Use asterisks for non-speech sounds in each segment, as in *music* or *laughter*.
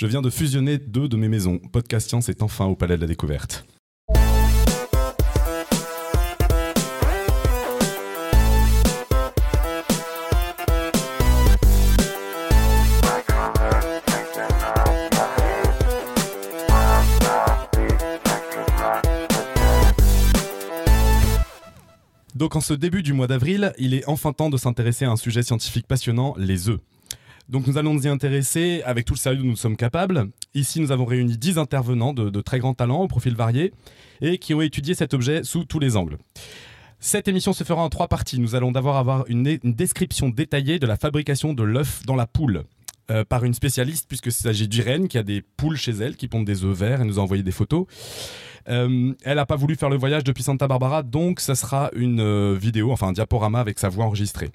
Je viens de fusionner deux de mes maisons. Podcast Science est enfin au Palais de la Découverte. Donc en ce début du mois d'avril, il est enfin temps de s'intéresser à un sujet scientifique passionnant, les œufs. Donc nous allons nous y intéresser avec tout le sérieux dont nous sommes capables. Ici, nous avons réuni 10 intervenants de, très grands talents, au profil varié, et qui ont étudié cet objet sous tous les angles. Cette émission se fera en trois parties. Nous allons d'abord avoir une, description détaillée de la fabrication de l'œuf dans la poule. Euh, par une spécialiste, puisque s'agit d'Irène, qui a des poules chez elle, qui pondent des œufs verts, et nous a envoyé des photos. Euh, elle n'a pas voulu faire le voyage depuis Santa Barbara, donc ça sera une euh, vidéo, enfin un diaporama avec sa voix enregistrée.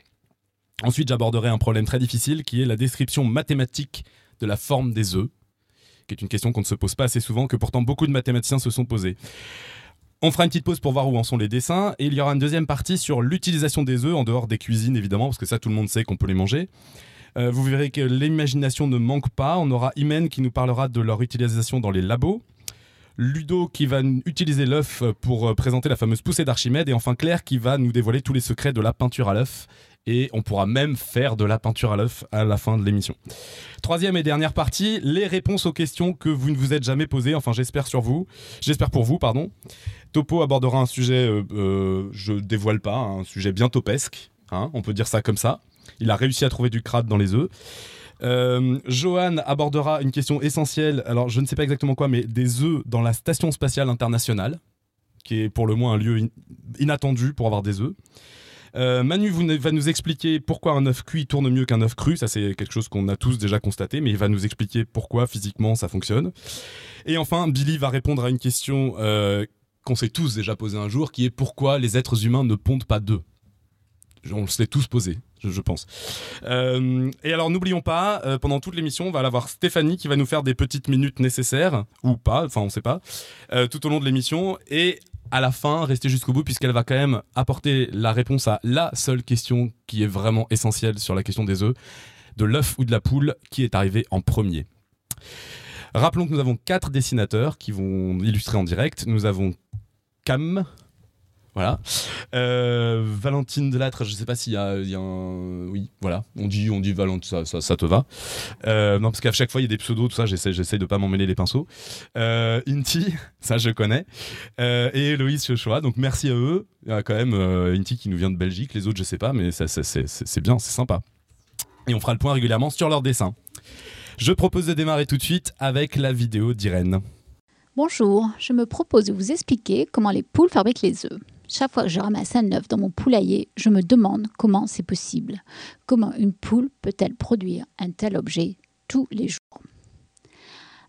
Ensuite, j'aborderai un problème très difficile qui est la description mathématique de la forme des œufs, qui est une question qu'on ne se pose pas assez souvent, que pourtant beaucoup de mathématiciens se sont posés. On fera une petite pause pour voir où en sont les dessins, et il y aura une deuxième partie sur l'utilisation des œufs en dehors des cuisines, évidemment, parce que ça, tout le monde sait qu'on peut les manger. Euh, vous verrez que l'imagination ne manque pas. On aura Imen qui nous parlera de leur utilisation dans les labos. Ludo qui va utiliser l'œuf pour euh, présenter la fameuse poussée d'Archimède. Et enfin Claire qui va nous dévoiler tous les secrets de la peinture à l'œuf et on pourra même faire de la peinture à l'œuf à la fin de l'émission. Troisième et dernière partie, les réponses aux questions que vous ne vous êtes jamais posées, enfin j'espère sur vous, j'espère pour vous, pardon. Topo abordera un sujet, euh, euh, je dévoile pas, un sujet bien topesque, hein, on peut dire ça comme ça. Il a réussi à trouver du crade dans les œufs. Euh, Johan abordera une question essentielle, alors je ne sais pas exactement quoi, mais des œufs dans la Station spatiale internationale, qui est pour le moins un lieu inattendu pour avoir des œufs. Euh, Manu va nous expliquer pourquoi un œuf cuit tourne mieux qu'un œuf cru. Ça, c'est quelque chose qu'on a tous déjà constaté, mais il va nous expliquer pourquoi physiquement ça fonctionne. Et enfin, Billy va répondre à une question euh, qu'on s'est tous déjà posée un jour, qui est pourquoi les êtres humains ne pondent pas d'œufs. On s'est tous posé, je, pense. Euh, et alors n'oublions pas, pendant toute l'émission, on va avoir Stéphanie qui va nous faire des petites minutes nécessaires, ou pas, enfin on sait pas, tout au long de l'émission. Et à la fin, rester jusqu'au bout, puisqu'elle va quand même apporter la réponse à la seule question qui est vraiment essentielle sur la question des œufs, de l'œuf ou de la poule, qui est arrivé en premier. Rappelons que nous avons quatre dessinateurs qui vont illustrer en direct. Nous avons Cam, voilà. Euh, Valentine Delattre, je sais pas s'il y, a un. Oui, voilà. On dit, on dit Valentine, ça, ça, te va. Euh, non, parce qu'à chaque fois, il y a des pseudos, tout ça, j'essaie, j'essaie de pas m'emmêler les pinceaux. Euh, Inti, *laughs* ça, je connais. et Héloïse Chochoa, donc merci à eux. Il y a quand même Inti qui nous vient de Belgique, les autres, je sais pas, mais c'est bien, c'est sympa. Et on fera le point régulièrement sur leurs dessins. Je propose de démarrer tout de suite avec la vidéo d'Irène. Bonjour, je me propose de vous expliquer comment les poules fabriquent les œufs. Chaque fois que je ramasse un œuf dans mon poulailler, je me demande comment c'est possible. Comment une poule peut-elle produire un tel objet tous les jours?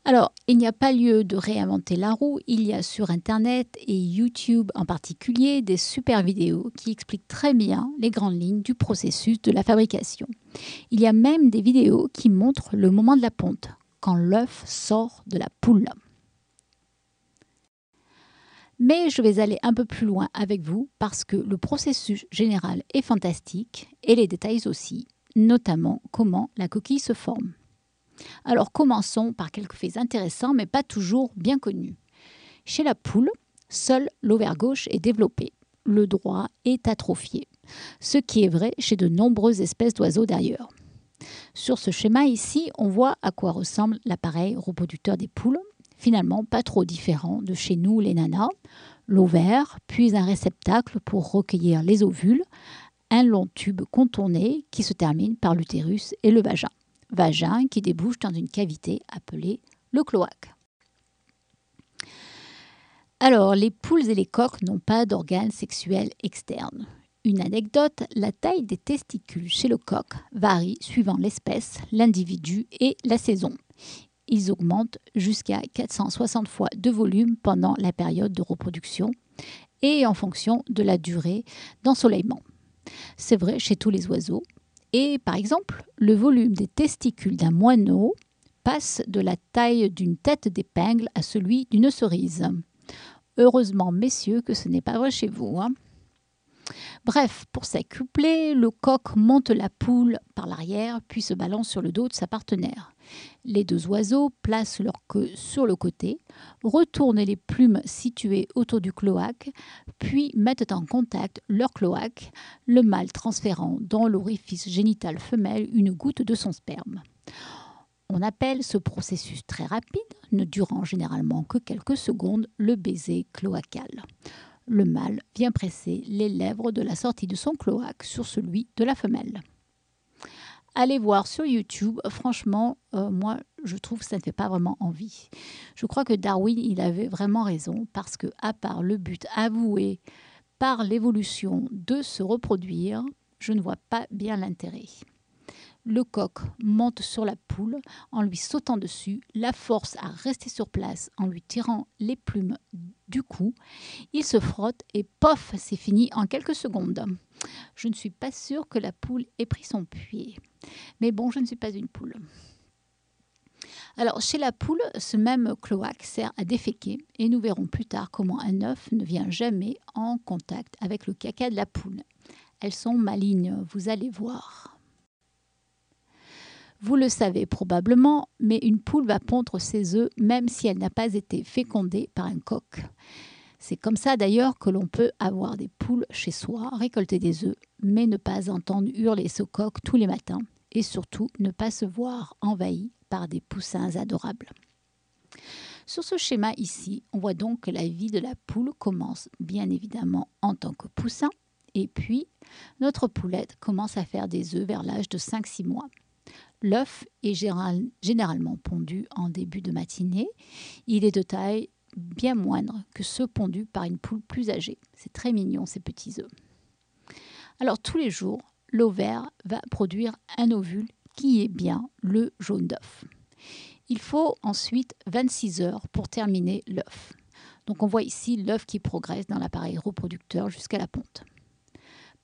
Alors, il n'y a pas lieu de réinventer la roue, il y a sur Internet et YouTube en particulier des super vidéos qui expliquent très bien les grandes lignes du processus de la fabrication. Il y a même des vidéos qui montrent le moment de la ponte, quand l'œuf sort de la poule. Mais je vais aller un peu plus loin avec vous parce que le processus général est fantastique et les détails aussi, notamment comment la coquille se forme. Alors commençons par quelques faits intéressants mais pas toujours bien connus. Chez la poule, seul l'ovaire gauche est développé, le droit est atrophié, ce qui est vrai chez de nombreuses espèces d'oiseaux d'ailleurs. Sur ce schéma ici, on voit à quoi ressemble l'appareil reproducteur des poules finalement pas trop différent de chez nous les nanas. L'ovaire, puis un réceptacle pour recueillir les ovules, un long tube contourné qui se termine par l'utérus et le vagin. Vagin qui débouche dans une cavité appelée le cloaque. Alors, les poules et les coqs n'ont pas d'organes sexuels externes. Une anecdote, la taille des testicules chez le coq varie suivant l'espèce, l'individu et la saison ils augmentent jusqu'à 460 fois de volume pendant la période de reproduction et en fonction de la durée d'ensoleillement. C'est vrai chez tous les oiseaux. Et par exemple, le volume des testicules d'un moineau passe de la taille d'une tête d'épingle à celui d'une cerise. Heureusement, messieurs, que ce n'est pas vrai chez vous. Hein. Bref, pour s'accoupler, le coq monte la poule par l'arrière, puis se balance sur le dos de sa partenaire. Les deux oiseaux placent leur queue sur le côté, retournent les plumes situées autour du cloaque, puis mettent en contact leur cloaque, le mâle transférant dans l'orifice génital femelle une goutte de son sperme. On appelle ce processus très rapide, ne durant généralement que quelques secondes, le baiser cloacal. Le mâle vient presser les lèvres de la sortie de son cloaque sur celui de la femelle allez voir sur YouTube. Franchement, euh, moi, je trouve que ça ne fait pas vraiment envie. Je crois que Darwin, il avait vraiment raison parce que, à part le but avoué par l'évolution de se reproduire, je ne vois pas bien l'intérêt. Le coq monte sur la poule en lui sautant dessus, la force à rester sur place en lui tirant les plumes du cou. Il se frotte et pof, c'est fini en quelques secondes. Je ne suis pas sûre que la poule ait pris son pied. Mais bon, je ne suis pas une poule. Alors, chez la poule, ce même cloaque sert à déféquer et nous verrons plus tard comment un œuf ne vient jamais en contact avec le caca de la poule. Elles sont malignes, vous allez voir. Vous le savez probablement, mais une poule va pondre ses œufs même si elle n'a pas été fécondée par un coq. C'est comme ça d'ailleurs que l'on peut avoir des poules chez soi, récolter des œufs, mais ne pas entendre hurler ce coq tous les matins et surtout ne pas se voir envahi par des poussins adorables. Sur ce schéma ici, on voit donc que la vie de la poule commence bien évidemment en tant que poussin, et puis notre poulette commence à faire des œufs vers l'âge de 5-6 mois. L'œuf est généralement pondu en début de matinée. Il est de taille bien moindre que ceux pondus par une poule plus âgée. C'est très mignon ces petits œufs. Alors tous les jours, l'ovaire va produire un ovule qui est bien le jaune d'œuf. Il faut ensuite 26 heures pour terminer l'œuf. Donc on voit ici l'œuf qui progresse dans l'appareil reproducteur jusqu'à la ponte.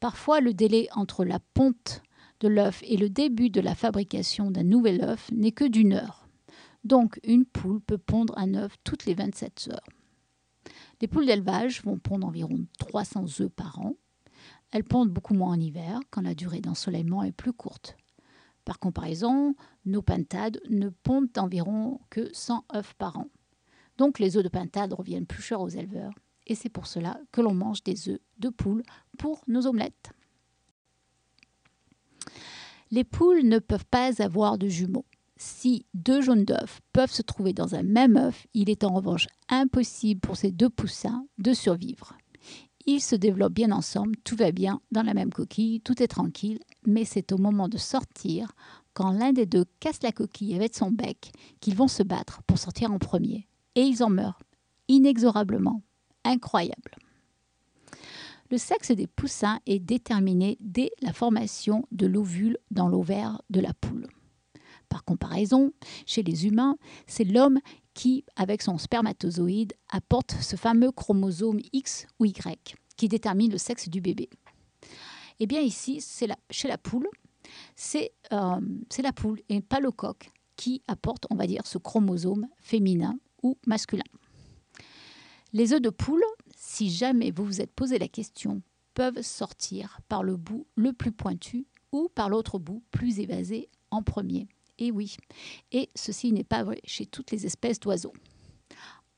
Parfois, le délai entre la ponte de l'œuf et le début de la fabrication d'un nouvel œuf n'est que d'une heure. Donc une poule peut pondre un œuf toutes les 27 heures. Les poules d'élevage vont pondre environ 300 œufs par an. Elles pondent beaucoup moins en hiver quand la durée d'ensoleillement est plus courte. Par comparaison, nos pintades ne pondent environ que 100 œufs par an. Donc les œufs de pintade reviennent plus chers aux éleveurs et c'est pour cela que l'on mange des œufs de poule pour nos omelettes. Les poules ne peuvent pas avoir de jumeaux. Si deux jaunes d'œufs peuvent se trouver dans un même œuf, il est en revanche impossible pour ces deux poussins de survivre. Ils se développent bien ensemble, tout va bien dans la même coquille, tout est tranquille, mais c'est au moment de sortir, quand l'un des deux casse la coquille avec son bec, qu'ils vont se battre pour sortir en premier. Et ils en meurent, inexorablement. Incroyable. Le sexe des poussins est déterminé dès la formation de l'ovule dans l'ovaire de la poule. Par comparaison, chez les humains, c'est l'homme qui, avec son spermatozoïde, apporte ce fameux chromosome X ou Y qui détermine le sexe du bébé. Eh bien ici, chez la poule, euh, c'est la poule et pas le coq qui apporte, on va ce chromosome féminin ou masculin. Les œufs de poule si jamais vous vous êtes posé la question, peuvent sortir par le bout le plus pointu ou par l'autre bout plus évasé en premier. Et oui, et ceci n'est pas vrai chez toutes les espèces d'oiseaux.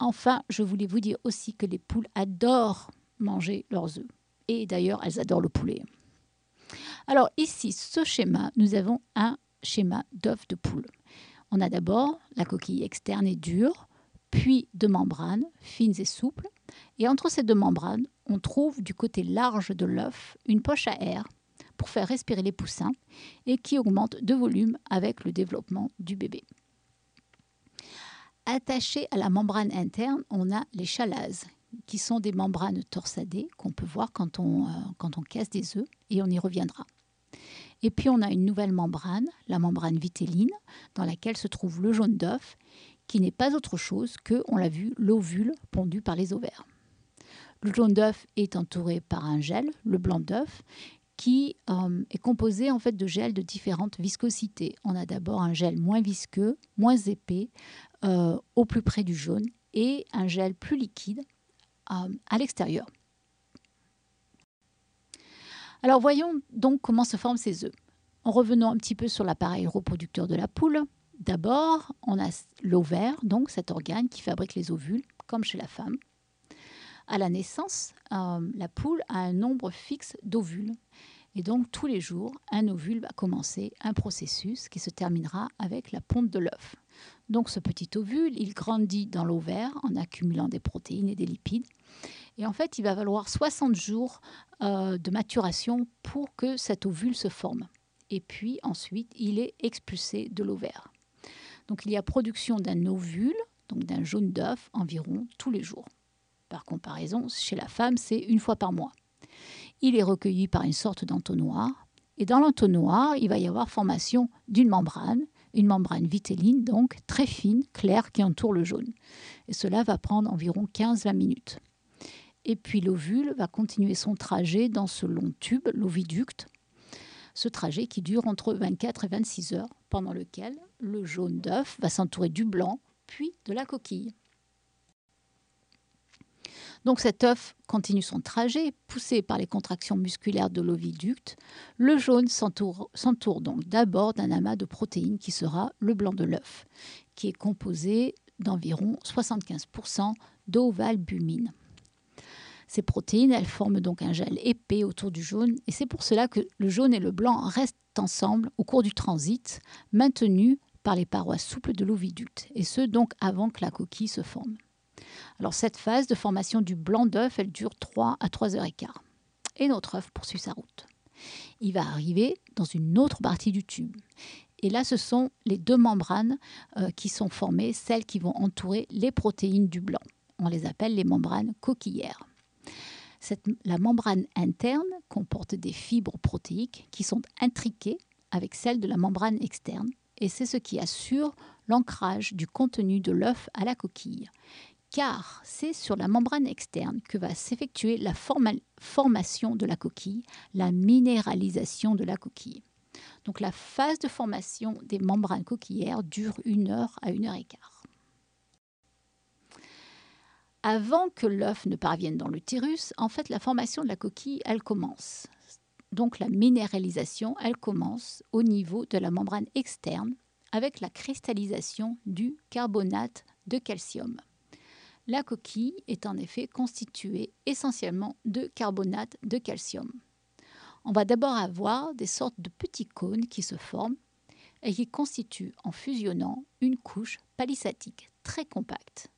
Enfin, je voulais vous dire aussi que les poules adorent manger leurs œufs. Et d'ailleurs, elles adorent le poulet. Alors ici, ce schéma, nous avons un schéma d'œuf de poule. On a d'abord la coquille externe et dure, puis deux membranes fines et souples. Et entre ces deux membranes, on trouve du côté large de l'œuf une poche à air pour faire respirer les poussins et qui augmente de volume avec le développement du bébé. Attachées à la membrane interne, on a les chalases, qui sont des membranes torsadées qu'on peut voir quand on, euh, quand on casse des œufs, et on y reviendra. Et puis on a une nouvelle membrane, la membrane vitelline, dans laquelle se trouve le jaune d'œuf, qui n'est pas autre chose que, on l'a vu, l'ovule pondu par les ovaires. Le jaune d'œuf est entouré par un gel, le blanc d'œuf, qui euh, est composé en fait de gels de différentes viscosités. On a d'abord un gel moins visqueux, moins épais, euh, au plus près du jaune, et un gel plus liquide euh, à l'extérieur. Alors voyons donc comment se forment ces œufs. En revenant un petit peu sur l'appareil reproducteur de la poule, d'abord on a l'ovaire, donc cet organe qui fabrique les ovules, comme chez la femme. À la naissance, euh, la poule a un nombre fixe d'ovules. Et donc tous les jours, un ovule va commencer un processus qui se terminera avec la ponte de l'œuf. Donc ce petit ovule, il grandit dans l'ovaire en accumulant des protéines et des lipides. Et en fait, il va falloir 60 jours euh, de maturation pour que cet ovule se forme. Et puis ensuite, il est expulsé de l'ovaire. Donc il y a production d'un ovule, donc d'un jaune d'œuf, environ tous les jours. Par comparaison, chez la femme, c'est une fois par mois. Il est recueilli par une sorte d'entonnoir. Et dans l'entonnoir, il va y avoir formation d'une membrane, une membrane vitelline, donc très fine, claire, qui entoure le jaune. Et cela va prendre environ 15-20 minutes. Et puis l'ovule va continuer son trajet dans ce long tube, l'oviducte, ce trajet qui dure entre 24 et 26 heures, pendant lequel le jaune d'œuf va s'entourer du blanc, puis de la coquille. Donc cet œuf continue son trajet, poussé par les contractions musculaires de l'oviducte. Le jaune s'entoure donc d'abord d'un amas de protéines qui sera le blanc de l'œuf, qui est composé d'environ 75% d'ovalbumine. Ces protéines, elles forment donc un gel épais autour du jaune, et c'est pour cela que le jaune et le blanc restent ensemble au cours du transit, maintenus par les parois souples de l'oviducte, et ce donc avant que la coquille se forme. Alors cette phase de formation du blanc d'œuf, elle dure 3 à 3 heures et quart. Et notre œuf poursuit sa route. Il va arriver dans une autre partie du tube. Et là, ce sont les deux membranes euh, qui sont formées, celles qui vont entourer les protéines du blanc. On les appelle les membranes coquillères. la membrane interne comporte des fibres protéiques qui sont intriquées avec celles de la membrane externe. Et c'est ce qui assure l'ancrage du contenu de l'œuf à la coquille car c'est sur la membrane externe que va s'effectuer la formation de la coquille, la minéralisation de la coquille. Donc la phase de formation des membranes coquillères dure une heure à une heure et quart. Avant que l'œuf ne parvienne dans l'utérus, en fait, la formation de la coquille, elle commence. Donc la minéralisation, elle commence au niveau de la membrane externe avec la cristallisation du carbonate de calcium. La coquille est en effet constituée essentiellement de carbonate de calcium. On va d'abord avoir des sortes de petits cônes qui se forment et qui constituent en fusionnant une couche palissatique très compacte.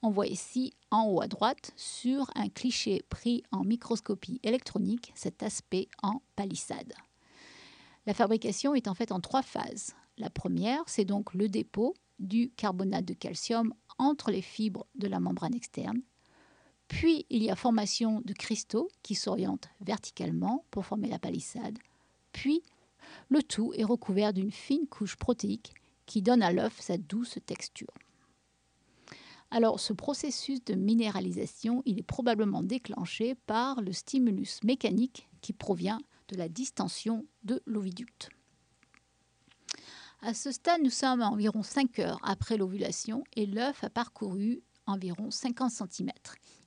On voit ici en haut à droite sur un cliché pris en microscopie électronique cet aspect en palissade. La fabrication est en fait en trois phases. La première, c'est donc le dépôt du carbonate de calcium entre les fibres de la membrane externe. Puis il y a formation de cristaux qui s'orientent verticalement pour former la palissade. Puis le tout est recouvert d'une fine couche protéique qui donne à l'œuf sa douce texture. Alors ce processus de minéralisation, il est probablement déclenché par le stimulus mécanique qui provient de la distension de l'oviducte. À ce stade, nous sommes à environ 5 heures après l'ovulation et l'œuf a parcouru environ 50 cm.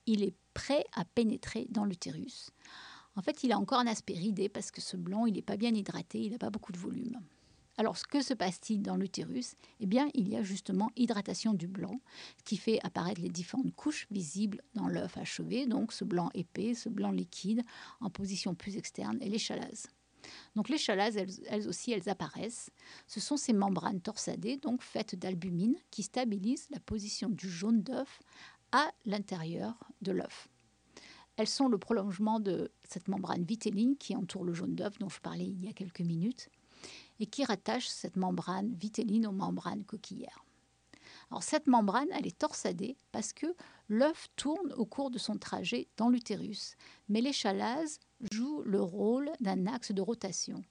Il est prêt à pénétrer dans l'utérus. En fait, il a encore un aspect ridé parce que ce blanc, il n'est pas bien hydraté, il n'a pas beaucoup de volume. Alors, que se passe-t-il dans l'utérus? Eh bien, il y a justement hydratation du blanc qui fait apparaître les différentes couches visibles dans l'œuf achevé, donc ce blanc épais, ce blanc liquide en position plus externe et les chalases. Donc les chalases, elles, aussi, elles apparaissent. Ce sont ces membranes torsadées, donc faites d'albumine, qui stabilisent la position du jaune d'œuf à l'intérieur de l'œuf. Elles sont le prolongement de cette membrane vitelline qui entoure le jaune d'œuf dont je parlais il y a quelques minutes et qui rattache cette membrane vitelline aux membranes coquillères. Alors cette membrane, elle est torsadée parce que l'œuf tourne au cours de son trajet dans l'utérus, mais les jouent le rôle d'un axe de rotation.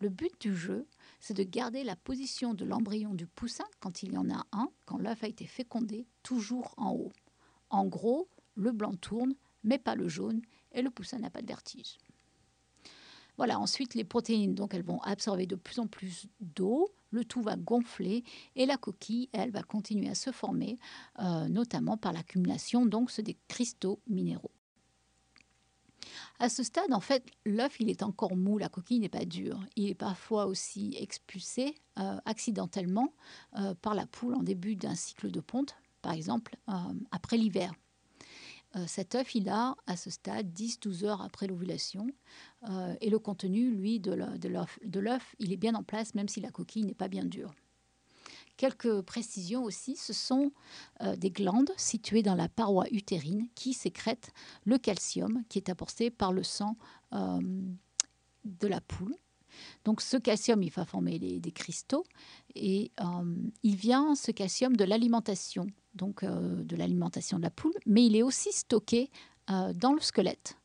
Le but du jeu, c'est de garder la position de l'embryon du poussin, quand il y en a un, quand l'œuf a été fécondé, toujours en haut. En gros, le blanc tourne, mais pas le jaune, et le poussin n'a pas de vertige. Voilà, ensuite les protéines, donc elles vont absorber de plus en plus d'eau, le tout va gonfler et la coquille, elle, va continuer à se former, euh, notamment par l'accumulation donc des cristaux minéraux. À ce stade, en fait, l'œuf, il est encore mou, la coquille n'est pas dure. Il est parfois aussi expulsé euh, accidentellement euh, par la poule en début d'un cycle de ponte, par exemple, après l'hiver. Cet œuf, il a, à ce stade, 10-12 heures après l'ovulation. et le contenu, lui, de l'œuf, il est bien en place, même si la coquille n'est pas bien dure. Quelques précisions aussi, ce sont euh, des glandes situées dans la paroi utérine qui sécrètent le calcium qui est apporté par le sang euh, de la poule. Donc ce calcium, il va former des cristaux et euh, il vient, ce calcium, de l'alimentation, donc de l'alimentation de la poule, mais il est aussi stocké dans le squelette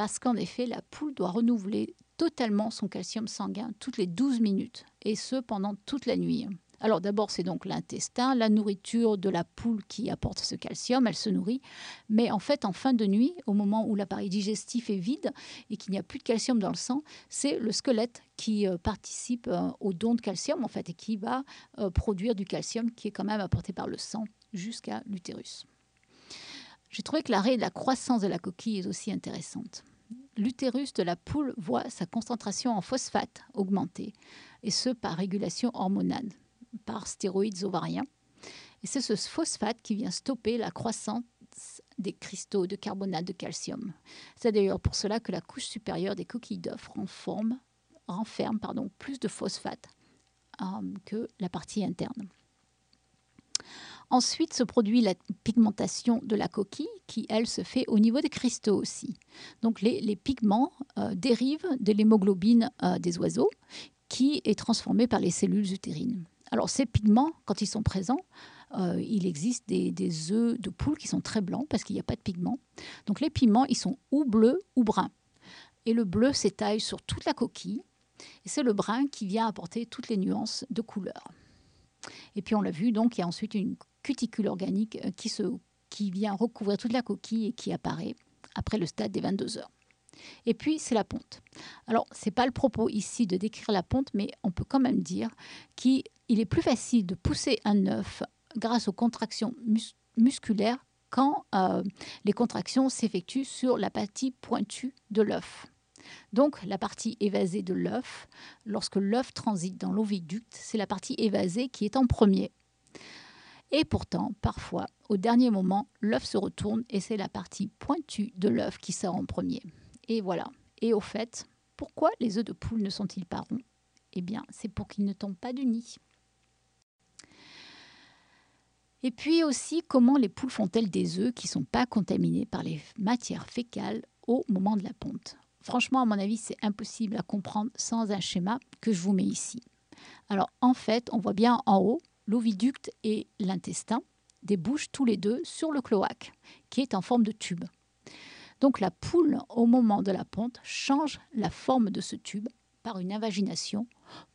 parce qu'en effet, la poule doit renouveler totalement son calcium sanguin toutes les 12 minutes et ce pendant toute la nuit. Alors d'abord, c'est donc l'intestin, la nourriture de la poule qui apporte ce calcium, elle se nourrit. Mais en fait, en fin de nuit, au moment où l'appareil digestif est vide et qu'il n'y a plus de calcium dans le sang, c'est le squelette qui euh, participe euh, au don de calcium en fait et qui va euh, produire du calcium qui est quand même apporté par le sang jusqu'à l'utérus. J'ai trouvé que l'arrêt de la croissance de la coquille est aussi intéressante. L'utérus de la poule voit sa concentration en phosphate augmenter, et ce par régulation hormonale par stéroïdes ovariens. Et c'est ce phosphate qui vient stopper la croissance des cristaux de carbonate de calcium. C'est d'ailleurs pour cela que la couche supérieure des coquilles d'œufs renferme, plus de phosphate euh, que la partie interne. Ensuite se produit la pigmentation de la coquille qui, elle, se fait au niveau des cristaux aussi. Donc les, pigments euh, dérivent de l'hémoglobine euh, des oiseaux qui est transformée par les cellules utérines. Alors ces pigments, quand ils sont présents, euh, il existe des, œufs de poule qui sont très blancs parce qu'il n'y a pas de pigments. Donc les pigments, ils sont ou bleus ou bruns. Et le bleu s'étaille sur toute la coquille. Et c'est le brun qui vient apporter toutes les nuances de couleur. Et puis on l'a vu, donc il y a ensuite une cuticule organique euh, qui, vient recouvrir toute la coquille et qui apparaît après le stade des 22 heures. Et puis, c'est la ponte. Alors, ce n'est pas le propos ici de décrire la ponte, mais on peut quand même dire qu'il est plus facile de pousser un œuf grâce aux contractions musculaires quand euh, les contractions s'effectuent sur la partie pointue de l'œuf. Donc la partie évasée de l'œuf, lorsque l'œuf transite dans l'oviducte, c'est la partie évasée qui est en premier. Et pourtant, parfois, au dernier moment, l'œuf se retourne et c'est la partie pointue de l'œuf qui sort en premier. Et voilà. Et au fait, pourquoi les œufs de poule ne sont-ils pas ronds? Eh bien, c'est pour qu'ils ne tombent pas du nid. Et puis aussi, comment les poules font-elles des œufs qui ne sont pas contaminés par les matières fécales au moment de la ponte? Franchement, à mon avis, c'est impossible à comprendre sans un schéma que je vous mets ici. Alors, en fait, on voit bien en haut l'oviducte et l'intestin débouchent tous les deux sur le cloaque, qui est en forme de tube. Donc la poule, au moment de la ponte, change la forme de ce tube par une invagination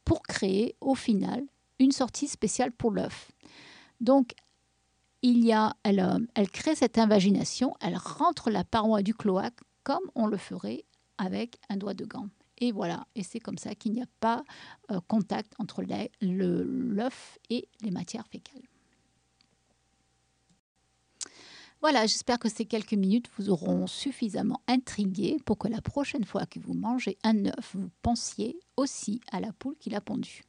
pour créer au final une sortie spéciale pour l'œuf. Donc il y a, elle, euh, elle crée cette invagination, elle rentre la paroi du cloaque comme on le ferait avec un doigt de gant. Et voilà, et c'est comme ça qu'il n'y a pas euh, contact entre l'œuf et les matières fécales. Voilà, j'espère que ces quelques minutes vous auront suffisamment intrigué pour que la prochaine fois que vous mangez un œuf, vous pensiez aussi à la poule qui l'a pondu.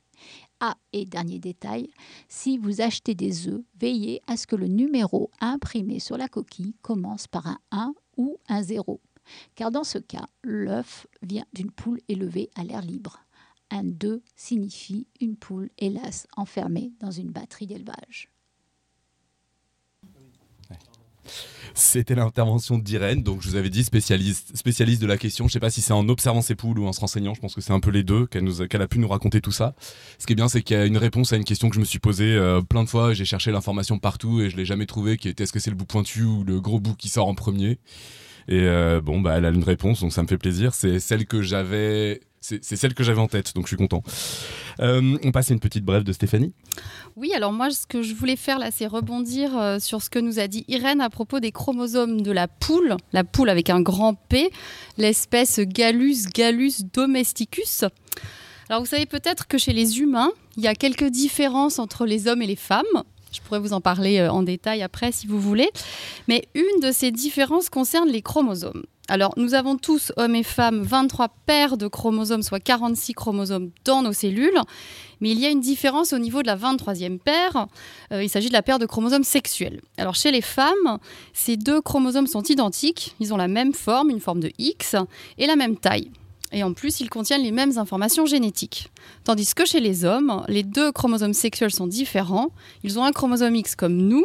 Ah, et dernier détail, si vous achetez des œufs, veillez à ce que le numéro imprimé sur la coquille commence par un 1 ou un 0. Car dans ce cas, l'œuf vient d'une poule élevée à l'air libre. Un 2 signifie une poule, hélas, enfermée dans une batterie d'élevage. C'était l'intervention d'Irène, donc je vous avais dit spécialiste, spécialiste de la question. Je ne sais pas si c'est en observant ses poules ou en se renseignant. Je pense que c'est un peu les deux qu'elle a pu nous raconter tout ça. Ce qui est bien, c'est qu'il y a une réponse à une question que je me suis posée euh, plein de fois. J'ai cherché l'information partout et je l'ai jamais trouvée. Qui était est-ce que c'est le bout pointu ou le gros bout qui sort en premier? Et euh, bon, bah elle a une réponse, donc ça me fait plaisir. C'est celle que j'avais c'est celle que j'avais en tête, donc je suis content. Euh, on passe à une petite brève de Stéphanie. Oui, alors moi, ce que je voulais faire là, c'est rebondir euh, sur ce que nous a dit Irène à propos des chromosomes de la poule, la poule avec un grand P, l'espèce Gallus gallus domesticus. Alors vous savez peut-être que chez les humains, il y a quelques différences entre les hommes et les femmes. Je pourrais vous en parler euh, en détail après si vous voulez. Mais une de ces différences concerne les chromosomes. Alors, nous avons tous, hommes et femmes, 23 paires de chromosomes, soit 46 chromosomes dans nos cellules. Mais il y a une différence au niveau de la 23e paire. Euh, il s'agit de la paire de chromosomes sexuels. Alors, chez les femmes, ces deux chromosomes sont identiques. Ils ont la même forme, une forme de X, et la même taille. Et en plus, ils contiennent les mêmes informations génétiques. Tandis que chez les hommes, les deux chromosomes sexuels sont différents. Ils ont un chromosome X comme nous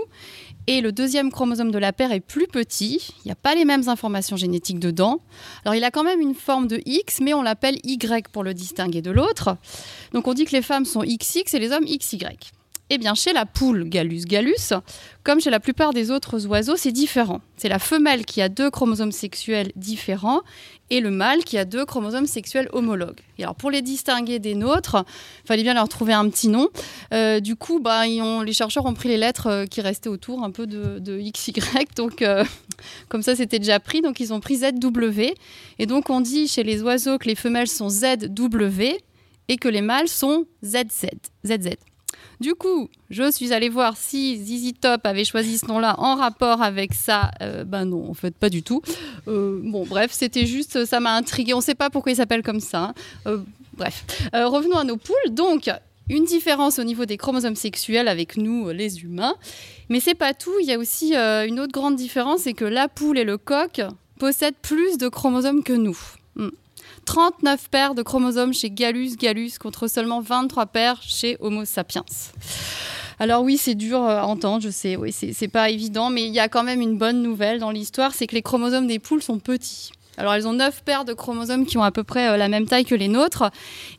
et le deuxième chromosome de la paire est plus petit. Il n'y a pas les mêmes informations génétiques dedans. Alors il a quand même une forme de X, mais on l'appelle Y pour le distinguer de l'autre. Donc on dit que les femmes sont XX et les hommes XY. Eh bien, chez la poule Gallus gallus, comme chez la plupart des autres oiseaux, c'est différent. C'est la femelle qui a deux chromosomes sexuels différents et le mâle qui a deux chromosomes sexuels homologues. Et alors, pour les distinguer des nôtres, il fallait bien leur trouver un petit nom. Euh, du coup, bah, les chercheurs ont pris les lettres euh, qui restaient autour, un peu de, XY. *laughs* Donc, euh, comme ça, c'était déjà pris. Donc, ils ont pris ZW. Et donc, on dit chez les oiseaux que les femelles sont ZW et que les mâles sont ZZ. ZZ. Du coup, je suis allée voir si ZZ Top avait choisi ce nom-là en rapport avec ça. Ben non, en fait, pas du tout. Euh, bon, bref, c'était juste, ça m'a intrigué. On ne sait pas pourquoi il s'appelle comme ça. Euh, bref, revenons à nos poules. Donc, une différence au niveau des chromosomes sexuels avec nous, les humains. Mais c'est pas tout. Il y a aussi une autre grande différence, c'est que la poule et le coq possèdent plus de chromosomes que nous. Hmm. 39 paires de chromosomes chez Gallus gallus contre seulement 23 paires chez Homo sapiens. Alors oui, c'est dur à entendre, je sais, oui, c'est pas évident, mais il y a quand même une bonne nouvelle dans l'histoire, c'est que les chromosomes des poules sont petits. Alors elles ont 9 paires de chromosomes qui ont à peu près euh, la même taille que les nôtres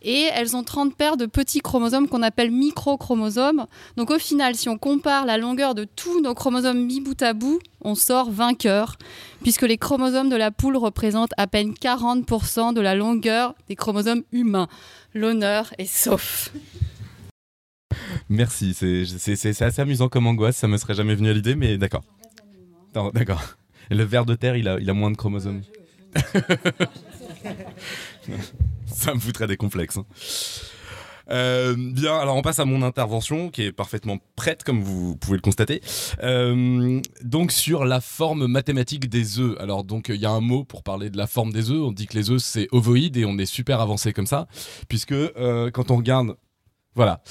et elles ont 30 paires de petits chromosomes qu'on appelle microchromosomes. Donc au final, si on compare la longueur de tous nos chromosomes mis bout à bout, on sort vainqueur puisque les chromosomes de la poule représentent à peine 40% de la longueur des chromosomes humains. L'honneur est sauf. Merci, c'est assez amusant comme angoisse, ça me serait jamais venu à l'idée, mais d'accord. D'accord. Le ver de terre, il a, il a moins de chromosomes. *laughs* Ça me foutrait des complexes. Hein. Euh, bien, alors on passe à mon intervention qui est parfaitement prête comme vous pouvez le constater. Euh, donc sur la forme mathématique des œufs. Alors donc il y a un mot pour parler de la forme des œufs. On dit que les œufs c'est ovoïde et on est super avancé comme ça puisque euh, quand on regarde voilà.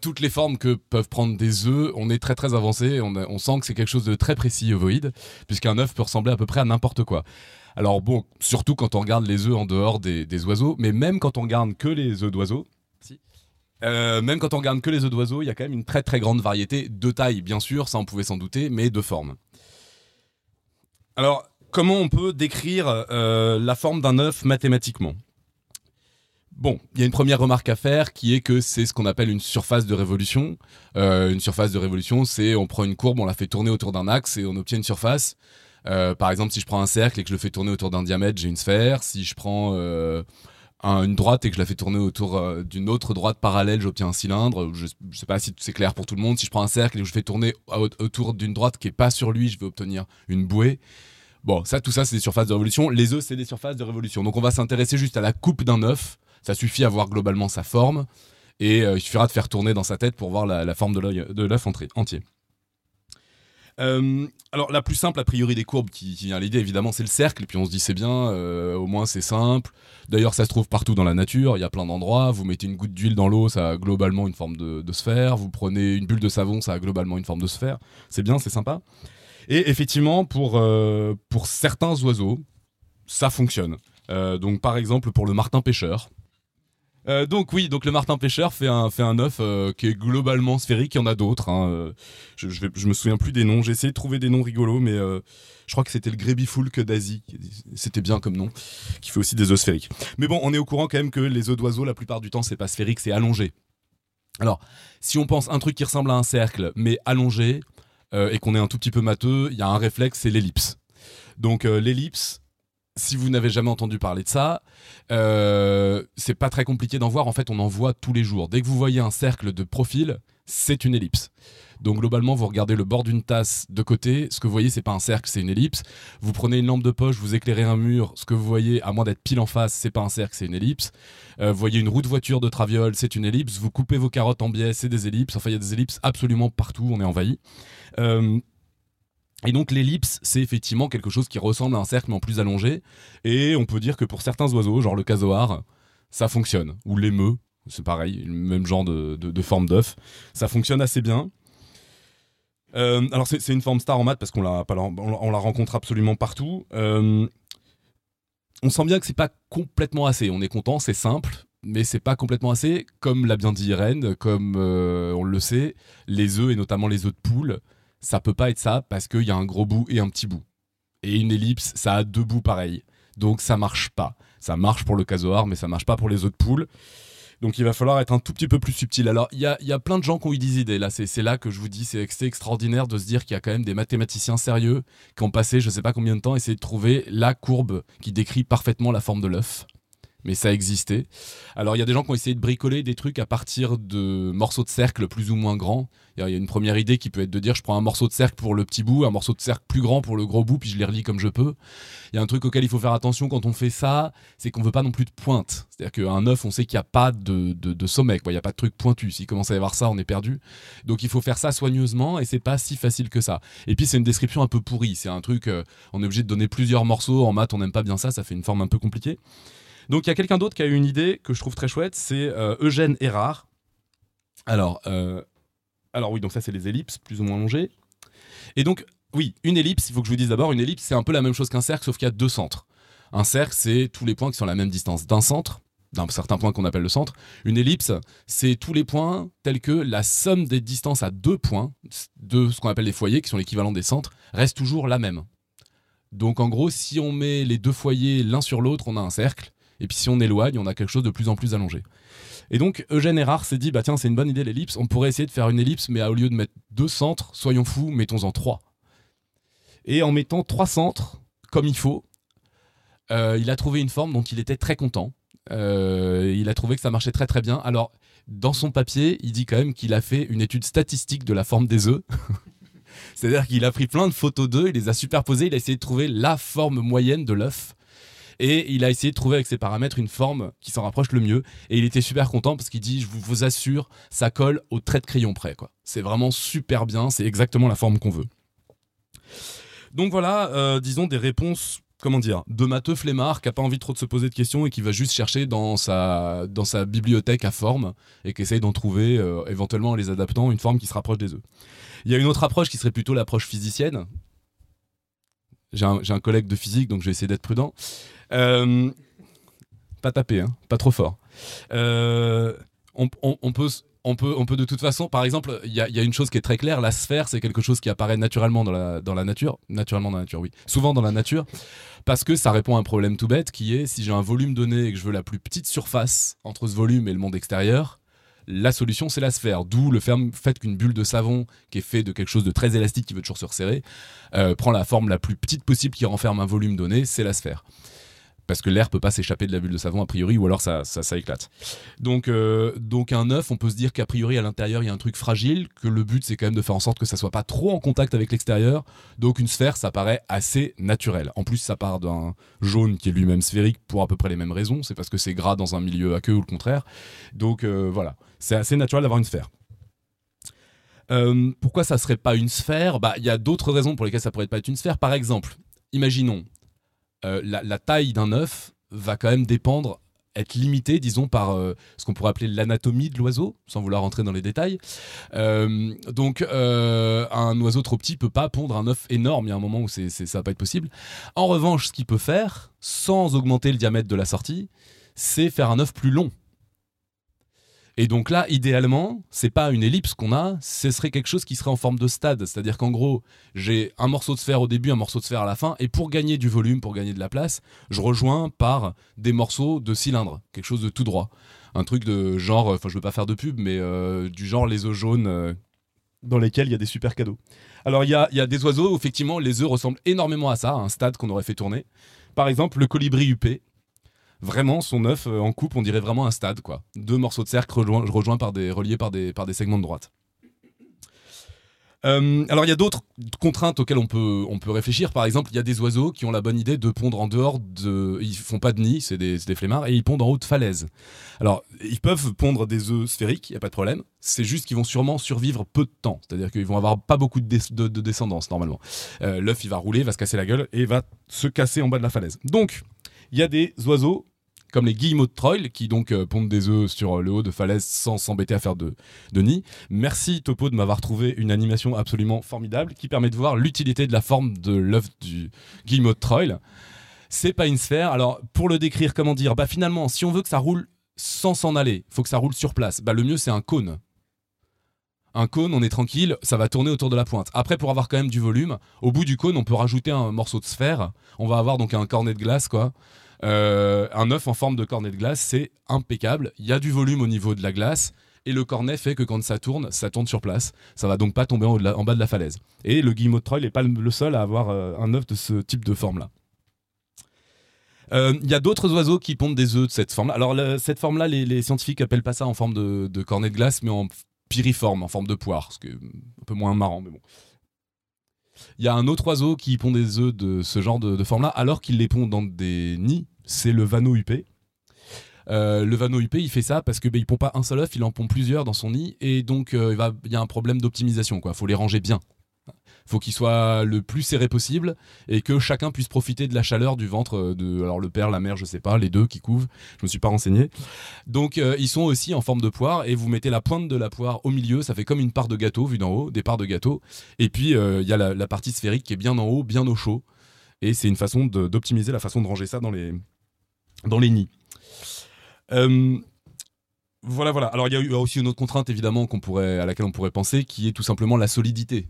toutes les formes que peuvent prendre des œufs, on est très très avancé. On, on sent que c'est quelque chose de très précis ovoïde, puisqu'un œuf peut ressembler à peu près à n'importe quoi. Alors bon, surtout quand on regarde les œufs en dehors des, oiseaux, mais même quand on regarde que les œufs d'oiseaux, euh, même quand on regarde que les œufs d'oiseaux, il y a quand même une très très grande variété de taille, bien sûr, ça on pouvait s'en douter, mais de forme. Alors, comment on peut décrire euh, la forme d'un œuf mathématiquement? Bon, il y a une première remarque à faire qui est que c'est ce qu'on appelle une surface de révolution. Euh, une surface de révolution, c'est on prend une courbe, on la fait tourner autour d'un axe et on obtient une surface. Euh, par exemple, si je prends un cercle et que je le fais tourner autour d'un diamètre, j'ai une sphère. Si je prends euh, une droite et que je la fais tourner autour euh, d'une autre droite parallèle, j'obtiens un cylindre. Je, ne sais pas si c'est clair pour tout le monde. Si je prends un cercle et que je fais tourner autour d'une droite qui est pas sur lui, je vais obtenir une bouée. Bon, ça, tout ça, c'est des surfaces de révolution. Les œufs, c'est des surfaces de révolution. Donc, on va s'intéresser juste à la coupe d'un œuf. Ça suffit à voir globalement sa forme. Et il suffira de faire tourner dans sa tête pour voir la, la forme de l'œuf entier. Euh, alors la plus simple a priori des courbes qui, vient à l'idée évidemment c'est le cercle et puis on se dit c'est bien euh, au moins c'est simple. D'ailleurs ça se trouve partout dans la nature il y a plein d'endroits vous mettez une goutte d'huile dans l'eau ça a globalement une forme de, sphère vous prenez une bulle de savon ça a globalement une forme de sphère c'est bien c'est sympa. Et effectivement pour, euh, pour certains oiseaux ça fonctionne. Donc par exemple pour le martin pêcheur euh, donc oui, donc le martin pêcheur fait un œuf euh, qui est globalement sphérique. Il y en a d'autres. Hein, euh, je, je, me souviens plus des noms. J'ai essayé de trouver des noms rigolos, mais je crois que c'était le grébifoulque d'Asie. C'était bien comme nom, qui fait aussi des œufs sphériques. Mais bon, on est au courant quand même que les œufs d'oiseaux, la plupart du temps, c'est pas sphérique, c'est allongé. Alors, si on pense un truc qui ressemble à un cercle, mais allongé, et qu'on est un tout petit peu matheux, il y a un réflexe, c'est l'ellipse. Donc l'ellipse, si vous n'avez jamais entendu parler de ça, euh, c'est pas très compliqué d'en voir. En fait, on en voit tous les jours. Dès que vous voyez un cercle de profil, c'est une ellipse. Donc globalement, vous regardez le bord d'une tasse de côté, ce que vous voyez, c'est pas un cercle, c'est une ellipse. Vous prenez une lampe de poche, vous éclairez un mur, ce que vous voyez, à moins d'être pile en face, c'est pas un cercle, c'est une ellipse. Euh, vous voyez une roue de voiture de traviole, c'est une ellipse. Vous coupez vos carottes en biais, c'est des ellipses. Enfin, il y a des ellipses absolument partout, on est envahi. Euh, Et donc l'ellipse, c'est effectivement quelque chose qui ressemble à un cercle mais en plus allongé. Et on peut dire que pour certains oiseaux, genre le casoar, ça fonctionne. Ou l'émeu, c'est pareil, le même genre de, forme d'œuf. Ça fonctionne assez bien. Euh, alors c'est une forme star en maths parce qu'on la rencontre absolument partout. Euh, on sent bien que c'est pas complètement assez. On est content, c'est simple, mais c'est pas complètement assez. Comme l'a bien dit Irène, comme euh, on le sait, les œufs et notamment les œufs de poule, ça peut pas être ça parce qu'il y a un gros bout et un petit bout. Et une ellipse, ça a deux bouts pareils. Donc ça marche pas. Ça marche pour le casoar, mais ça marche pas pour les œufs de poule. Donc il va falloir être un tout petit peu plus subtil. Alors il y a, y a plein de gens qui ont eu des idées. Là, c'est là que je vous dis, c'est extraordinaire de se dire qu'il y a quand même des mathématiciens sérieux qui ont passé je sais pas combien de temps essayer de trouver la courbe qui décrit parfaitement la forme de l'œuf. Mais ça existait. Alors il y a des gens qui ont essayé de bricoler des trucs à partir de morceaux de cercle plus ou moins grands. Il y a- une première idée qui peut être de dire je prends un morceau de cercle pour le petit bout, un morceau de cercle plus grand pour le gros bout, puis je les relie comme je peux. Il y a un truc auquel il faut faire attention quand on fait ça, c'est qu'on veut pas non plus de pointe. C'est-à-dire qu'un œuf, on sait qu'il n'y a pas de, de, sommet, il n'y a pas de truc pointu. S'il commence à y avoir ça, on est perdu. Donc il faut faire ça soigneusement et c'est pas si facile que ça. Et puis c'est une description un peu pourrie. C'est un truc, euh, on est obligé de donner plusieurs morceaux. En maths, on n'aime pas bien ça, ça fait une forme un peu compliquée. Donc il y a quelqu'un d'autre qui a eu une idée que je trouve très chouette, c'est euh, Eugène Erard. Alors, euh, alors oui, donc ça c'est les ellipses, plus ou moins longées. Et donc, oui, une ellipse, il faut que je vous dise d'abord, une ellipse c'est un peu la même chose qu'un cercle, sauf qu'il y a deux centres. Un cercle, c'est tous les points qui sont à la même distance d'un centre, d'un certain point qu'on appelle le centre. Une ellipse, c'est tous les points tels que la somme des distances à deux points, de ce qu'on appelle les foyers, qui sont l'équivalent des centres, reste toujours la même. Donc en gros, si on met les deux foyers l'un sur l'autre, on a un cercle. Et puis si on éloigne, on a quelque chose de plus en plus allongé. Et donc Eugène Erard s'est dit, bah tiens, c'est une bonne idée l'ellipse, on pourrait essayer de faire une ellipse, mais au lieu de mettre deux centres, soyons fous, mettons-en trois. Et en mettant trois centres, comme il faut, euh, il a trouvé une forme dont il était très content. Euh, il a trouvé que ça marchait très très bien. Alors, dans son papier, il dit quand même qu'il a fait une étude statistique de la forme des œufs. *laughs* C'est-à-dire qu'il a pris plein de photos d'œufs, il les a superposées, il a essayé de trouver la forme moyenne de l'œuf. Et il a essayé de trouver avec ses paramètres une forme qui s'en rapproche le mieux. Et il était super content parce qu'il dit, je vous, assure, ça colle au trait de crayon près. C'est vraiment super bien, c'est exactement la forme qu'on veut. Donc voilà, euh, disons des réponses, comment dire, de matheux flemmard qui a pas envie trop de se poser de questions et qui va juste chercher dans sa, dans sa bibliothèque à forme et qui essaye d'en trouver, euh, éventuellement en les adaptant, une forme qui se rapproche des œufs. Il y a une autre approche qui serait plutôt l'approche physicienne. J'ai un, un collègue de physique, donc je vais essayer d'être prudent. Euh, pas taper, hein, pas trop fort. Euh, on, peut, on, peut, on peut de toute façon, par exemple, il y a, une chose qui est très claire, la sphère, c'est quelque chose qui apparaît naturellement dans la, nature. Naturellement dans la nature, oui. Souvent dans la nature, parce que ça répond à un problème tout bête qui est, si j'ai un volume donné et que je veux la plus petite surface entre ce volume et le monde extérieur, la solution c'est la sphère. D'où le fait qu'une bulle de savon qui est fait de quelque chose de très élastique qui veut toujours se resserrer, euh, prend la forme la plus petite possible qui renferme un volume donné, c'est la sphère. Parce que l'air peut pas s'échapper de la bulle de savon a priori, ou alors ça, ça, éclate. Donc, euh, donc un œuf, on peut se dire qu'a priori à l'intérieur il y a un truc fragile, que le but c'est quand même de faire en sorte que ça soit pas trop en contact avec l'extérieur. Donc une sphère, ça paraît assez naturel. En plus, ça part d'un jaune qui est lui-même sphérique pour à peu près les mêmes raisons. C'est parce que c'est gras dans un milieu aqueux ou le contraire. Donc euh, voilà, c'est assez naturel d'avoir une sphère. Euh, pourquoi ça serait pas une sphère? Bah, il y a d'autres raisons pour lesquelles ça pourrait pas être une sphère. Par exemple, imaginons euh, la, taille d'un œuf va quand même dépendre, être limitée, disons, par euh, ce qu'on pourrait appeler l'anatomie de l'oiseau, sans vouloir rentrer dans les détails. Euh, donc, un oiseau trop petit peut pas pondre un œuf énorme. Il y a un moment où c'est, c'est- ça va pas être possible. En revanche, ce qu'il peut faire, sans augmenter le diamètre de la sortie, c'est faire un œuf plus long. Et donc là, idéalement, c'est pas une ellipse qu'on a, ce serait quelque chose qui serait en forme de stade. C'est-à-dire qu'en gros, j'ai un morceau de sphère au début, un morceau de sphère à la fin, et pour gagner du volume, pour gagner de la place, je rejoins par des morceaux de cylindre, quelque chose de tout droit. Un truc de genre, enfin je veux pas faire de pub, mais euh, du genre les œufs jaunes euh, dans lesquels il y a des super cadeaux. Alors il y a, y a des oiseaux, effectivement, les œufs ressemblent énormément à ça, à un stade qu'on aurait fait tourner. Par exemple, le colibri huppé. Vraiment, son œuf euh, en coupe, on dirait vraiment un stade, quoi. Deux morceaux de cercle rejoints par des, reliés par des, par des segments de droite. Euh, alors il y a d'autres contraintes auxquelles on peut, on peut réfléchir. Par exemple, il y a des oiseaux qui ont la bonne idée de pondre en dehors de... Ils font pas de nid, c'est des, des, flemmards, et ils pondent en haut de falaises. Alors ils peuvent pondre des œufs sphériques, il n'y a pas de problème. C'est juste qu'ils vont sûrement survivre peu de temps. C'est-à-dire qu'ils vont avoir pas beaucoup de, de, descendance normalement. Euh, l'œuf il va rouler, va se casser la gueule et va se casser en bas de la falaise. Donc il y a des oiseaux comme les guillemots de Troil, qui donc euh, pondent des œufs sur euh, le haut de falaise sans s'embêter à faire de, nid. Merci Topo de m'avoir trouvé une animation absolument formidable qui permet de voir l'utilité de la forme de l'œuf du guillemot de Troil. C'est pas une sphère. Alors pour le décrire, comment dire? Bah finalement, si on veut que ça roule sans s'en aller, faut que ça roule sur place. Bah le mieux c'est un cône. Un cône, on est tranquille, ça va tourner autour de la pointe. Après, pour avoir quand même du volume, au bout du cône, on peut rajouter un morceau de sphère. On va avoir donc un cornet de glace, quoi. Euh, un œuf en forme de cornet de glace, c'est impeccable. Il y a du volume au niveau de la glace. Et le cornet fait que quand ça tourne, ça tourne sur place. Ça va donc pas tomber en, bas de la falaise. Et le guillemot de Troll n'est pas le seul à avoir euh, un œuf de ce type de forme-là. Euh, il y a d'autres oiseaux qui pondent des œufs de cette forme-là. Alors, cette forme-là, les, scientifiques appellent pas ça en forme de, cornet de glace, mais en piriforme, en forme de poire, ce qui est un peu moins marrant, mais bon. Il y a un autre oiseau qui pond des œufs de ce genre de, forme-là, alors qu'il les pond dans des nids. C'est le vanneau huppé. Euh, le vanneau huppé, il fait ça parce que ben, il pond pas un seul œuf, il en pond plusieurs dans son nid, et donc euh, il, y a un problème d'optimisation. Il faut les ranger bien faut qu'il soit le plus serré possible et que chacun puisse profiter de la chaleur du ventre euh, de alors le père, la mère, je sais pas, les deux qui couvent. Je me suis pas renseigné. Donc ils sont aussi en forme de poire et vous mettez la pointe de la poire au milieu, ça fait comme une part de gâteau vue d'en haut, des parts de gâteau. Et puis il y a la, partie sphérique qui est bien en haut, bien au chaud. Et c'est une façon d'optimiser la façon de ranger ça dans les dans les nids. voilà, voilà. Alors il y a aussi une autre contrainte évidemment à laquelle on pourrait penser, qui est tout simplement la solidité.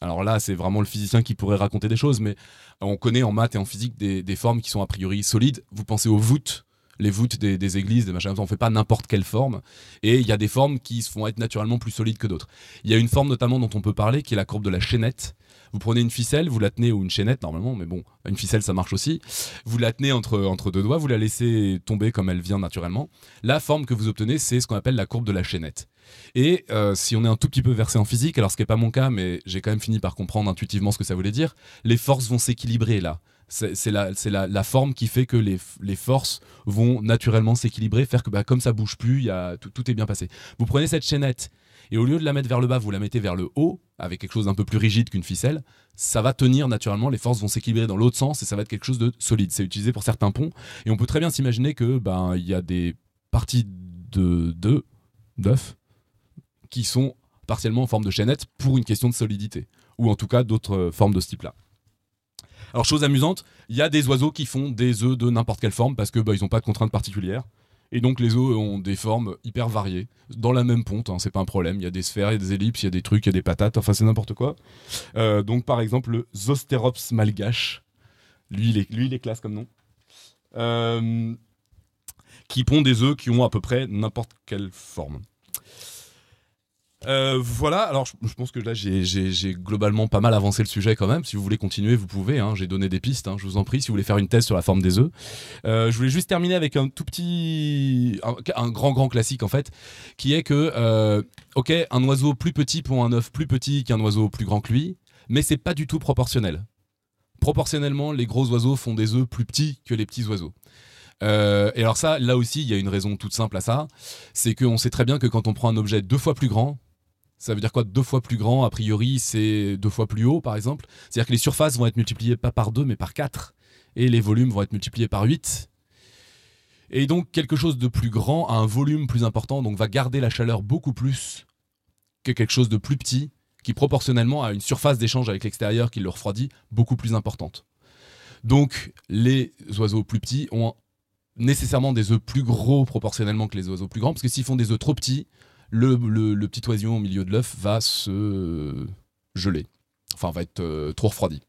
Alors là, c'est vraiment le physicien qui pourrait raconter des choses, mais on connaît en maths et en physique des, formes qui sont a priori solides. Vous pensez aux voûtes, les voûtes des, églises, des machins, on ne fait pas n'importe quelle forme. Et il y a des formes qui se font être naturellement plus solides que d'autres. Il y a une forme notamment dont on peut parler, qui est la courbe de la chaînette. Vous prenez une ficelle, vous la tenez, ou une chaînette normalement, mais bon, une ficelle ça marche aussi. Vous la tenez entre, entre deux doigts, vous la laissez tomber comme elle vient naturellement. La forme que vous obtenez, c'est ce qu'on appelle la courbe de la chaînette. Et euh, si on est un tout petit peu versé en physique, alors ce qui n'est pas mon cas, mais j'ai quand même fini par comprendre intuitivement ce que ça voulait dire, les forces vont s'équilibrer là. C'est la, la, forme qui fait que les, les forces vont naturellement s'équilibrer, faire que bah, comme ça bouge plus, y a, tout, tout est bien passé. Vous prenez cette chaînette et au lieu de la mettre vers le bas, vous la mettez vers le haut, avec quelque chose d'un peu plus rigide qu'une ficelle, ça va tenir naturellement, les forces vont s'équilibrer dans l'autre sens et ça va être quelque chose de solide. C'est utilisé pour certains ponts et on peut très bien s'imaginer que ben il y a des parties de d'œufs qui sont partiellement en forme de chaînette pour une question de solidité, ou en tout cas d'autres euh, formes de ce type-là. Alors chose amusante, il y a des oiseaux qui font des œufs de n'importe quelle forme parce que bah, ils n'ont pas de contraintes particulières. Et donc les œufs ont des formes hyper variées, dans la même ponte, hein, c'est pas un problème. Il y a des sphères, il y a des ellipses, il y a des trucs, il y a des patates, enfin c'est n'importe quoi. Euh, donc par exemple le Zosterops malgache, lui il est, lui, il est classe comme nom, euh, qui pond des œufs qui ont à peu près n'importe quelle forme. Euh, voilà, alors je, pense que là j'ai globalement pas mal avancé le sujet quand même. Si vous voulez continuer, vous pouvez. Hein. J'ai donné des pistes, hein, je vous en prie. Si vous voulez faire une thèse sur la forme des œufs, euh, je voulais juste terminer avec un tout petit, un, grand grand classique en fait, qui est que euh, ok, un oiseau plus petit pour un œuf plus petit qu'un oiseau plus grand que lui, mais c'est pas du tout proportionnel. Proportionnellement, les gros oiseaux font des œufs plus petits que les petits oiseaux. et alors ça, là aussi, il y a une raison toute simple à ça, c'est qu'on sait très bien que quand on prend un objet deux fois plus grand, ça veut dire quoi Deux fois plus grand, a priori, c'est deux fois plus haut, par exemple? C'est-à-dire que les surfaces vont être multipliées pas par deux, mais par quatre. Et les volumes vont être multipliés par 8. Et donc, quelque chose de plus grand a un volume plus important, donc va garder la chaleur beaucoup plus que quelque chose de plus petit, qui proportionnellement a une surface d'échange avec l'extérieur qui le refroidit beaucoup plus importante. Donc, les oiseaux plus petits ont nécessairement des œufs plus gros proportionnellement que les oiseaux plus grands, parce que s'ils font des œufs trop petits, le, petit oisillon au milieu de l'œuf va se geler. Enfin, va être euh, trop refroidi.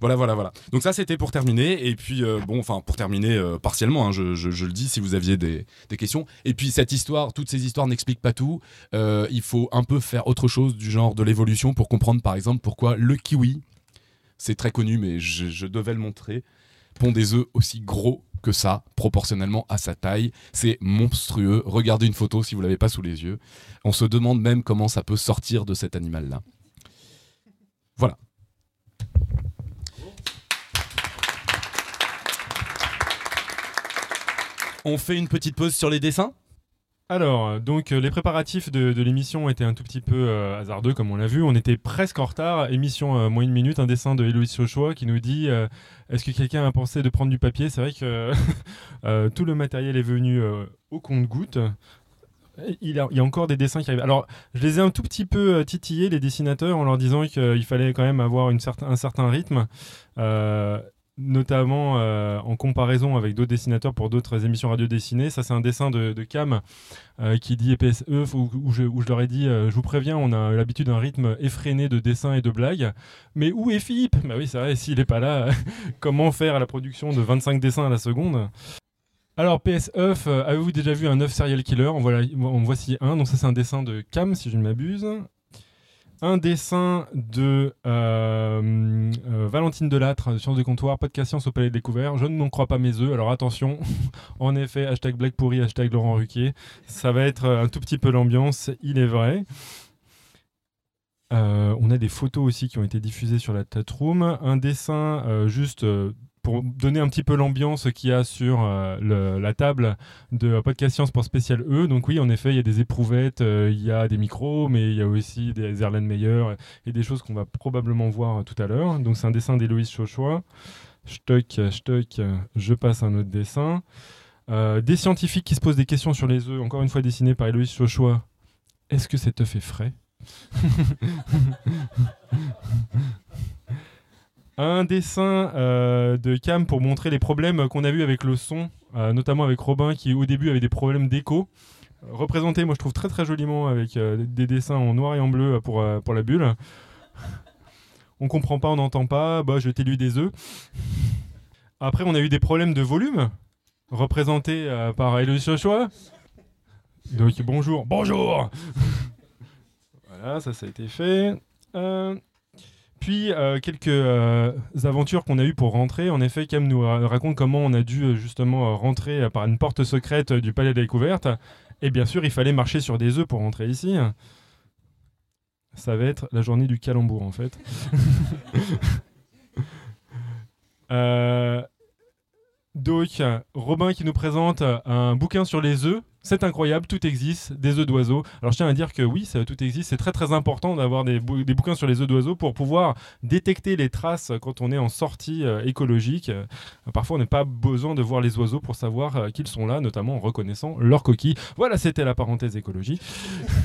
Voilà, voilà, voilà. Donc ça, c'était pour terminer. Et puis, euh, bon, enfin, pour terminer euh, partiellement, hein, je, le dis, si vous aviez des, questions. Et puis, cette histoire, toutes ces histoires n'expliquent pas tout. il faut un peu faire autre chose du genre de l'évolution pour comprendre, par exemple, pourquoi le kiwi, c'est très connu, mais je, je devais le montrer, pond des œufs aussi gros que ça, proportionnellement à sa taille. C'est monstrueux. Regardez une photo si vous l'avez pas sous les yeux. On se demande même comment ça peut sortir de cet animal-là. Voilà. On fait une petite pause sur les dessins? Alors, donc les préparatifs de, l'émission étaient un tout petit peu hasardeux, comme on l'a vu. On était presque en retard. Émission moins une minute, un dessin de Héloïse Sochois qui nous dit Est-ce que quelqu'un a pensé de prendre du papier? C'est vrai que *laughs* tout le matériel est venu au compte-goutte. Il, y a encore des dessins qui arrivent. Alors, je les ai un tout petit peu titillés, les dessinateurs, en leur disant qu'il fallait quand même avoir un certain rythme notamment euh, en comparaison avec d'autres dessinateurs pour d'autres émissions radio dessinées. Ça, c'est un dessin de, Cam euh, qui dit EPSE, où, où, je, leur ai dit euh, Je vous préviens, on a l'habitude d'un rythme effréné de dessins et de blagues. Mais où est Philippe? Bah oui, c'est vrai, s'il n'est pas là, *laughs* comment faire la production de 25 dessins à la seconde? Alors, PS avez-vous déjà vu un œuf serial killer? En, voilà, en voici un. Donc, ça, c'est un dessin de Cam, si je ne m'abuse un dessin de euh, euh, Valentine Delattre, Sciences de comptoir, podcast science au palais de découvert. Je ne n'en crois pas mes œufs, alors attention. *laughs* en effet, hashtag Black Pourri, hashtag Laurent Ruquier. Ça va être un tout petit peu l'ambiance, il est vrai. Euh, on a des photos aussi qui ont été diffusées sur la room. Un dessin juste pour donner un petit peu l'ambiance qu'il y a sur euh, la table de Podcast Science pour spécial E. Donc oui, en effet, il y a des éprouvettes, euh, il y a des micros, mais il y a aussi des Erlen Meyer et des choses qu'on va probablement voir tout à l'heure. Donc c'est un dessin d'Héloïse Chauchois. Stock, stock, je passe un autre dessin. Euh, des scientifiques qui se posent des questions sur les œufs, encore une fois dessiné par Héloïse Chauchois. Est-ce que cet œuf est frais? *laughs* un dessin euh, de Cam pour montrer les problèmes qu'on a eu avec le son, euh, notamment avec Robin qui au début avait des problèmes d'écho. représenté, moi je trouve très très joliment avec euh, des dessins en noir et en bleu pour, la bulle. *laughs* On comprend pas, on n'entend pas, bah je t'ai lu des œufs. Après on a eu des problèmes de volume, représentés par Eloïse Chochois. Donc bonjour, bonjour *laughs* Voilà, ça ça a été fait. Puis euh, quelques euh, aventures qu'on a eues pour rentrer. En effet, Cam nous raconte comment on a dû euh, justement rentrer par une porte secrète du palais de la découverte. Et bien sûr, il fallait marcher sur des œufs pour rentrer ici. Ça va être la journée du calembour en fait. *laughs* donc, Robin qui nous présente un bouquin sur les œufs c'est incroyable, tout existe, des œufs d'oiseaux. Alors je tiens à dire que oui, ça, tout existe, c'est très très important d'avoir des, bouquins sur les œufs d'oiseaux pour pouvoir détecter les traces quand on est en sortie euh, écologique. Euh, parfois on n'a pas besoin de voir les oiseaux pour savoir euh, qu'ils sont là, notamment en reconnaissant leurs coquilles. Voilà, c'était la parenthèse écologie.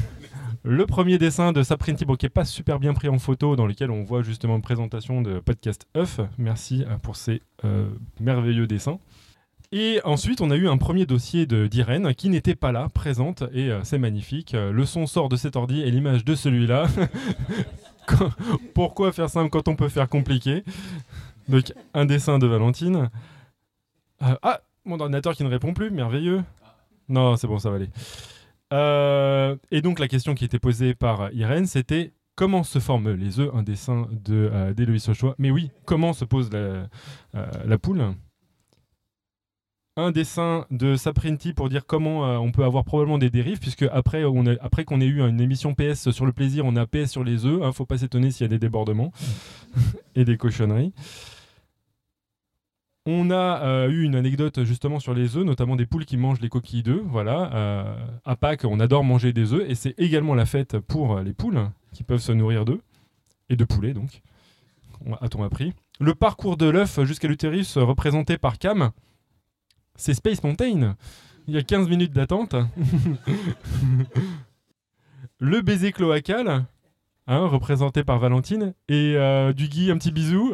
*laughs* le premier dessin de Saprinti, qui n'est pas super bien pris en photo, dans lequel on voit justement une présentation de podcast œuf. Merci pour ces merveilleux dessins. Et ensuite, on a eu un premier dossier d'Irène qui n'était pas là, présente, et euh, c'est magnifique. Euh, le son sort de cet ordi et l'image de celui-là. *laughs* Pourquoi faire simple quand on peut faire compliqué? Donc, un dessin de Valentine. Euh, ah, mon ordinateur qui ne répond plus, merveilleux. Non, c'est bon, ça va aller. et donc, la question qui était posée par Irène, c'était comment se forment les œufs? Un dessin d'Héloïse de, Sochois. Mais oui, comment se pose la poule? Un dessin de Saprinti pour dire comment euh, on peut avoir probablement des dérives, puisque après, on après qu'on ait eu une émission PS sur le plaisir, on a PS sur les œufs. Hein, faut pas s'étonner s'il y a des débordements *laughs* et des cochonneries. On a euh, eu une anecdote justement sur les œufs, notamment des poules qui mangent les coquilles d'œufs. Voilà, euh, à Pâques, on adore manger des œufs et c'est également la fête pour les poules qui peuvent se nourrir d'œufs et de poulets donc. A-t-on appris Le parcours de l'œuf jusqu'à l'utérus représenté par Cam c'est Space Mountain. Il y a 15 minutes d'attente. *laughs* le baiser cloacal, hein, représenté par Valentine. Et euh, du Guy, un petit bisou.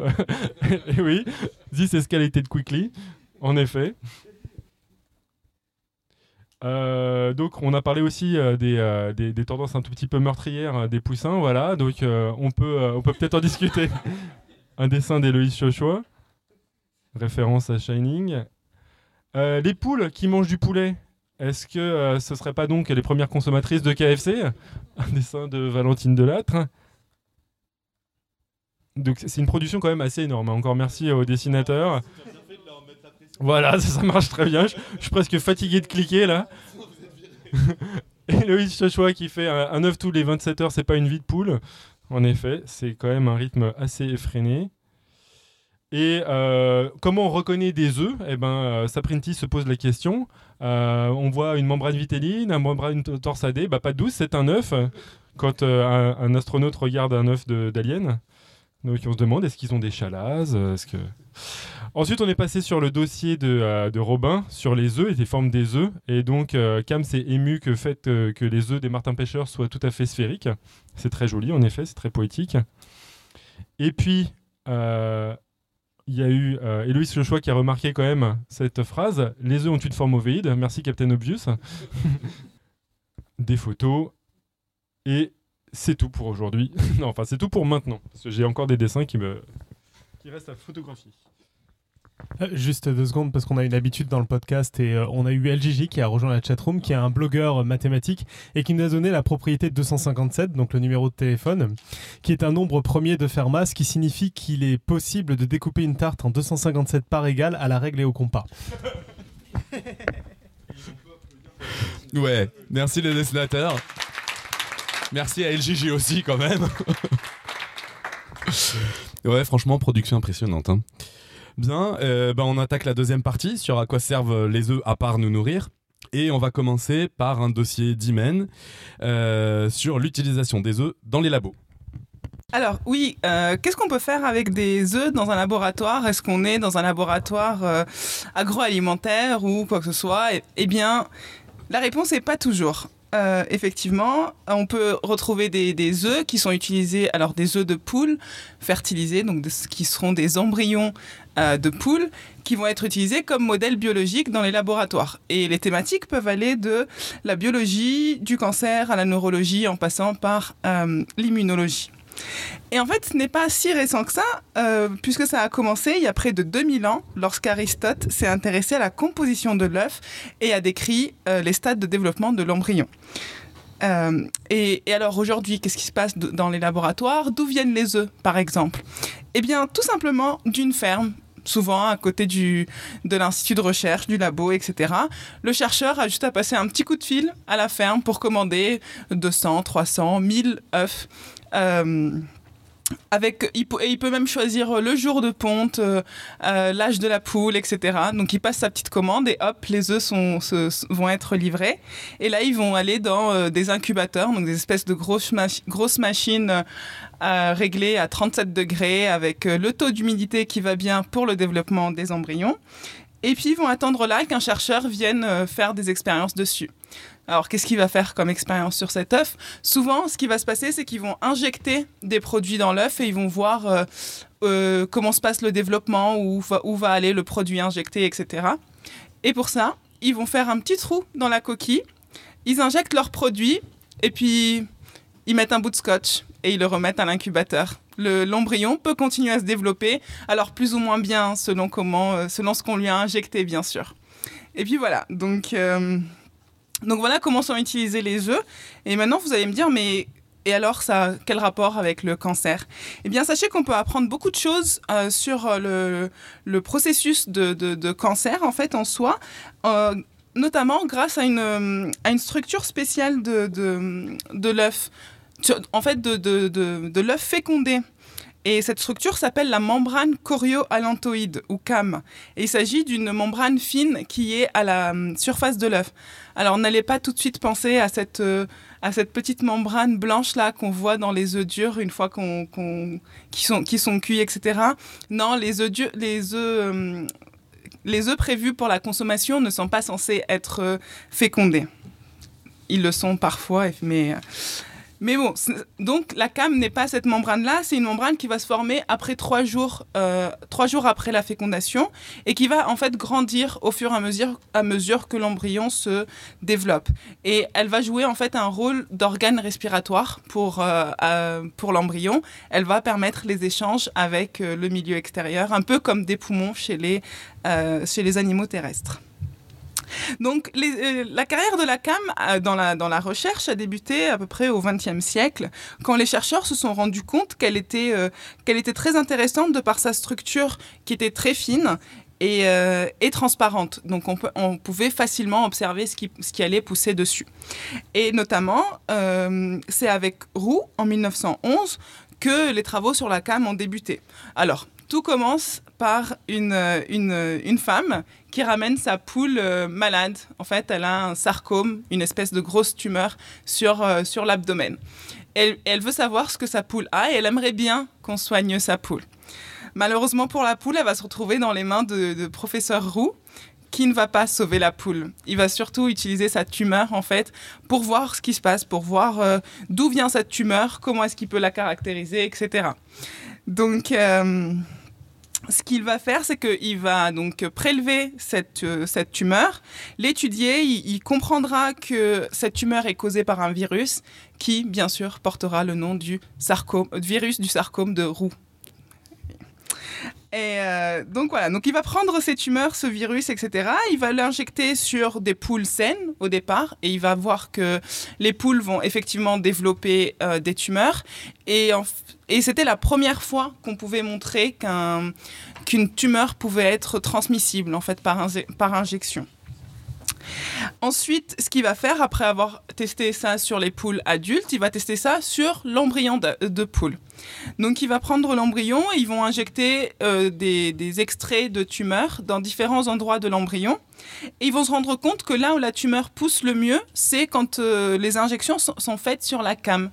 *laughs* et oui, this escalated quickly, en effet. Euh, donc on a parlé aussi euh, des, des, tendances un tout petit peu meurtrières des poussins, voilà. Donc on peut on peut peut-être en discuter. *laughs* un dessin d'Héloïse Chochois, référence à Shining. Euh, les poules qui mangent du poulet, est-ce que euh, ce ne serait pas donc les premières consommatrices de KFC Un dessin de Valentine Delattre. Donc c'est une production quand même assez énorme. Hein. Encore merci aux dessinateurs. Voilà, *laughs* ça, marche très bien. Je, suis presque fatigué de cliquer là. *laughs* Et Loïs Chochois qui fait un, œuf tous les 27 heures, c'est pas une vie de poule. En effet, c'est quand même un rythme assez effréné. Et euh, comment on reconnaît des œufs? Eh ben, euh, Saprinti se pose la question. Euh, on voit une membrane vitelline, une membrane torsadée. Bah, pas douce, c'est un œuf. Quand un, un, astronaute regarde un œuf d'alien, donc on se demande est-ce qu'ils ont des chalazes. Ensuite, on est passé sur le dossier de, de Robin sur les œufs et les formes des œufs. Et donc, Cam s'est ému que fait que les œufs des martins pêcheurs soient tout à fait sphériques. C'est très joli, en effet, c'est très poétique. Et puis, il y a eu euh, Héloïse qui a remarqué quand même cette phrase Les œufs ont une forme ovoïde. Merci, Captain Obvious. Des photos. Et c'est tout pour aujourd'hui. *laughs* non, enfin, c'est tout pour maintenant. Parce que j'ai encore des dessins qui me qui restent à photographier. Euh, juste deux secondes parce qu'on a une habitude dans le podcast et euh, on a eu LGJ qui a rejoint la chatroom, qui est un blogueur mathématique et qui nous a donné la propriété de 257, donc le numéro de téléphone, qui est un nombre premier de Fermat, ce qui signifie qu'il est possible de découper une tarte en 257 parts égales à la règle et au compas. *laughs* ouais, merci les dessinateurs. Merci à LGJ aussi quand même. *laughs* ouais, franchement, production impressionnante. Hein. Bien, euh, bah, on attaque la deuxième partie sur à quoi servent les œufs à part nous nourrir. Et on va commencer par un dossier d'Imen euh, sur l'utilisation des œufs dans les labos. Alors oui, euh, qu'est-ce qu'on peut faire avec des œufs dans un laboratoire? Est-ce qu'on est dans un laboratoire agroalimentaire ou quoi que ce soit? Eh bien, la réponse n'est pas toujours. Effectivement, on peut retrouver des, œufs qui sont utilisés, alors des œufs de poule fertilisés, donc qui seront des embryons de poule, qui vont être utilisés comme modèle biologique dans les laboratoires. Et les thématiques peuvent aller de la biologie, du cancer à la neurologie, en passant par euh, l'immunologie. Et en fait, ce n'est pas si récent que ça, euh, puisque ça a commencé il y a près de 2000 ans, lorsqu'Aristote s'est intéressé à la composition de l'œuf et a décrit euh, les stades de développement de l'embryon. Euh, et, alors aujourd'hui, qu'est-ce qui se passe dans les laboratoires? D'où viennent les œufs, par exemple? Eh bien, tout simplement d'une ferme souvent à côté du, de l'institut de recherche, du labo, etc. Le chercheur a juste à passer un petit coup de fil à la ferme pour commander 200, 300, 1000 œufs. Euh, avec, il, peut, il peut même choisir le jour de ponte, euh, euh, l'âge de la poule, etc. Donc il passe sa petite commande et hop, les œufs sont, vont être livrés. Et là, ils vont aller dans des incubateurs, donc des espèces de grosses, grosses machines réglées à 37 degrés avec le taux d'humidité qui va bien pour le développement des embryons. Et puis ils vont attendre là qu'un chercheur vienne faire des expériences dessus. Alors, qu'est-ce qu'il va faire comme expérience sur cet œuf? Souvent, ce qui va se passer, c'est qu'ils vont injecter des produits dans l'œuf et ils vont voir euh, euh, comment se passe le développement, où va, aller le produit injecté, etc. Et pour ça, ils vont faire un petit trou dans la coquille, ils injectent leur produit et puis ils mettent un bout de scotch et ils le remettent à l'incubateur. L'embryon peut continuer à se développer, alors plus ou moins bien selon comment, euh, selon ce qu'on lui a injecté, bien sûr. Et puis voilà, donc donc voilà comment sont utilisés les œufs. Et maintenant, vous allez me dire, mais et alors, ça, quel rapport avec le cancer? Eh bien, sachez qu'on peut apprendre beaucoup de choses euh, sur euh, le, processus de, cancer, en fait, en soi, euh, notamment grâce à une, à une structure spéciale de, de, l'œuf, en fait, de, de l'œuf fécondé. Et cette structure s'appelle la membrane chorioallantoïde ou CAM. Et il s'agit d'une membrane fine qui est à la hum, surface de l'œuf. Alors n'allez pas tout de suite penser à cette, euh, à cette petite membrane blanche là qu'on voit dans les œufs durs une fois qu'on, qui, sont, qui sont cuits, etc. Non, hum, les œufs prévus pour la consommation ne sont pas censés être euh, fécondés. Ils le sont parfois, mais mais bon, donc la cam n'est pas cette membrane-là, c'est une membrane qui va se former après trois jours, euh, trois jours après la fécondation et qui va en fait grandir au fur et à mesure, à mesure que l'embryon se développe. Et elle va jouer en fait un rôle d'organe respiratoire pour, euh, euh, pour l'embryon. Elle va permettre les échanges avec le milieu extérieur, un peu comme des poumons chez les, chez les animaux terrestres. Donc euh, la carrière de la CAM euh, dans, la, dans la recherche a débuté à peu près au XXe siècle, quand les chercheurs se sont rendus compte qu'elle était, euh, était très intéressante de par sa structure qui était très fine et, et transparente. Donc on, peut, on, pouvait facilement observer ce qui, ce qui, allait pousser dessus. Et notamment, c'est avec Roux, en 1911, que les travaux sur la cam ont débuté. Alors, tout commence par une, une, une femme qui ramène sa poule euh, malade. En fait, elle a un sarcome, une espèce de grosse tumeur sur, euh, sur l'abdomen. Elle, elle veut savoir ce que sa poule a et elle aimerait bien qu'on soigne sa poule. Malheureusement pour la poule, elle va se retrouver dans les mains de, professeur Roux, qui ne va pas sauver la poule. Il va surtout utiliser sa tumeur en fait pour voir ce qui se passe, pour voir euh, d'où vient cette tumeur, comment est-ce qu'il peut la caractériser, etc. Donc ce qu'il va faire, c'est qu'il va donc prélever cette, euh, cette tumeur, l'étudier, il, comprendra que cette tumeur est causée par un virus qui, bien sûr, portera le nom du sarcome, virus du sarcome de Roux. Et euh, donc voilà, donc il va prendre ces tumeurs, ce virus, etc. Il va l'injecter sur des poules saines au départ et il va voir que les poules vont effectivement développer euh, des tumeurs. Et, et c'était la première fois qu'on pouvait montrer qu'un, qu'une tumeur pouvait être transmissible en fait par, injection. Ensuite, ce qu'il va faire après avoir testé ça sur les poules adultes, il va tester ça sur l'embryon de, de, poule. Donc, il va prendre l'embryon et ils vont injecter euh, des, extraits de tumeurs dans différents endroits de l'embryon. Et ils vont se rendre compte que là où la tumeur pousse le mieux, c'est quand euh, les injections sont faites sur la cam.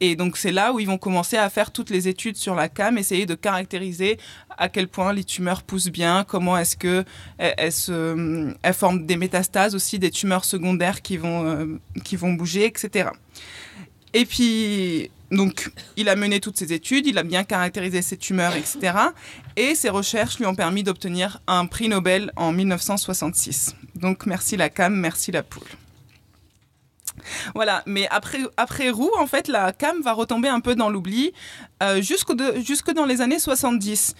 Et donc c'est là où ils vont commencer à faire toutes les études sur la cam, essayer de caractériser à quel point les tumeurs poussent bien, comment est-ce que elles, elles, se, elles, forment des métastases aussi, des tumeurs secondaires qui vont, euh, qui vont bouger, etc. Et puis, donc, il a mené toutes ces études, il a bien caractérisé ces tumeurs, etc. Et ses recherches lui ont permis d'obtenir un prix Nobel en 1966. Donc, merci la cam, merci la poule. Voilà, mais après, après Roux, en fait, la cam va retomber un peu dans l'oubli euh, jusque, jusque dans les années 70.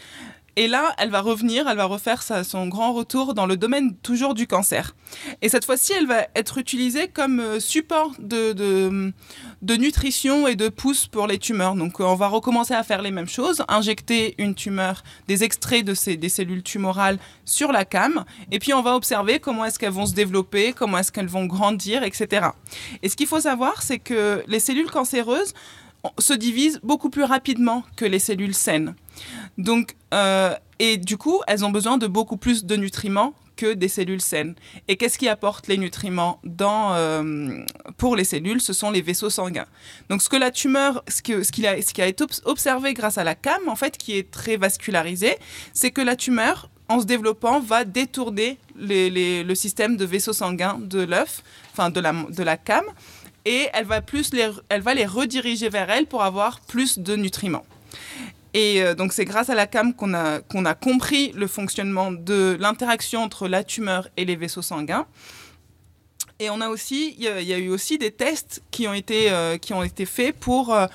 Et là, elle va revenir, elle va refaire son grand retour dans le domaine toujours du cancer. Et cette fois-ci, elle va être utilisée comme support de, nutrition et de pousse pour les tumeurs. Donc, on va recommencer à faire les mêmes choses, injecter une tumeur, des extraits de ces, des cellules tumorales sur la cam, et puis on va observer comment est-ce qu'elles vont se développer, comment est-ce qu'elles vont grandir, etc. Et ce qu'il faut savoir, c'est que les cellules cancéreuses se divisent beaucoup plus rapidement que les cellules saines. Donc, euh, et du coup, elles ont besoin de beaucoup plus de nutriments que des cellules saines. Et qu'est-ce qui apporte les nutriments dans, euh, pour les cellules? Ce sont les vaisseaux sanguins. Donc, ce que la tumeur, ce, que, qui, a, été observé grâce à la CAM, en fait, qui est très vascularisé, c'est que la tumeur, en se développant, va détourner le système de vaisseaux sanguins de l'œuf, enfin de la, CAM, et elle va, plus elle va les rediriger vers elle pour avoir plus de nutriments. Et euh, donc c'est grâce à la CAM qu'on a, a compris le fonctionnement de l'interaction entre la tumeur et les vaisseaux sanguins. Et on a aussi, il y, y, a eu aussi des tests qui ont été, euh, qui ont été faits pour, euh,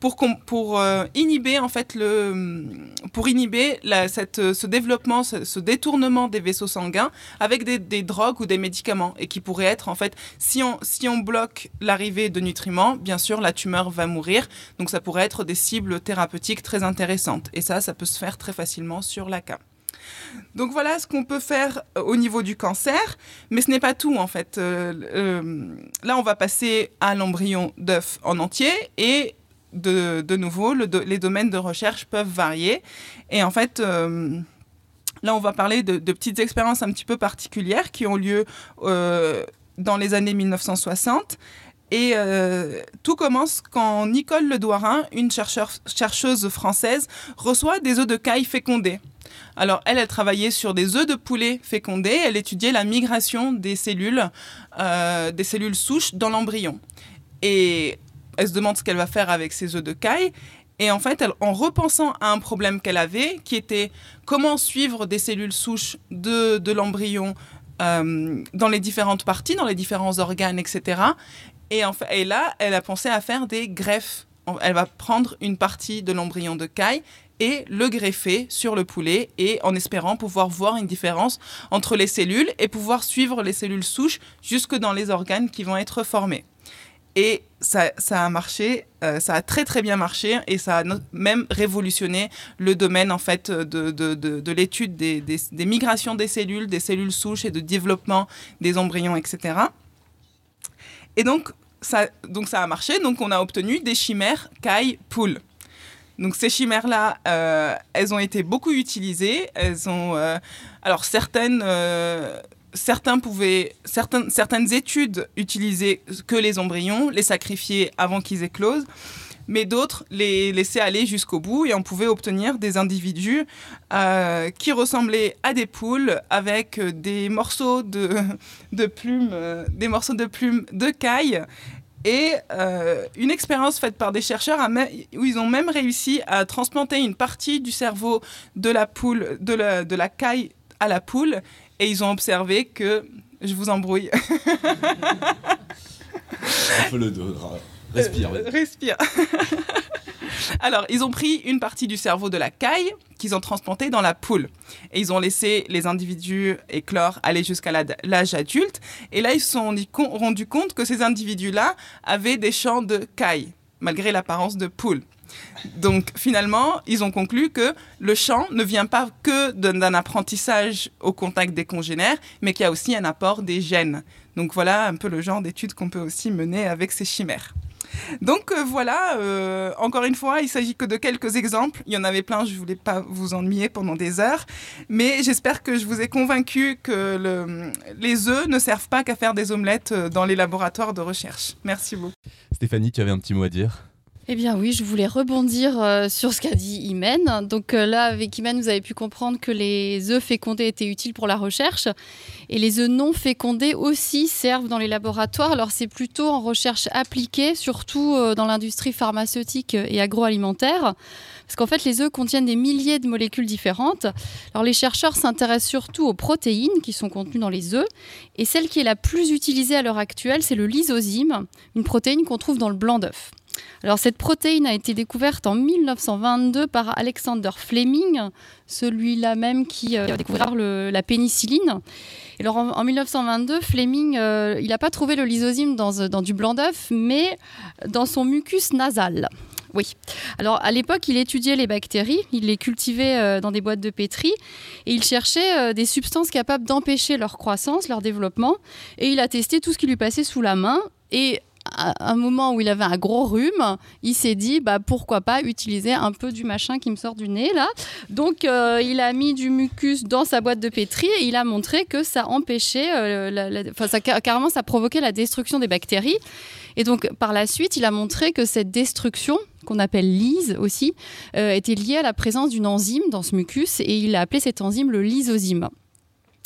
pour, euh, inhiber en fait le pour inhiber cette, ce développement ce, détournement des vaisseaux sanguins avec des, des, drogues ou des médicaments et qui pourrait être en fait si on si on bloque l'arrivée de nutriments bien sûr la tumeur va mourir. Donc ça pourrait être des cibles thérapeutiques très intéressantes. Et ça ça peut se faire très facilement sur la cas donc voilà ce qu'on peut faire au niveau du cancer, mais ce n'est pas tout en fait. Euh, euh, là, on va passer à l'embryon d'œuf en entier et de, nouveau, le, les domaines de recherche peuvent varier. Et en fait, euh, là, on va parler de, petites expériences un petit peu particulières qui ont lieu euh, dans les années 1960. Et euh, tout commence quand Nicole Ledouarin, une chercheuse française, reçoit des œufs de caille fécondés. Alors, elle, elle travaillait sur des œufs de poulet fécondés. Elle étudiait la migration des cellules, des cellules souches dans l'embryon. Et elle se demande ce qu'elle va faire avec ses œufs de caille. Et en fait, elle, en repensant à un problème qu'elle avait, qui était comment suivre des cellules souches de, l'embryon euh, dans les différentes parties, dans les différents organes, etc. Et, en et là, elle a pensé à faire des greffes. Elle va prendre une partie de l'embryon de caille et le greffer sur le poulet et en espérant pouvoir voir une différence entre les cellules et pouvoir suivre les cellules souches jusque dans les organes qui vont être formés. Et ça, a marché, euh, ça a très très bien marché et ça a même révolutionné le domaine en fait de, de, de, l'étude des, des, migrations des cellules, des cellules souches et de développement des embryons, etc. Et donc ça, donc ça a marché, donc on a obtenu des chimères caille-poule. Donc ces chimères-là, euh, elles ont été beaucoup utilisées. Elles ont, euh, alors certaines certains pouvaient, certaines, certaines études utilisaient que les embryons, les sacrifier avant qu'ils éclosent, mais d'autres les laissaient aller jusqu'au bout et on pouvait obtenir des individus euh, qui ressemblaient à des poules avec des morceaux de, plumes, des morceaux de plumes de caille. Et euh, une expérience faite par des chercheurs où ils ont même réussi à transplanter une partie du cerveau de la poule, de la, de la caille à la poule et ils ont observé que je vous embrouille. Un peu le dos. Respire. Euh, respire. *laughs* Alors, ils ont pris une partie du cerveau de la caille qu'ils ont transplanté dans la poule. Et ils ont laissé les individus éclore aller jusqu'à l'âge adulte. Et là, ils se sont rendus compte que ces individus-là avaient des champs de caille, malgré l'apparence de poule. Donc finalement, ils ont conclu que le chant ne vient pas que d'un apprentissage au contact des congénères, mais qu'il y a aussi un apport des gènes. Donc voilà un peu le genre d'études qu'on peut aussi mener avec ces chimères. Donc euh, voilà, euh, encore une fois, il s'agit que de quelques exemples. Il y en avait plein, je ne voulais pas vous ennuyer pendant des heures. Mais j'espère que je vous ai convaincu que les œufs ne servent pas qu'à faire des omelettes euh, dans les laboratoires de recherche. Merci beaucoup. Stéphanie, tu avais un petit mot à dire? Eh bien oui, je voulais rebondir euh, sur ce qu'a dit Imen. Donc euh, là, avec Imen, vous avez pu comprendre que les œufs fécondés étaient utiles pour la recherche et les œufs non fécondés aussi servent dans les laboratoires. Alors c'est plutôt en recherche appliquée, surtout euh, dans l'industrie pharmaceutique et agroalimentaire. Parce qu'en fait, les œufs contiennent des milliers de molécules différentes. Alors les chercheurs s'intéressent surtout aux protéines qui sont contenues dans les œufs. Et celle qui est la plus utilisée à l'heure actuelle, c'est le lysosyme, une protéine qu'on trouve dans le blanc d'œuf. Alors cette protéine a été découverte en 1922 par Alexander Fleming, celui-là même qui euh, a découvert la pénicilline. Et alors en, 1922, Fleming, euh, il n'a pas trouvé le lysosyme dans, dans du blanc d'œuf, mais dans son mucus nasal. Oui. Alors à l'époque, il étudiait les bactéries, il les cultivait euh, dans des boîtes de pétri et il cherchait des substances capables d'empêcher leur croissance, leur développement. Et il a testé tout ce qui lui passait sous la main. Et à un moment où il avait un gros rhume, il s'est dit bah pourquoi pas utiliser un peu du machin qui me sort du nez là. Donc euh, il a mis du mucus dans sa boîte de pétri et il a montré que ça empêchait, euh, enfin ça carrément ça provoquait la destruction des bactéries. Et donc par la suite, il a montré que cette destruction qu'on appelle lyse aussi, euh, était liée à la présence d'une enzyme dans ce mucus et il a appelé cette enzyme le lysozyme.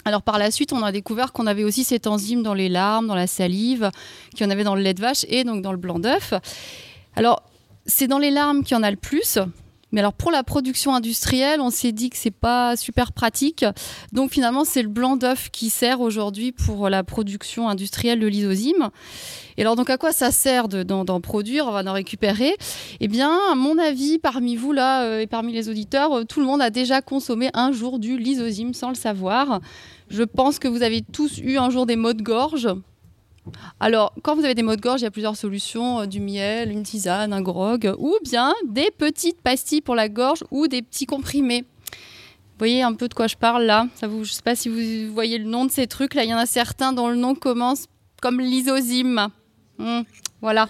Alors par la suite, on a découvert qu'on avait aussi cette enzyme dans les larmes, dans la salive, qu'il y en avait dans le lait de vache et donc dans le blanc d'œuf. Alors c'est dans les larmes qu'il y en a le plus. Mais alors pour la production industrielle, on s'est dit que c'est pas super pratique. Donc finalement, c'est le blanc d'œuf qui sert aujourd'hui pour la production industrielle de l'isozyme. Et alors donc à quoi ça sert d'en produire, on va en récupérer? Eh bien, à mon avis, parmi vous là euh, et parmi les auditeurs, euh, tout le monde a déjà consommé un jour du lysozyme sans le savoir. Je pense que vous avez tous eu un jour des maux de gorge. Alors, quand vous avez des maux de gorge, il y a plusieurs solutions euh, du miel, une tisane, un grog, ou bien des petites pastilles pour la gorge ou des petits comprimés. Vous voyez un peu de quoi je parle là? Ça vous, Je ne sais pas si vous voyez le nom de ces trucs. Là, il y en a certains dont le nom commence comme lysozyme. Hmm, voilà.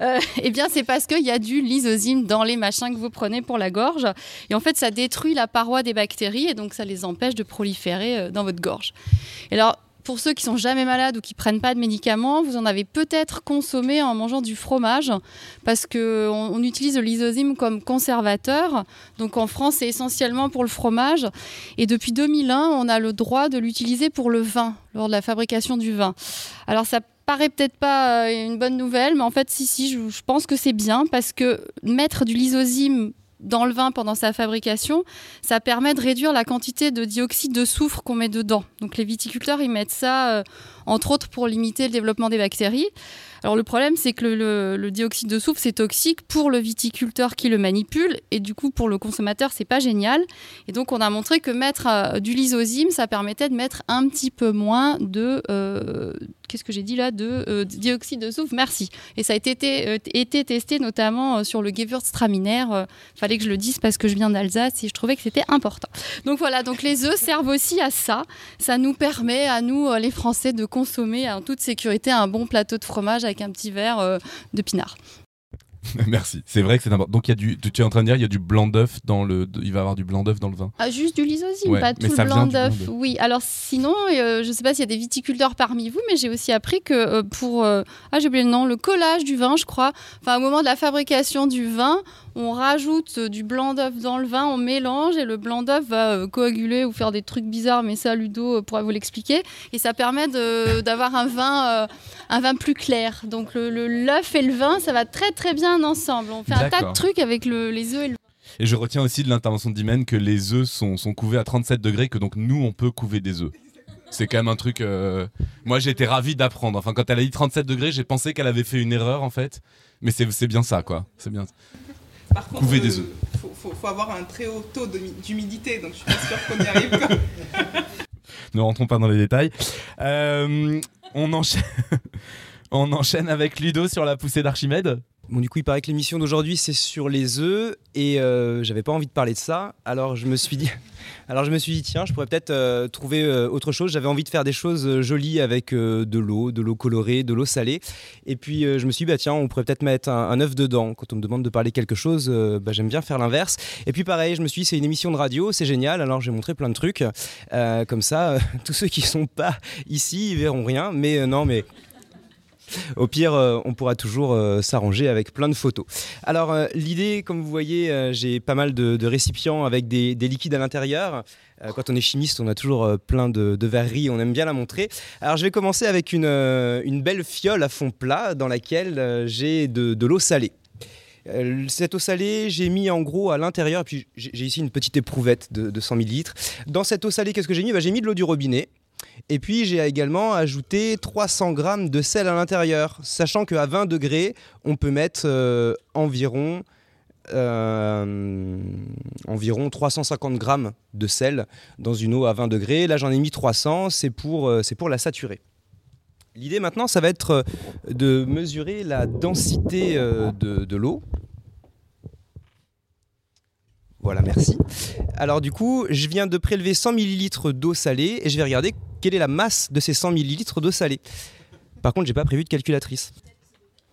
Euh, *laughs* eh bien, c'est parce qu'il y a du lysozyme dans les machins que vous prenez pour la gorge. Et en fait, ça détruit la paroi des bactéries et donc ça les empêche de proliférer euh, dans votre gorge. Et alors, pour ceux qui sont jamais malades ou qui prennent pas de médicaments, vous en avez peut-être consommé en mangeant du fromage parce que on, utilise le lysozyme comme conservateur. Donc en France, c'est essentiellement pour le fromage et depuis 2001, on a le droit de l'utiliser pour le vin lors de la fabrication du vin. Alors ça paraît peut-être pas euh, une bonne nouvelle, mais en fait, si, si, je, pense que c'est bien parce que mettre du lysozyme dans le vin pendant sa fabrication, ça permet de réduire la quantité de dioxyde de soufre qu'on met dedans. Donc les viticulteurs, ils mettent ça euh, entre autres pour limiter le développement des bactéries. Alors le problème, c'est que le, dioxyde de soufre, c'est toxique pour le viticulteur qui le manipule, et du coup pour le consommateur, c'est pas génial. Et donc on a montré que mettre euh, du lysozyme, ça permettait de mettre un petit peu moins de euh, qu'est-ce que j'ai dit là de euh, dioxyde de soufre. Merci. Et ça a été, été testé notamment sur le Gewürztraminer. fallait que je le dise parce que je viens d'Alsace et je trouvais que c'était important. Donc voilà, donc les œufs servent aussi à ça. Ça nous permet à nous les Français de consommer en toute sécurité un bon plateau de fromage avec un petit verre euh, de pinard. *laughs* Merci. C'est vrai que c'est important. Donc il y a du, tu es en train de dire il y a du blanc d'œuf dans le, il va y avoir du blanc d'œuf dans le vin. Ah, juste du lysozyme, pas tout le blanc d'œuf. Oui. Alors sinon, euh, je ne sais pas s'il y a des viticulteurs parmi vous, mais j'ai aussi appris que euh, pour ah j'ai oublié le nom, le collage du vin, je crois. Enfin au moment de la fabrication du vin, on rajoute du blanc d'œuf dans le vin, on mélange et le blanc d'œuf va euh, coaguler ou faire des trucs bizarres, mais ça, Ludo euh, pourra vous l'expliquer. Et ça permet *laughs* d'avoir un vin, euh, un vin plus clair. Donc l'œuf et le vin, ça va très très bien ensemble. On fait un tas de trucs avec les œufs et le vin. Et je retiens aussi de l'intervention d'Imen que les œufs sont, sont couvés à 37 degrés, que donc nous, on peut couver des œufs. C'est quand même un truc. Moi, j'ai été ravi d'apprendre. Enfin, quand elle a dit 37 degrés, j'ai pensé qu'elle avait fait une erreur en fait. Mais c'est bien ça, quoi. C'est bien. Par contre, couver des œufs. Il faut, avoir un très haut taux d'humidité, donc je suis pas sûr qu'on y arrive. *laughs* ne rentrons pas dans les détails. Euh, on, enchaîne... *laughs* on enchaîne avec Ludo sur la poussée d'Archimède. Bon, du coup, il paraît que l'émission d'aujourd'hui, c'est sur les œufs et euh, j'avais pas envie de parler de ça. Alors, je me suis dit, *laughs* alors je me suis dit tiens, je pourrais peut-être euh, trouver euh, autre chose. J'avais envie de faire des choses jolies avec de l'eau, de l'eau colorée, de l'eau salée. Et puis, je me suis dit, bah, tiens, on pourrait peut-être mettre un, œuf dedans. Quand on me demande de parler quelque chose, bah, j'aime bien faire l'inverse. Et puis, pareil, je me suis dit, c'est une émission de radio, c'est génial. Alors, j'ai montré plein de trucs. comme ça, *laughs* tous ceux qui sont pas ici, ils verront rien. Mais non, mais au pire, euh, on pourra toujours euh, s'arranger avec plein de photos. Alors, euh, l'idée, comme vous voyez, j'ai pas mal de, récipients avec des, liquides à l'intérieur. quand on est chimiste, on a toujours plein de, verreries, on aime bien la montrer. Alors, je vais commencer avec une, belle fiole à fond plat dans laquelle j'ai de, l'eau salée. Cette eau salée, j'ai mis en gros à l'intérieur, puis j'ai ici une petite éprouvette de, 100 ml. Dans cette eau salée, qu'est-ce que j'ai mis? Bah, J'ai mis de l'eau du robinet. Et puis j'ai également ajouté 300 g de sel à l'intérieur, sachant qu'à 20 degrés, on peut mettre euh, environ, euh, environ 350 g de sel dans une eau à 20 degrés. Là j'en ai mis 300, c'est pour, euh, pour la saturer. L'idée maintenant, ça va être de mesurer la densité de, de l'eau. Voilà, merci. Alors du coup, je viens de prélever 100 ml d'eau salée et je vais regarder quelle est la masse de ces 100 ml d'eau salée. Par contre, j'ai pas prévu de calculatrice.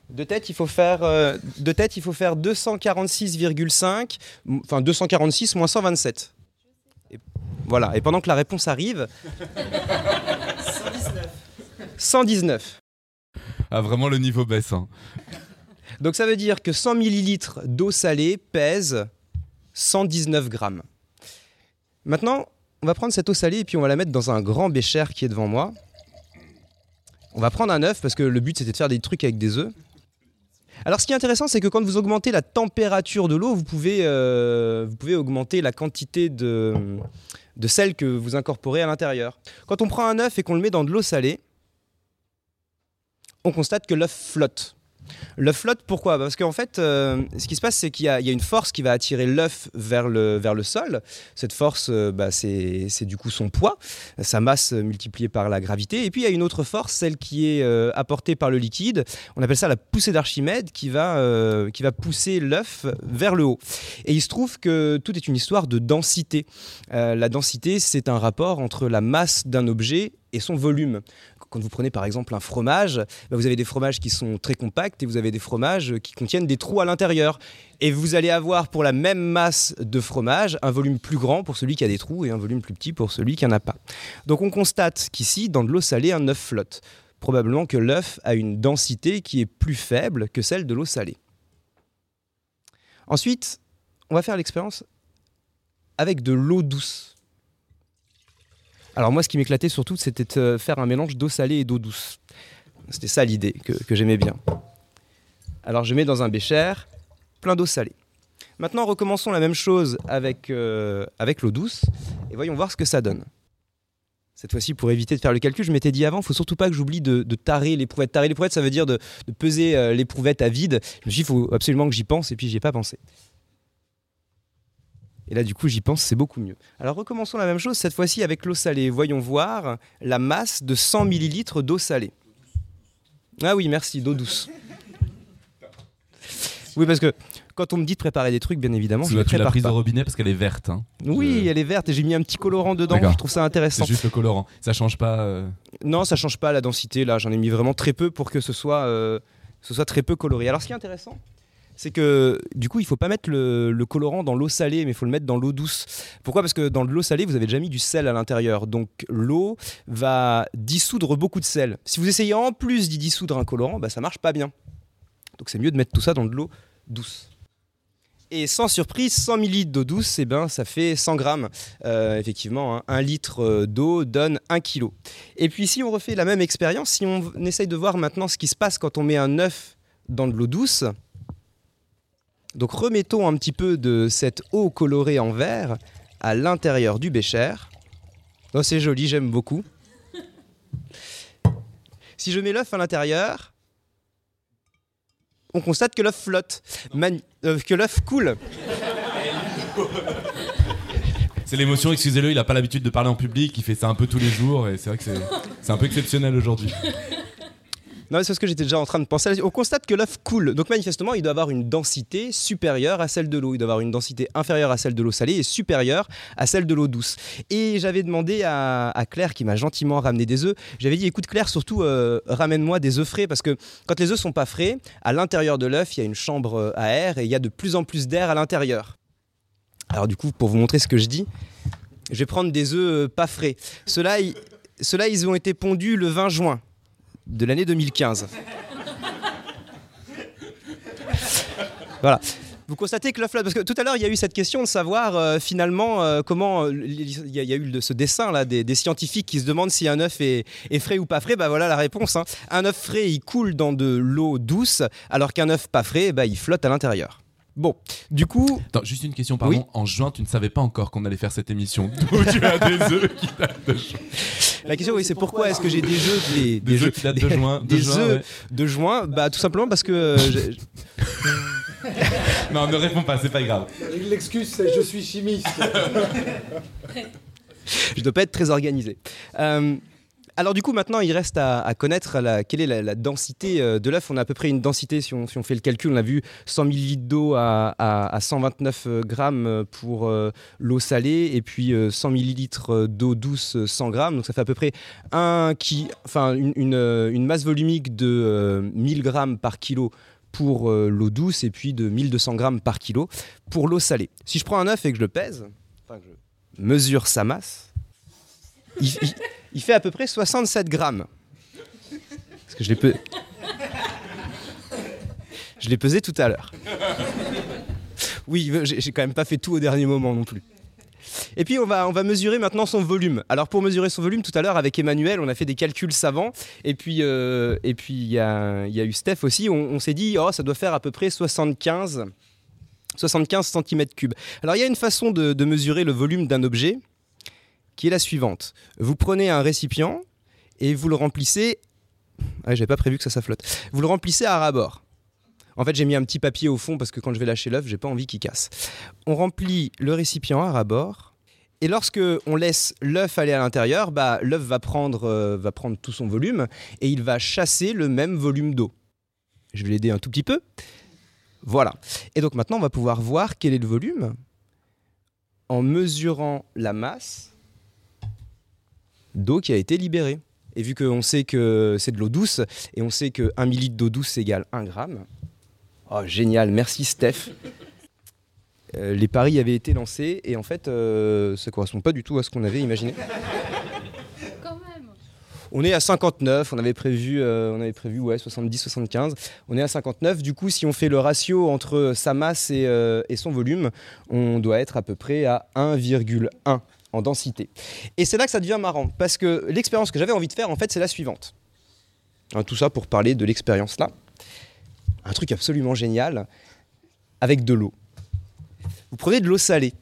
De tête, il faut faire, euh, de tête, il faut faire 246,5, enfin 246 moins 127. Et, voilà, et pendant que la réponse arrive... 119. 119. Ah, vraiment, le niveau baisse. Hein. Donc ça veut dire que 100 ml d'eau salée pèse 119 grammes. Maintenant, on va prendre cette eau salée et puis on va la mettre dans un grand bécher qui est devant moi. On va prendre un œuf parce que le but c'était de faire des trucs avec des œufs. Alors ce qui est intéressant c'est que quand vous augmentez la température de l'eau, vous, pouvez, euh, vous pouvez augmenter la quantité de, de sel que vous incorporez à l'intérieur. Quand on prend un œuf et qu'on le met dans de l'eau salée, on constate que l'œuf flotte. L'œuf flotte, pourquoi? Parce qu'en fait, euh, ce qui se passe, c'est qu'il y, a une force qui va attirer l'œuf vers le, vers le sol. Cette force, euh, bah, c'est du coup son poids, sa masse multipliée par la gravité. Et puis, il y a une autre force, celle qui est euh, apportée par le liquide. On appelle ça la poussée d'Archimède, qui, va qui va pousser l'œuf vers le haut. Et il se trouve que tout est une histoire de densité. la densité, c'est un rapport entre la masse d'un objet et son volume. Quand vous prenez par exemple un fromage, bah, vous avez des fromages qui sont très compacts et vous avez des fromages qui contiennent des trous à l'intérieur. Et vous allez avoir pour la même masse de fromage un volume plus grand pour celui qui a des trous et un volume plus petit pour celui qui n'en a pas. Donc on constate qu'ici, dans de l'eau salée, un œuf flotte. Probablement que l'œuf a une densité qui est plus faible que celle de l'eau salée. Ensuite, on va faire l'expérience avec de l'eau douce. Alors moi, ce qui m'éclatait surtout, c'était de faire un mélange d'eau salée et d'eau douce. C'était ça l'idée que, j'aimais bien. Alors je mets dans un bécher plein d'eau salée. Maintenant, recommençons la même chose avec, euh, avec l'eau douce et voyons voir ce que ça donne. Cette fois-ci, pour éviter de faire le calcul, je m'étais dit avant, faut surtout pas que j'oublie de, de tarer l'éprouvette. Tarer l'éprouvette, ça veut dire de, de peser euh, l'éprouvette à vide. Je me suis dit, il faut absolument que j'y pense, et puis j'y ai pas pensé. Et là, du coup, j'y pense, c'est beaucoup mieux. Alors, recommençons la même chose, cette fois-ci avec l'eau salée. Voyons voir la masse de 100 ml d'eau salée. Ah oui, merci, d'eau douce. Oui, parce que quand on me dit de préparer des trucs, bien évidemment, je ne prépare prise pas. au robinet parce qu'elle est verte. hein. Oui, Je- elle est verte et j'ai mis un petit colorant dedans. Je trouve ça intéressant. C'est juste le colorant. Ça change pas. euh, Non, ça change pas la densité. Là, j'en ai mis vraiment très peu pour que ce soit, euh, ce soit très peu coloré. Alors, ce qui est intéressant, c'est que du coup, il faut pas mettre le, colorant dans l'eau salée, mais il faut le mettre dans l'eau douce. Pourquoi? Parce que dans l'eau salée, vous avez déjà mis du sel à l'intérieur. Donc, l'eau va dissoudre beaucoup de sel. Si vous essayez en plus d'y dissoudre un colorant, bah, ça marche pas bien. Donc, c'est mieux de mettre tout ça dans de l'eau douce. Et sans surprise, 100 ml d'eau douce, eh ben, ça fait 100 grammes. Euh, effectivement, hein, un litre euh, d'eau donne 1 kg. Et puis si on refait la même expérience, si on essaye de voir maintenant ce qui se passe quand on met un œuf dans de l'eau douce, donc remettons un petit peu de cette eau colorée en vert à l'intérieur du bécher. Oh, c'est joli, j'aime beaucoup. Si je mets l'œuf à l'intérieur, on constate que l'œuf flotte, Mani- euh, que l'œuf coule. C'est l'émotion, excusez-le, il a pas l'habitude de parler en public, il fait ça un peu tous les jours et c'est vrai que c'est un peu exceptionnel aujourd'hui. Non, c'est parce que j'étais déjà en train de penser. On constate que l'œuf coule. Donc manifestement, il doit avoir une densité supérieure à celle de l'eau. Il doit avoir une densité inférieure à celle de l'eau salée et supérieure à celle de l'eau douce. Et j'avais demandé à, Claire, qui m'a gentiment ramené des œufs, j'avais dit, écoute Claire, surtout euh, ramène-moi des œufs frais, parce que quand les œufs sont pas frais, à l'intérieur de l'œuf, il y a une chambre euh, à air et il y a de plus en plus d'air à l'intérieur. Alors du coup, pour vous montrer ce que je dis, je vais prendre des œufs euh, pas frais. Ceux-là, ils- ils ont été pondus le 20 juin de l'année 2015. voilà. Vous constatez que l'œuf flotte, parce que tout à l'heure il y a eu cette question de savoir euh, finalement euh, comment euh, il y, a- il y a eu le- ce dessin là des, des scientifiques qui se demandent si un œuf est, est frais ou pas frais. Bah voilà la réponse. hein. Un œuf frais il coule dans de l'eau douce, alors qu'un œuf pas frais bah, il flotte à l'intérieur. Bon, du coup, Attends, juste une question, pardon. Oui. En juin, tu ne savais pas encore qu'on allait faire cette émission. *laughs* D'où tu as des œufs qui datent de juin. La question oui, c'est pourquoi est-ce que j'ai des jeux des, Des œufs qui datent de juin. de des ouais. de juin Bah tout simplement parce que euh, j'ai- *laughs* Non, ne réponds pas, c'est pas grave. L'excuse, c'est je suis chimiste. *laughs* je dois pas être très organisé. Euh, alors du coup, maintenant, il reste à, connaître quelle est la, densité euh, de l'œuf. On a à peu près une densité, si on, fait le calcul, on a vu 100 ml d'eau à, à- à 129 euh, grammes pour euh, l'eau salée et puis euh, 100 ml d'eau douce, euh, 100 grammes. Donc ça fait à peu près un qui, enfin, une, masse volumique de euh, 1000 grammes par kilo pour l'eau douce et puis de 1200 grammes par kilo pour l'eau salée. Si je prends un œuf et que je le pèse, enfin que je mesure sa masse, il, il- il fait à peu près 67 grammes. Parce que je l'ai pe- Je l'ai pesé tout à l'heure. Oui, j'ai quand même pas fait tout au dernier moment non plus. Et puis on va, on va mesurer maintenant son volume. Alors pour mesurer son volume, tout à l'heure avec Emmanuel, on a fait des calculs savants. Et puis euh, et puis il y a, y a eu Steph aussi. On, s'est dit, oh, ça doit faire à peu près 75, 75 cm3. Alors il y a une façon de mesurer le volume d'un objet qui est la suivante. Vous prenez un récipient et vous le remplissez. Ah, j'avais pas prévu que ça, ça flotte. Vous le remplissez à ras-bord. En fait, j'ai mis un petit papier au fond parce que quand je vais lâcher l'œuf, j'ai pas envie qu'il casse. On remplit le récipient à ras-bord. Et lorsque on laisse l'œuf aller à l'intérieur, bah, l'œuf va euh, va prendre tout son volume et il va chasser le même volume d'eau. Je vais l'aider un tout petit peu. Voilà. Et donc maintenant, on va pouvoir voir quel est le volume en mesurant la masse d'eau qui a été libérée. Et vu qu'on sait que c'est de l'eau douce, et on sait que 1 millilitre d'eau douce égale 1 gramme. Oh, génial, merci Steph. Euh, les paris avaient été lancés, et en fait, euh, ça correspond pas du tout à ce qu'on avait imaginé. Quand même. On est à 59, on avait prévu, euh, on avait prévu ouais, 70-75. On est à 59, du coup, si on fait le ratio entre sa masse et, et son volume, on doit être à peu près à 1,1 en densité. Et c'est là que ça devient marrant, parce que l'expérience que j'avais envie de faire, en fait, c'est la suivante. Hein, tout ça pour parler de l'expérience là. Un truc absolument génial, avec de l'eau. Vous prenez de l'eau salée,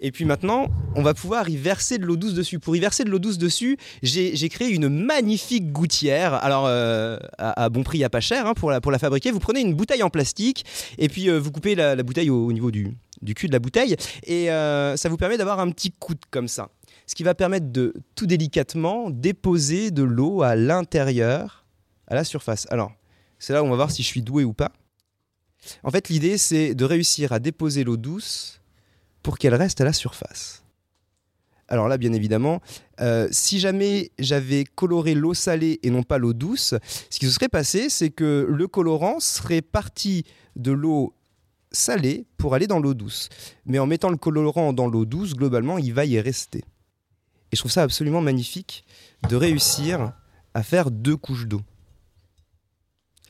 Et puis maintenant, on va pouvoir y verser de l'eau douce dessus. Pour y verser de l'eau douce dessus, j'ai créé une magnifique gouttière. Alors, euh, à, bon prix, à pas cher hein, pour, la, pour la fabriquer. Vous prenez une bouteille en plastique et puis euh, vous coupez la, bouteille au niveau du, du cul de la bouteille. Et euh, ça vous permet d'avoir un petit coude comme ça. Ce qui va permettre de tout délicatement déposer de l'eau à l'intérieur, à la surface. Alors, c'est là où on va voir si je suis doué ou pas. En fait, l'idée, c'est de réussir à déposer l'eau douce pour qu'elle reste à la surface. Alors là, bien évidemment, euh, si jamais j'avais coloré l'eau salée et non pas l'eau douce, ce qui se serait passé, c'est que le colorant serait parti de l'eau salée pour aller dans l'eau douce. Mais en mettant le colorant dans l'eau douce, globalement, il va y rester. Et je trouve ça absolument magnifique de réussir à faire deux couches d'eau.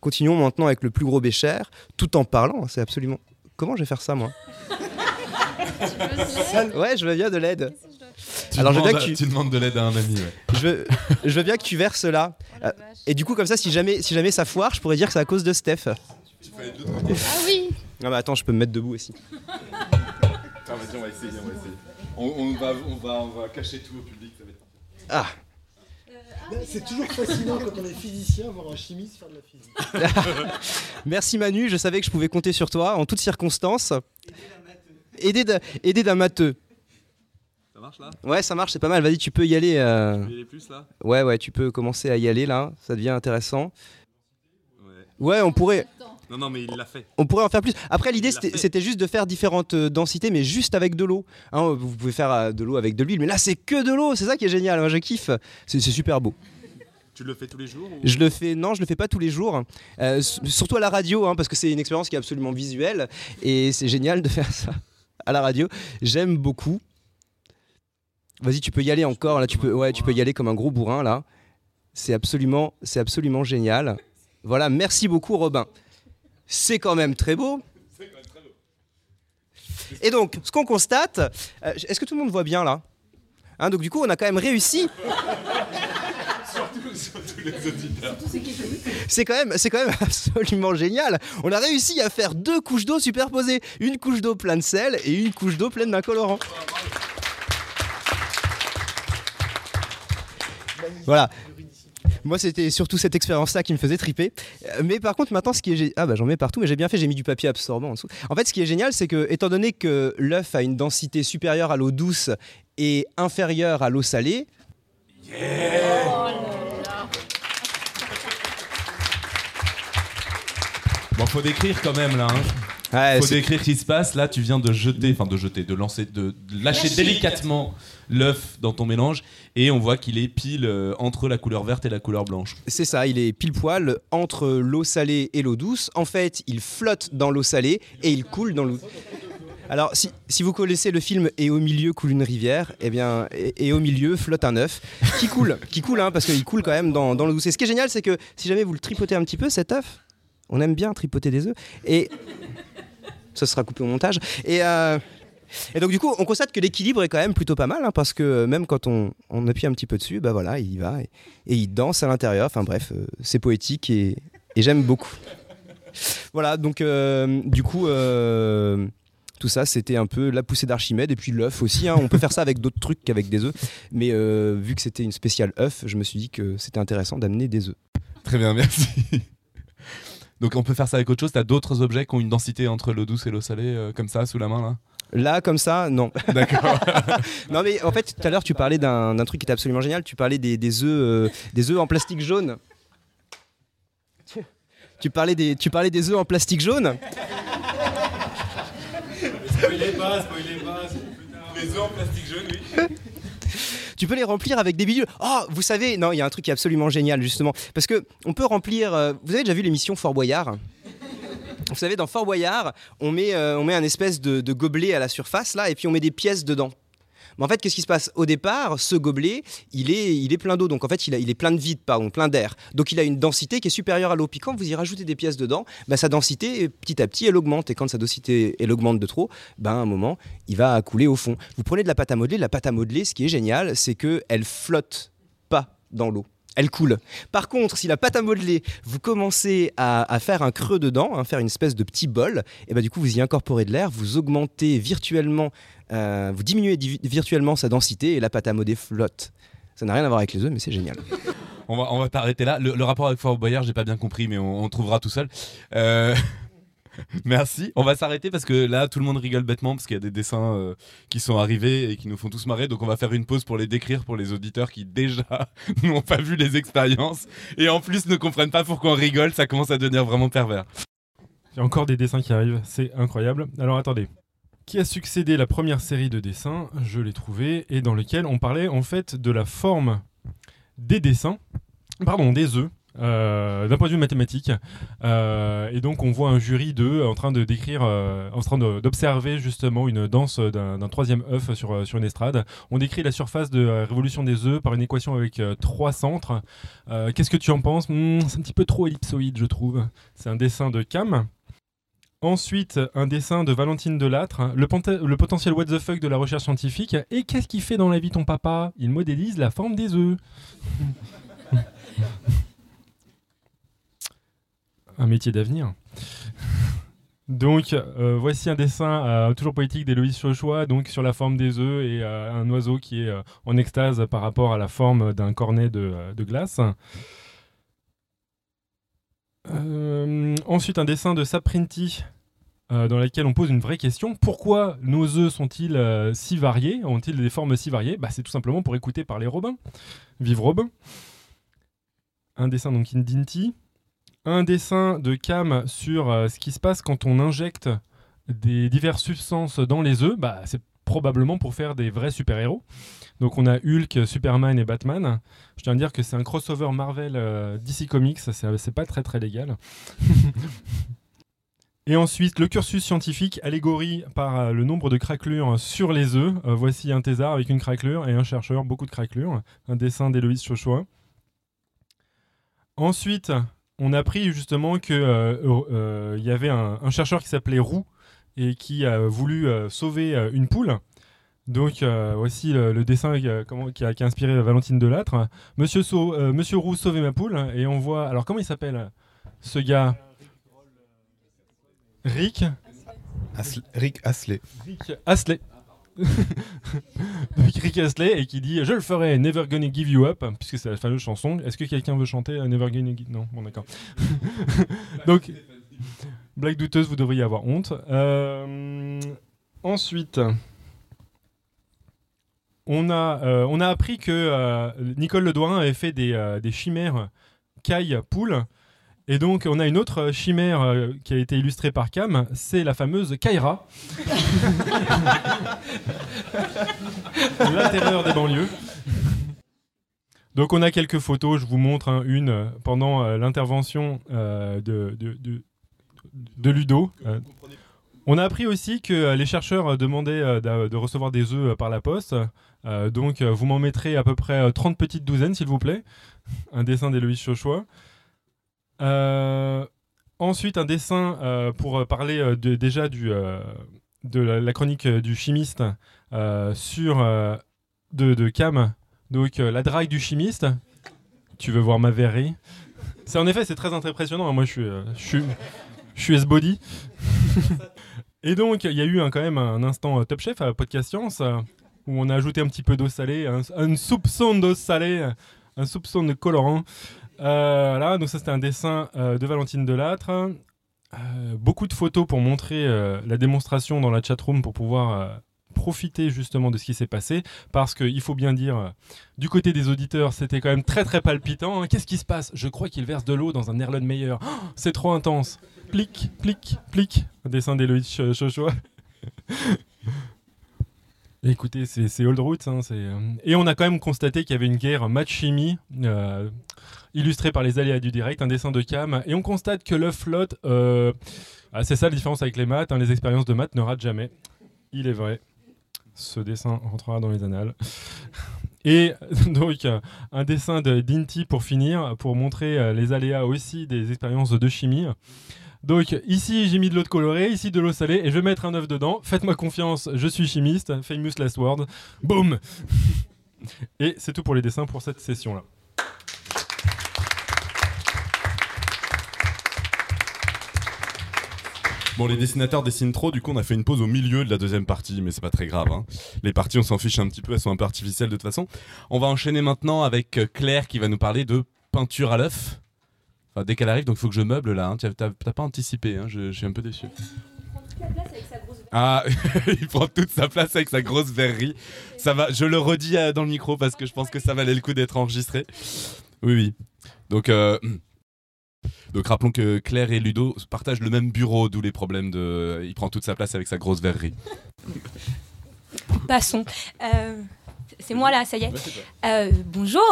Continuons maintenant avec le plus gros bécher, tout en parlant. C'est absolument. Comment je vais faire ça, moi *laughs* Ouais, je veux bien de l'aide. Tu Alors, je veux demandes, bien que tu- tu demandes de l'aide à un ami. ouais. Je veux, je veux bien que tu verses là. Euh, Et du coup, comme ça, si jamais, si jamais ça foire, je pourrais dire que c'est à cause de Steph. Ah Ah oui bah attends, je peux me mettre debout aussi. Ah, vas-y, on va essayer, on va essayer. On, on va, on, va, on va cacher tout au public, ça va être Ah, Bah, C'est toujours fascinant quand on est physicien, voir un chimiste faire de la physique. *laughs* merci Manu, je savais que je pouvais compter sur toi en toutes circonstances. Aider d'un aider d'un matheux. Ça marche là? Ouais, ça marche, c'est pas mal. Vas-y, tu peux y aller. euh, Il est plus là? Ouais, ouais, tu peux commencer à y aller là. Ça devient intéressant. Ouais. Ouais, on pourrait, Non, non, mais il l'a fait. on pourrait en faire plus. Après, l'idée, c'était juste de faire différentes euh, densités, mais juste avec de l'eau. Hein, vous pouvez faire euh, de l'eau avec de l'huile, mais là, c'est que de l'eau. C'est ça qui est génial. Moi, je kiffe. C'est super beau. Tu le fais tous les jours ou... Je le fais, non, je le fais pas tous les jours. Euh, s- surtout à la radio, hein, parce que c'est une expérience qui est absolument visuelle et c'est génial de faire ça à la radio. J'aime beaucoup. Vas-y, tu peux y aller encore. Là, tu peux, ouais, tu peux y aller comme un gros bourrin là. C'est absolument, c'est absolument génial. Voilà, merci beaucoup, Robin. C'est quand même très beau. Et donc, ce qu'on constate, euh, est-ce que tout le monde voit bien là? Hein, Donc du coup, on a quand même réussi. *laughs* C'est quand même, c'est quand même *laughs* absolument génial. On a réussi à faire deux couches d'eau superposées, une couche d'eau pleine de sel et une couche d'eau pleine d'un colorant. Voilà. Moi, c'était surtout cette expérience-là qui me faisait triper. Euh, Mais par contre, maintenant, ce qui est ah bah j'en mets partout, mais j'ai bien fait, j'ai mis du papier absorbant en dessous. En fait, ce qui est génial, c'est que étant donné que l'œuf a une densité supérieure à l'eau douce et inférieure à l'eau salée, Bon, faut décrire quand même là. Hein. Ouais, Faut décrire ce qui se passe. Là, tu viens de jeter, enfin de jeter, de lancer, de de lâcher délicatement l'œuf dans ton mélange et on voit qu'il est pile euh, entre la couleur verte et la couleur blanche. C'est ça, il est pile poil entre l'eau salée et l'eau douce. En fait, il flotte dans l'eau salée et il coule dans l'eau. Alors, si, si vous connaissez le film Et au milieu coule une rivière, eh bien, et, et au milieu flotte un œuf qui coule, qui coule, hein, parce qu'il coule quand même dans, dans l'eau douce. Et ce qui est génial, c'est que si jamais vous le tripotez un petit peu, cet œuf, on aime bien tripoter des œufs, et ça sera coupé au montage. Et, euh, et donc, du coup, on constate que l'équilibre est quand même plutôt pas mal, hein, parce que même quand on, on appuie un petit peu dessus, bah voilà, il y va et, il danse à l'intérieur. Enfin bref, euh, c'est poétique et, et j'aime beaucoup. Voilà, donc euh, du coup, euh, tout ça, c'était un peu la poussée d'Archimède et puis l'œuf aussi. hein. On peut faire ça avec d'autres trucs qu'avec des œufs, mais euh, vu que c'était une spéciale œuf, je me suis dit que c'était intéressant d'amener des œufs. Très bien, merci. Donc on peut faire ça avec autre chose. T'as d'autres objets qui ont une densité entre l'eau douce et l'eau salée euh, comme ça sous la main là? Là, comme ça, non. *laughs* D'accord. *laughs* non, mais en fait, tout à l'heure, tu parlais d'un truc qui était absolument génial. Tu parlais des, des œufs, euh, des œufs en plastique jaune. Tu- parlais des, tu parlais des œufs en plastique jaune? Les œufs en plastique jaune, oui. Tu peux les remplir avec des bidules. Oh, vous savez, non, il y a un truc qui est absolument génial justement, parce que on peut remplir. euh, vous avez déjà vu l'émission Fort Boyard? Vous savez, dans Fort Boyard, on met, euh, on met un espèce de, de gobelet à la surface là, et puis on met des pièces dedans. Mais en fait, qu'est-ce qui se passe? Au départ, ce gobelet, il est, il est plein d'eau, donc en fait, il, est plein de vide, pardon, plein d'air. Donc il a une densité qui est supérieure à l'eau. Puis quand vous y rajoutez des pièces dedans, bah, sa densité, petit à petit, elle augmente. Et quand sa densité, elle augmente de trop, bah, à un moment, il va couler au fond. Vous prenez de la pâte à modeler, la pâte à modeler, ce qui est génial, c'est qu'elle flotte pas dans l'eau. elle coule. Par contre, si la pâte à modeler, vous commencez à, faire un creux dedans, hein, faire une espèce de petit bol, et bah du coup vous y incorporez de l'air, vous augmentez virtuellement, euh, vous diminuez di- virtuellement sa densité et la pâte à modeler flotte. Ça n'a rien à voir avec les œufs, mais c'est génial. On va, on va t'arrêter là. Le, le rapport avec Fort Boyard, j'ai pas bien compris, mais on, on trouvera tout seul. Euh, *laughs* Merci. On va s'arrêter parce que là, tout le monde rigole bêtement parce qu'il y a des dessins euh, qui sont arrivés et qui nous font tous marrer. Donc, on va faire une pause pour les décrire pour les auditeurs qui déjà *laughs* n'ont pas vu les expériences et en plus ne comprennent pas pourquoi on rigole. Ça commence à devenir vraiment pervers. Il y a encore des dessins qui arrivent, c'est incroyable. Alors attendez. Qui a succédé la première série de dessins Je l'ai trouvé, et dans lequel on parlait en fait de la forme des dessins, pardon, des œufs, euh, d'un point de vue mathématique. Euh, et donc on voit un jury d'œufs euh, en train d'observer justement une danse d'un troisième œuf sur, une estrade. On décrit la surface de euh, révolution des œufs par une équation avec trois centres. Qu'est-ce que tu en penses? Hmm, C'est un petit peu trop ellipsoïde, je trouve. C'est un dessin de Cam. Ensuite, un dessin de Valentine Delattre, le, penta- le potentiel what the fuck de la recherche scientifique. Et qu'est-ce qu'il fait dans la vie ton papa? Il modélise la forme des œufs. un métier d'avenir. Donc, euh, voici un dessin euh, toujours poétique d'Héloïse Chochois, donc sur la forme des œufs et euh, un oiseau qui est en extase par rapport à la forme d'un cornet de glace. Euh, ensuite, un dessin de Saprinti euh, dans lequel on pose une vraie question. Pourquoi nos œufs sont-ils euh, si variés? Ont-ils des formes si variées? Bah, C'est tout simplement pour écouter parler Robin. Vive Robin. Un dessin donc Indinti. Un dessin de Cam sur ce qui se passe quand on injecte des diverses substances dans les œufs. Bah, probablement pour faire des vrais super-héros. Donc on a Hulk, Superman et Batman. Je tiens à dire que c'est un crossover Marvel euh, DC Comics, c'est pas très très légal. *laughs* Et ensuite, le cursus scientifique, allégorie par euh, le nombre de craquelures sur les œufs. Euh, voici un thésard avec une craquelure et un chercheur, beaucoup de craquelures. Un dessin d'Héloïse Chochois. Ensuite, on a appris justement qu'il y avait un chercheur qui s'appelait Roux et qui a voulu euh, sauver euh, une poule. Donc euh, voici le, le dessin qui a, comment- qui a- qui a inspiré Valentine Delattre. Monsieur, Sau- euh, Monsieur Roux sauvez ma poule et on voit alors comment il s'appelle ce gars? Rick Rick Astley. Rick Astley. *laughs* Donc Rick Astley et qui dit je le ferai Never Gonna Give You Up puisque c'est la fameuse chanson. Est-ce que quelqu'un veut chanter Never Gonna Give Non, bon d'accord. *laughs* Donc blague douteuse, vous devriez avoir honte. Euh, ensuite, on a euh, on a appris que euh, Nicole Ledoirin avait fait des, des chimères caille poule. Et donc, on a une autre chimère qui a été illustrée par Cam, c'est la fameuse Kaira. *laughs* la terreur des banlieues. Donc, on a quelques photos, je vous montre hein, une pendant euh, l'intervention euh, de, de, de- de Ludo. Euh, on a appris aussi que euh, les chercheurs euh, demandaient d'a- de recevoir des œufs par la poste. Donc, vous m'en mettrez à peu près euh, 30 petites douzaines, s'il vous plaît. *laughs* Un dessin d'Héloïse Chochois. Euh, ensuite, un dessin pour parler déjà de la, chronique du chimiste sur de, de Cam. Donc, la drague du chimiste. Tu veux voir ma verrerie C'est en effet, c'est très impressionnant. hein. Moi, je suis, je suis S-body. *laughs* Et donc, il y a eu un- quand même un instant euh, Top Chef à Podcast Science euh, où on a ajouté un petit peu d'eau salée, un, soupçon d'eau salée, un soupçon de colorant. Euh, voilà, donc ça c'était un dessin euh, de Valentine Delattre. Beaucoup de photos pour montrer la démonstration dans la chatroom pour pouvoir profiter justement de ce qui s'est passé. Parce qu'il faut bien dire, du côté des auditeurs, c'était quand même très très palpitant. hein. Qu'est-ce qui se passe? Je crois qu'il verse de l'eau dans un Erlenmeyer. Oh, c'est trop intense. Plic, plic, plic. Un dessin d'Héloïse Ch- Chochois. *laughs* Écoutez, c'est Old Roots. hein, euh, Et on a quand même constaté qu'il y avait une guerre match-chimie. euh, illustré par les aléas du direct, un dessin de cam, et on constate que l'œuf flotte. euh, ah, c'est ça la différence avec les maths, hein, les expériences de maths ne ratent jamais. Il est vrai. Ce dessin rentrera dans les annales. *laughs* Et *laughs* donc, un dessin de d'Inti pour finir, pour montrer les aléas aussi des expériences de chimie. Donc ici j'ai mis de l'eau de colorée, ici de l'eau salée, et je vais mettre un œuf dedans. Faites-moi confiance, je suis chimiste, famous last word. Boom *laughs* Et c'est tout pour les dessins pour cette session-là. Bon, les dessinateurs dessinent trop, du coup, on a fait une pause au milieu de la deuxième partie, mais c'est pas très grave. Hein. Les parties, on s'en fiche un petit peu, elles sont un peu artificielles de toute façon. On va enchaîner maintenant avec euh, Claire qui va nous parler de peinture à l'œuf. Enfin, dès qu'elle arrive, donc il faut que je meuble là. hein. T'as pas anticipé, hein, je, je suis un peu déçu. Ah, il prend toute sa place avec sa grosse verrerie. Ça va, je le redis euh, dans le micro parce que je pense que ça valait le coup d'être enregistré. Oui, oui. Donc, euh, *clears throat* donc rappelons que Claire et Ludo partagent le même bureau, d'où les problèmes de. Il prend toute sa place avec sa grosse verrerie. Passons. Euh, c'est moi là, ça y est. Euh, bonjour.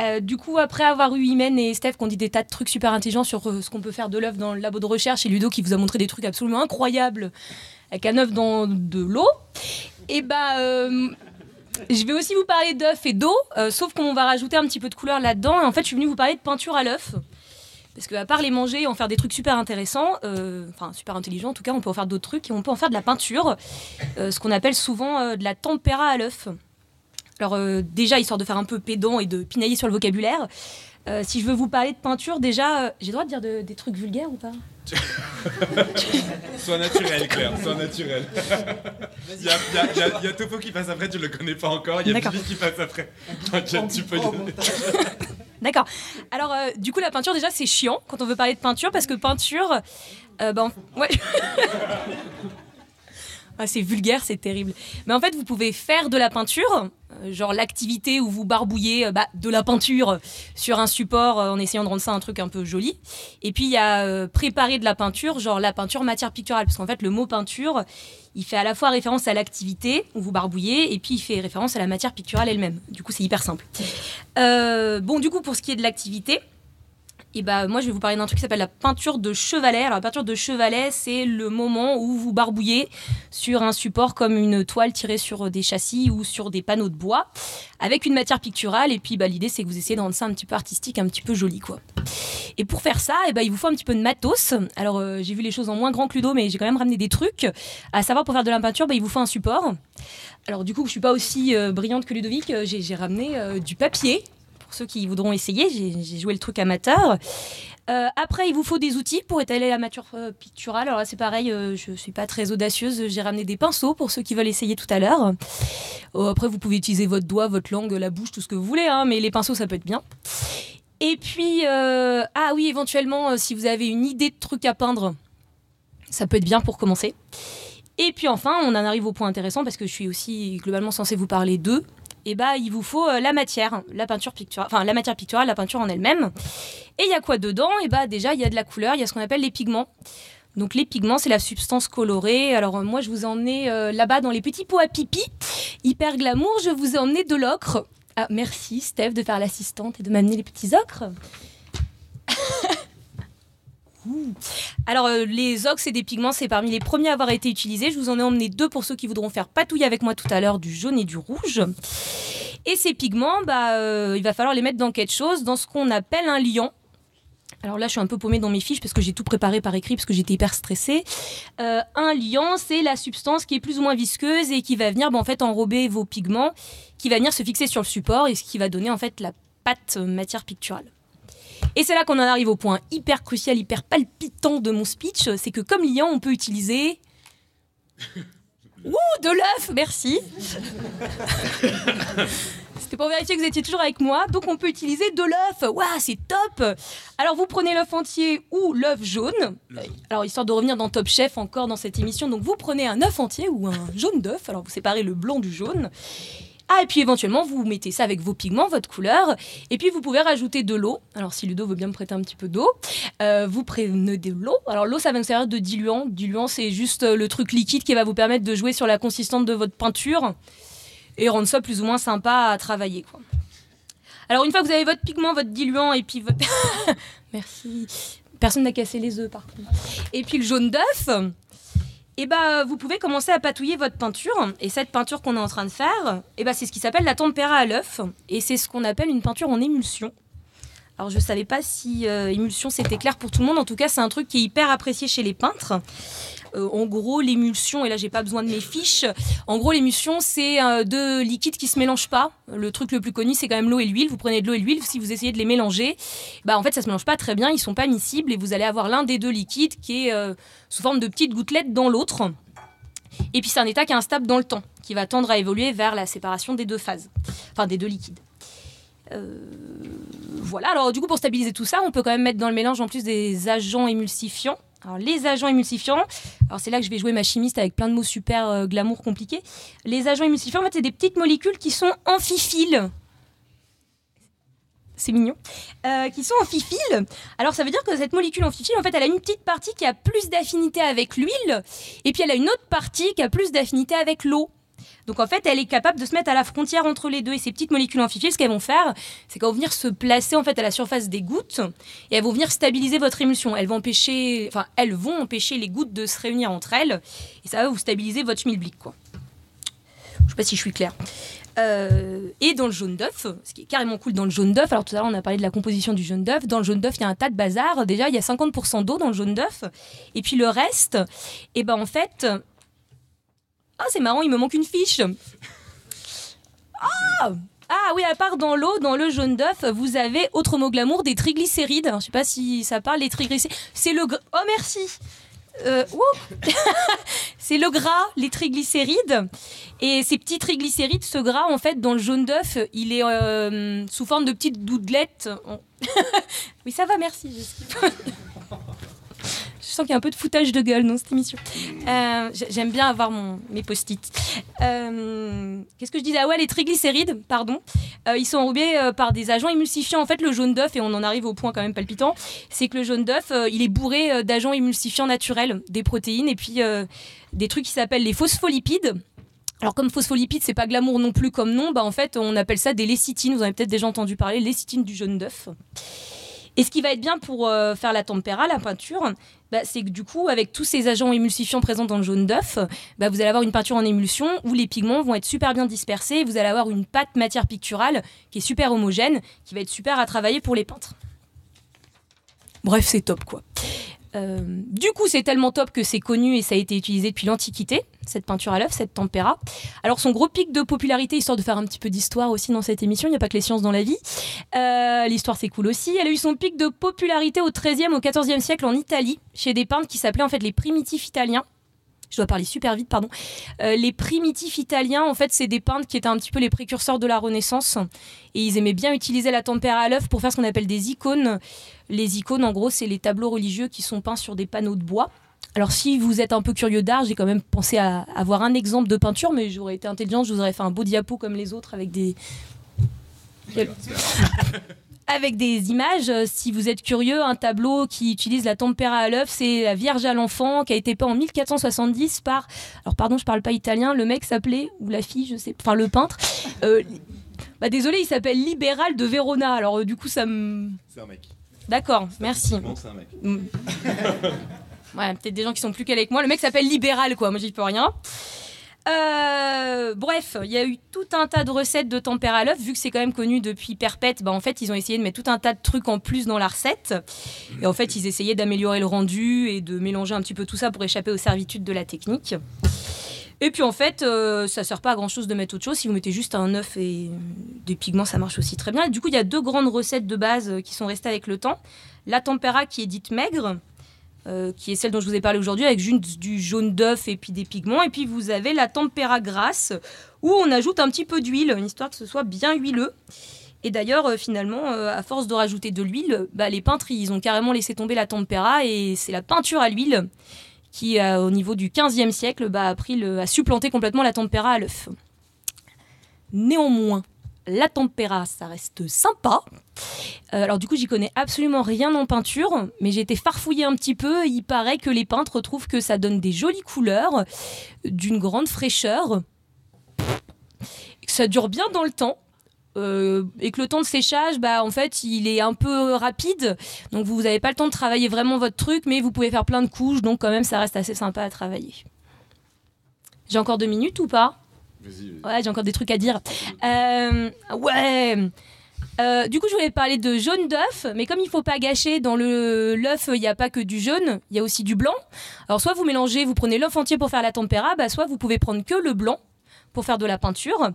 Euh, du coup, après avoir eu Imen et Steph qui ont dit des tas de trucs super intelligents sur euh, ce qu'on peut faire de l'œuf dans le labo de recherche et Ludo qui vous a montré des trucs absolument incroyables avec un œuf dans de l'eau, et bah. euh, je vais aussi vous parler d'œuf et d'eau, sauf qu'on va rajouter un petit peu de couleur là-dedans. En fait, je suis venue vous parler de peinture à l'œuf. Parce qu'à part les manger et en faire des trucs super intéressants, enfin super intelligents en tout cas, on peut en faire d'autres trucs et on peut en faire de la peinture, ce qu'on appelle souvent de la tempéra à l'œuf. Alors euh, déjà, histoire de faire un peu pédant et de pinailler sur le vocabulaire, euh, si je veux vous parler de peinture, déjà, euh, j'ai le droit de dire de- des trucs vulgaires ou pas? *laughs* Sois naturel, Claire, sois naturel. Il y a, y a- y a- y a Topo qui passe après, tu le connais pas encore. Il y a D'accord. Bibi qui passe après. *laughs* T'inquiète, tu peux y aller. *laughs* D'accord. Alors, euh, du coup, la peinture, déjà, c'est chiant quand on veut parler de peinture, parce que peinture, euh, ben, ouais. Ah, c'est vulgaire, c'est terrible. Mais en fait, vous pouvez faire de la peinture, euh, genre l'activité où vous barbouillez euh, bah, de la peinture sur un support euh, en essayant de rendre ça un truc un peu joli. Et puis, il y a préparer de la peinture, genre la peinture matière picturale, parce qu'en fait, le mot peinture, il fait à la fois référence à l'activité où vous barbouillez, et puis il fait référence à la matière picturale elle-même. Du coup, c'est hyper simple. Bon, du coup, pour ce qui est de l'activité, et bah, moi, je vais vous parler d'un truc qui s'appelle la peinture de chevalet. Alors, la peinture de chevalet, c'est le moment où vous barbouillez sur un support comme une toile tirée sur des châssis ou sur des panneaux de bois avec une matière picturale. Et puis, bah, l'idée, c'est que vous essayez de rendre ça un petit peu artistique, un petit peu joli, quoi. Et pour faire ça, et bah, il vous faut un petit peu de matos. Alors, euh, j'ai vu les choses en moins grand que Ludo, mais j'ai quand même ramené des trucs. À savoir, pour faire de la peinture, bah, il vous faut un support. Alors, du coup, je suis pas aussi euh, brillante que Ludovic. euh, J'ai ramené du papier. Pour ceux qui voudront essayer, j'ai joué le truc amateur. Euh, après, il vous faut des outils pour étaler la matière euh, picturale. Alors là, c'est pareil, euh, je suis pas très audacieuse. J'ai ramené des pinceaux pour ceux qui veulent essayer tout à l'heure. Après, vous pouvez utiliser votre doigt, votre langue, la bouche, tout ce que vous voulez, hein, mais les pinceaux, ça peut être bien. Et puis, ah oui, éventuellement, si vous avez une idée de truc à peindre, ça peut être bien pour commencer. Et puis enfin, on en arrive au point intéressant parce que je suis aussi globalement censée vous parler d'eux. Et bah, il vous faut euh, la matière, la peinture picturale, enfin la matière picturale, la peinture en elle-même. Et il y a quoi dedans? Et bah déjà, il y a de la couleur, il y a ce qu'on appelle les pigments. Donc les pigments, c'est la substance colorée. Alors euh, moi, je vous ai emmené euh, là-bas dans les petits pots à pipi, hyper glamour. Je vous ai emmené de l'ocre. Ah, merci Steph de faire l'assistante et de m'amener les petits ocres. *laughs* Ouh. Alors euh, les ocres et des pigments, c'est parmi les premiers à avoir été utilisés. Je vous en ai emmené deux pour ceux qui voudront faire patouille avec moi tout à l'heure, du jaune et du rouge. Et ces pigments, bah, euh, il va falloir les mettre dans quelque chose, dans ce qu'on appelle un liant. Alors là, je suis un peu paumée dans mes fiches parce que j'ai tout préparé par écrit parce que j'étais hyper stressée. Euh, un liant, c'est la substance qui est plus ou moins visqueuse et qui va venir bah, en fait enrober vos pigments, qui va venir se fixer sur le support et ce qui va donner en fait la pâte matière picturale. Et c'est là qu'on en arrive au point hyper crucial, hyper palpitant de mon speech, c'est que comme liant, on peut utiliser *laughs* Ouh, de l'œuf, merci. *laughs* C'était pour vérifier que vous étiez toujours avec moi. Donc on peut utiliser de l'œuf. Waouh, c'est top. Alors vous prenez l'œuf entier ou l'œuf jaune. Alors histoire de revenir dans Top Chef encore dans cette émission, donc vous prenez un œuf entier ou un jaune d'œuf. Alors vous séparez le blanc du jaune. Ah, et puis éventuellement, vous mettez ça avec vos pigments, votre couleur. Et puis, vous pouvez rajouter de l'eau. Alors, si Ludo veut bien me prêter un petit peu d'eau, euh, vous prenez de l'eau. Alors, l'eau, ça va nous servir de diluant. Diluant, c'est juste euh, le truc liquide qui va vous permettre de jouer sur la consistance de votre peinture et rendre ça plus ou moins sympa à travailler. Alors, une fois que vous avez votre pigment, votre diluant et puis votre. *laughs* Merci. Personne n'a cassé les œufs, par contre. Et puis le jaune d'œuf. Et bah, vous pouvez commencer à patouiller votre peinture. Et cette peinture qu'on est en train de faire, et bah, c'est ce qui s'appelle la tempéra à l'œuf. Et c'est ce qu'on appelle une peinture en émulsion. Alors, je savais pas si euh, émulsion c'était clair pour tout le monde. En tout cas, c'est un truc qui est hyper apprécié chez les peintres. Euh, en gros, l'émulsion, et là j'ai pas besoin de mes fiches, en gros l'émulsion c'est euh, deux liquides qui se mélangent pas. Le truc le plus connu c'est quand même l'eau et l'huile. Vous prenez de l'eau et l'huile, si vous essayez de les mélanger, bah en fait ça se mélange pas très bien, ils sont pas miscibles et vous allez avoir l'un des deux liquides qui est euh, sous forme de petites gouttelettes dans l'autre. Et puis c'est un état qui est instable dans le temps, qui va tendre à évoluer vers la séparation des deux phases, enfin des deux liquides. Voilà, alors du coup pour stabiliser tout ça, on peut quand même mettre dans le mélange en plus des agents émulsifiants. Alors les agents émulsifiants, alors c'est là que je vais jouer ma chimiste avec plein de mots super euh, glamour compliqués. Les agents émulsifiants, en fait, c'est des petites molécules qui sont amphiphiles. C'est mignon. Euh, qui sont amphiphiles. Alors ça veut dire que cette molécule amphiphile, en fait, elle a une petite partie qui a plus d'affinité avec l'huile, et puis elle a une autre partie qui a plus d'affinité avec l'eau. Donc en fait, elle est capable de se mettre à la frontière entre les deux. Et ces petites molécules amphiphiles, ce qu'elles vont faire, c'est qu'elles vont venir se placer en fait à la surface des gouttes et elles vont venir stabiliser votre émulsion. Elles vont empêcher, enfin, elles vont empêcher les gouttes de se réunir entre elles et ça va vous stabiliser votre schmilblick, quoi. Je sais pas si je suis claire. Euh, et dans le jaune d'œuf, ce qui est carrément cool dans le jaune d'œuf, alors tout à l'heure on a parlé de la composition du jaune d'œuf, dans le jaune d'œuf il y a un tas de bazar, déjà il y a 50% d'eau dans le jaune d'œuf, et puis le reste, et eh ben en fait, ah, c'est marrant, il me manque une fiche. Ah ah oui, à part dans l'eau, dans le jaune d'œuf, vous avez, autre mot glamour, des triglycérides. Je sais pas si ça parle, les triglycérides. C'est le... Oh, merci euh, *laughs* c'est le gras, les triglycérides. Et ces petits triglycérides, ce gras, en fait, dans le jaune d'œuf, il est euh, sous forme de petites doudelettes. *laughs* oui, ça va, merci. *laughs* Je sens qu'il y a un peu de foutage de gueule dans cette émission. Euh, j'aime bien avoir mon, mes post-it. Euh, qu'est-ce que je disais Ah ouais, les triglycérides, pardon. Euh, ils sont enrobés par des agents émulsifiants. En fait, le jaune d'œuf, et on en arrive au point quand même palpitant, c'est que le jaune d'œuf, il est bourré d'agents émulsifiants naturels, des protéines et puis des trucs qui s'appellent les phospholipides. Alors comme phospholipides, c'est pas glamour non plus comme nom, bah en fait on appelle ça des lécithines. Vous en avez peut-être déjà entendu parler, lécithines du jaune d'œuf. Et ce qui va être bien pour faire la tempéra, la peinture, bah, c'est que du coup, avec tous ces agents émulsifiants présents dans le jaune d'œuf, bah, vous allez avoir une peinture en émulsion où les pigments vont être super bien dispersés vous allez avoir une pâte matière picturale qui est super homogène, qui va être super à travailler pour les peintres. Bref, c'est top quoi. Euh, du coup, c'est tellement top que c'est connu et ça a été utilisé depuis l'Antiquité, cette peinture à l'œuf, cette tempéra. Alors, son gros pic de popularité, histoire de faire un petit peu d'histoire aussi dans cette émission, il n'y a pas que les sciences dans la vie. Euh, l'histoire, c'est cool aussi. Elle a eu son pic de popularité au XIIIe, au XIVe siècle en Italie, chez des peintres qui s'appelaient en fait les primitifs italiens je dois parler super vite, pardon. Euh, les primitifs italiens, en fait, c'est des peintres qui étaient un petit peu les précurseurs de la Renaissance. Et ils aimaient bien utiliser la tempéra à l'œuf pour faire ce qu'on appelle des icônes. Les icônes, en gros, c'est les tableaux religieux qui sont peints sur des panneaux de bois. Alors si vous êtes un peu curieux d'art, j'ai quand même pensé à avoir un exemple de peinture, mais j'aurais été intelligente, je vous aurais fait un beau diapo comme les autres avec des *laughs* avec des images. Euh, si vous êtes curieux, un tableau qui utilise la tempéra à l'œuf, c'est la Vierge à l'enfant, qui a été peint en 1470 par. Alors, pardon, je parle pas italien. Le mec s'appelait, ou la fille, je sais. Enfin, le peintre. Euh, bah, désolé, il s'appelle Libéral de Verona. Alors, euh, du coup, ça me. C'est un mec. D'accord, merci. C'est un mec. *laughs* Ouais, peut-être des gens qui sont plus calés que moi. Le mec s'appelle Libéral, quoi. Moi, j'y peux rien. Euh, bref, il y a eu tout un tas de recettes de tempéra à l'œuf. Vu que c'est quand même connu depuis perpète, bah, en fait, ils ont essayé de mettre tout un tas de trucs en plus dans la recette. Et en fait, ils essayaient d'améliorer le rendu et de mélanger un petit peu tout ça pour échapper aux servitudes de la technique. Et puis en fait, euh, ça sert pas à grand chose de mettre autre chose. Si vous mettez juste un œuf et des pigments, ça marche aussi très bien. du coup, il y a deux grandes recettes de base qui sont restées avec le temps. La tempéra qui est dite maigre, euh, qui est celle dont je vous ai parlé aujourd'hui, avec juste du jaune d'œuf et puis des pigments. Et puis vous avez la tempéra grasse, où on ajoute un petit peu d'huile, histoire que ce soit bien huileux. Et d'ailleurs, euh, finalement, euh, à force de rajouter de l'huile, bah, les peintres, ils ont carrément laissé tomber la tempéra, et c'est la peinture à l'huile qui, au niveau du 15e siècle, bah, le, a supplanté complètement la tempéra à l'œuf. Néanmoins, la tempéra, ça reste sympa. Euh, alors du coup, j'y connais absolument rien en peinture, mais j'ai été farfouillée un petit peu. Il paraît que les peintres trouvent que ça donne des jolies couleurs, d'une grande fraîcheur, que ça dure bien dans le temps. Euh, et que le temps de séchage, bah en fait, il est un peu rapide, donc vous n'avez pas le temps de travailler vraiment votre truc, mais vous pouvez faire plein de couches, donc quand même, ça reste assez sympa à travailler. J'ai encore deux minutes ou pas? Ouais, j'ai encore des trucs à dire. Euh, ouais. Euh, du coup, je voulais parler de jaune d'œuf, mais comme il faut pas gâcher, dans le l'œuf, il n'y a pas que du jaune, il y a aussi du blanc. Alors, soit vous mélangez, vous prenez l'œuf entier pour faire la tempéra, bah, soit vous pouvez prendre que le blanc pour faire de la peinture,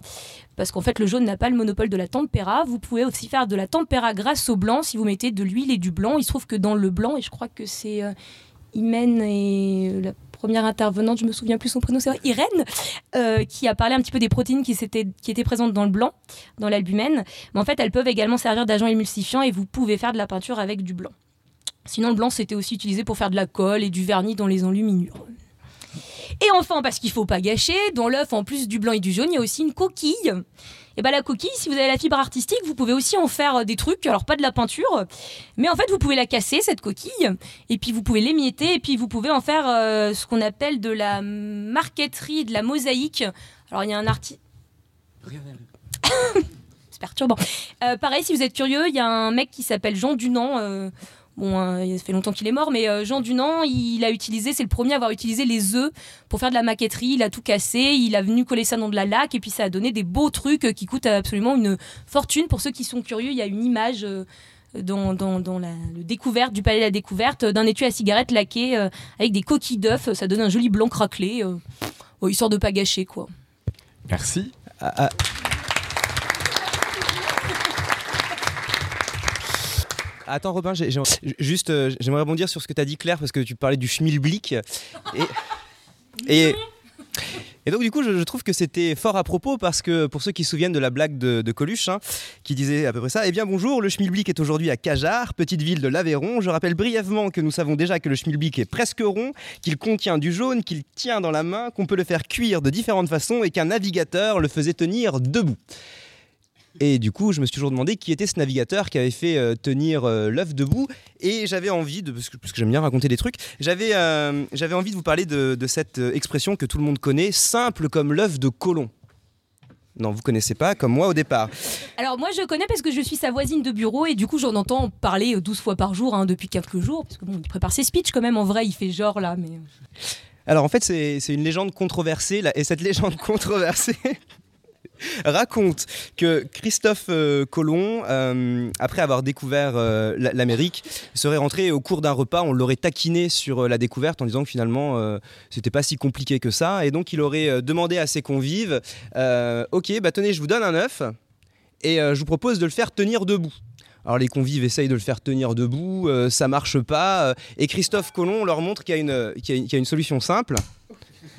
parce qu'en fait, le jaune n'a pas le monopole de la tempéra. Vous pouvez aussi faire de la tempéra grâce au blanc si vous mettez de l'huile et du blanc. Il se trouve que dans le blanc, et je crois que c'est euh, et euh, la première intervenante, je me souviens plus son prénom, c'est Irène, euh, qui a parlé un petit peu des protéines qui, étaient présentes dans le blanc, dans l'albumène. Mais en fait, elles peuvent également servir d'agent émulsifiant et vous pouvez faire de la peinture avec du blanc. Sinon, le blanc, c'était aussi utilisé pour faire de la colle et du vernis dans les enluminures. Et enfin, parce qu'il faut pas gâcher, dans l'œuf, en plus du blanc et du jaune, il y a aussi une coquille. Et bah la coquille, si vous avez la fibre artistique, vous pouvez aussi en faire euh, des trucs, alors pas de la peinture, mais en fait vous pouvez la casser cette coquille, et puis vous pouvez l'émietter, et puis vous pouvez en faire euh, ce qu'on appelle de la marqueterie, de la mosaïque. Alors il y a un artiste. *laughs* C'est perturbant. Euh, pareil, si vous êtes curieux, il y a un mec qui s'appelle Jean Dunant. Bon, euh, il fait longtemps qu'il est mort, mais euh, Jean Dunant, il a utilisé, c'est le premier à avoir utilisé les œufs pour faire de la maquetterie. Il a tout cassé, il a venu coller ça dans de la laque, et puis ça a donné des beaux trucs euh, qui coûtent absolument une fortune. Pour ceux qui sont curieux, il y a une image. euh, dans, dans, dans la le découverte du palais de la découverte d'un étui à cigarette laqué euh, avec des coquilles d'œufs ça donne un joli blanc craquelé euh, oh, histoire de pas gâcher quoi Merci. Ah, ah. Attends Robin, juste euh, j'aimerais rebondir sur ce que tu as dit Claire parce que tu parlais du schmilblick et, et et donc du coup je, trouve que c'était fort à propos parce que pour ceux qui se souviennent de la blague de, de Coluche hein, qui disait à peu près ça, eh bien bonjour, le schmilblick est aujourd'hui à Cajar, petite ville de l'Aveyron. Je rappelle brièvement que nous savons déjà que le schmilblick est presque rond, qu'il contient du jaune, qu'il tient dans la main, qu'on peut le faire cuire de différentes façons et qu'un navigateur le faisait tenir debout. Et du coup, je me suis toujours demandé qui était ce navigateur qui avait fait euh, tenir euh, l'œuf debout. Et j'avais envie, de, parce que, parce que j'aime bien raconter des trucs, j'avais euh, j'avais envie de vous parler de, de cette expression que tout le monde connaît, simple comme l'œuf de Colomb. Non, vous connaissez pas, comme moi au départ. Alors moi je connais parce que je suis sa voisine de bureau et du coup j'en entends parler euh, 12 fois par jour hein, depuis quelques jours parce que bon il prépare ses speeches quand même en vrai il fait genre là mais Alors en fait, c'est c'est une légende controversée, là, et cette légende *laughs* controversée *laughs* raconte que Christophe euh, Colomb, euh, après avoir découvert euh, la- l'Amérique, serait rentré au cours d'un repas, on l'aurait taquiné sur la découverte en disant que finalement c'était pas si compliqué que ça, et donc il aurait demandé à ses convives, ok, bah tenez, je vous donne un œuf, et je vous propose de le faire tenir debout. Alors les convives essayent de le faire tenir debout, ça marche pas, et Christophe Colomb leur montre qu'il y a une solution simple.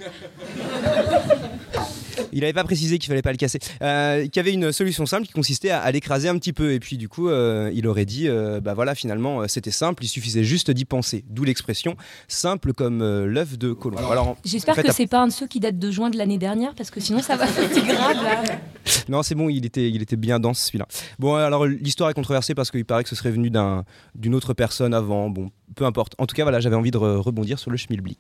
*laughs* Il n'avait pas précisé qu'il fallait pas le casser. Euh, qu'il y avait une solution simple qui consistait à, à l'écraser un petit peu. Et puis du coup, euh, il aurait dit, euh, bah voilà, finalement, c'était simple. Il suffisait juste d'y penser. D'où l'expression simple comme euh, l'œuf de Colomb. Alors, j'espère en fait, que c'est pas un de ceux qui date de juin de l'année dernière parce que sinon ça va être grave là. *laughs* Non, c'est bon, il était, il était bien dense celui-là. Bon, alors l'histoire est controversée parce qu'il paraît que ce serait venu d'un- d'une autre personne avant. Bon, peu importe. En tout cas, voilà, j'avais envie de re- rebondir sur le schmilblick.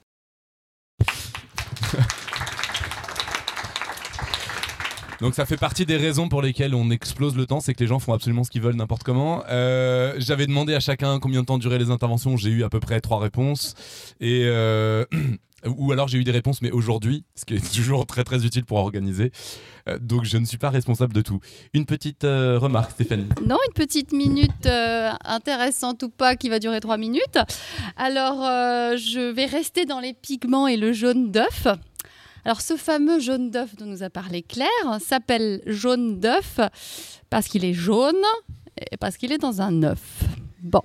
Donc ça fait partie des raisons pour lesquelles on explose le temps, c'est que les gens font absolument ce qu'ils veulent n'importe comment. Euh, J'avais demandé à chacun combien de temps duraient les interventions, j'ai eu à peu près trois réponses. Et euh, *clears throat* ou alors j'ai eu des réponses, mais aujourd'hui, ce qui est *laughs* toujours très très utile pour organiser. Euh, donc je ne suis pas responsable de tout. Une petite remarque, Stéphanie. Non, une petite minute intéressante ou pas qui va durer trois minutes. Alors, je vais rester dans les pigments et le jaune d'œuf. Alors, ce fameux jaune d'œuf dont nous a parlé Claire s'appelle jaune d'œuf parce qu'il est jaune et parce qu'il est dans un œuf. Bon.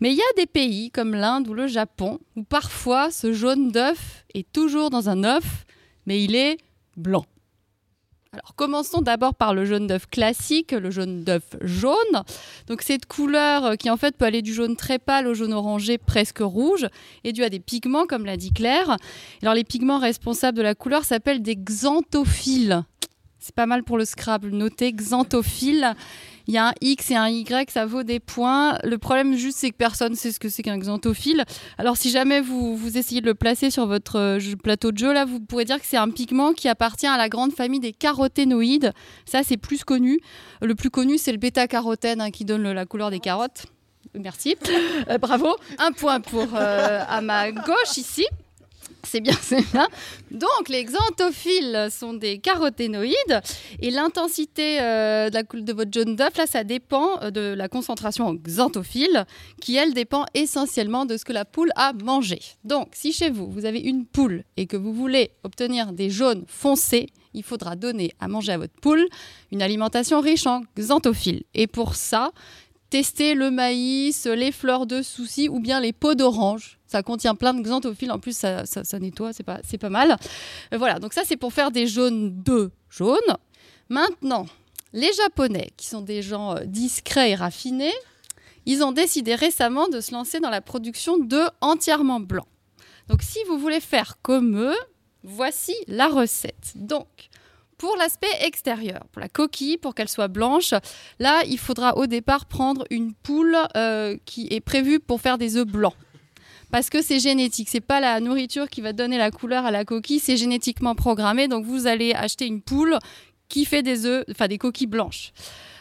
Mais il y a des pays comme l'Inde ou le Japon où parfois ce jaune d'œuf est toujours dans un œuf, mais il est blanc. Alors commençons d'abord par le jaune d'œuf classique, le jaune d'œuf jaune. Donc cette couleur euh, qui en fait peut aller du jaune très pâle au jaune orangé presque rouge est due à des pigments comme l'a dit Claire. Alors les pigments responsables de la couleur s'appellent des xanthophiles. C'est pas mal pour le Scrabble. Notez xanthophiles. Il y a un X et un Y, ça vaut des points. Le problème juste, c'est que personne ne sait ce que c'est qu'un xanthophile. Alors si jamais vous, vous essayez de le placer sur votre euh, jeu- plateau de jeu, là, vous pourrez dire que c'est un pigment qui appartient à la grande famille des caroténoïdes. Ça, c'est plus connu. Le plus connu, c'est le bêta-carotène hein, qui donne le- la couleur des carottes. Merci. *laughs* Euh, bravo. Un point pour euh, à ma gauche ici. C'est bien, c'est bien. Donc, les xanthophiles sont des caroténoïdes et l'intensité euh, de, la cou- de votre jaune d'œuf, là, ça dépend euh, de la concentration en xanthophiles qui, elle, dépend essentiellement de ce que la poule a mangé. Donc, si chez vous, vous avez une poule et que vous voulez obtenir des jaunes foncés, il faudra donner à manger à votre poule une alimentation riche en xanthophiles. Et pour ça, tester le maïs, les fleurs de souci ou bien les peaux d'orange. Ça contient plein de xanthophiles. En plus, ça, ça- nettoie, c'est pas, pas mal. Euh, voilà, donc ça, c'est pour faire des jaunes de jaunes. Maintenant, les Japonais, qui sont des gens euh, discrets et raffinés, ils ont décidé récemment de se lancer dans la production d'œufs entièrement blancs. Donc, si vous voulez faire comme eux, voici la recette. Donc, pour l'aspect extérieur, pour la coquille, pour qu'elle soit blanche, là, il faudra au départ prendre une poule euh, qui est prévue pour faire des œufs blancs. Parce que c'est génétique, c'est pas la nourriture qui va donner la couleur à la coquille, c'est génétiquement programmé. Donc vous allez acheter une poule qui fait des œufs, enfin des coquilles blanches.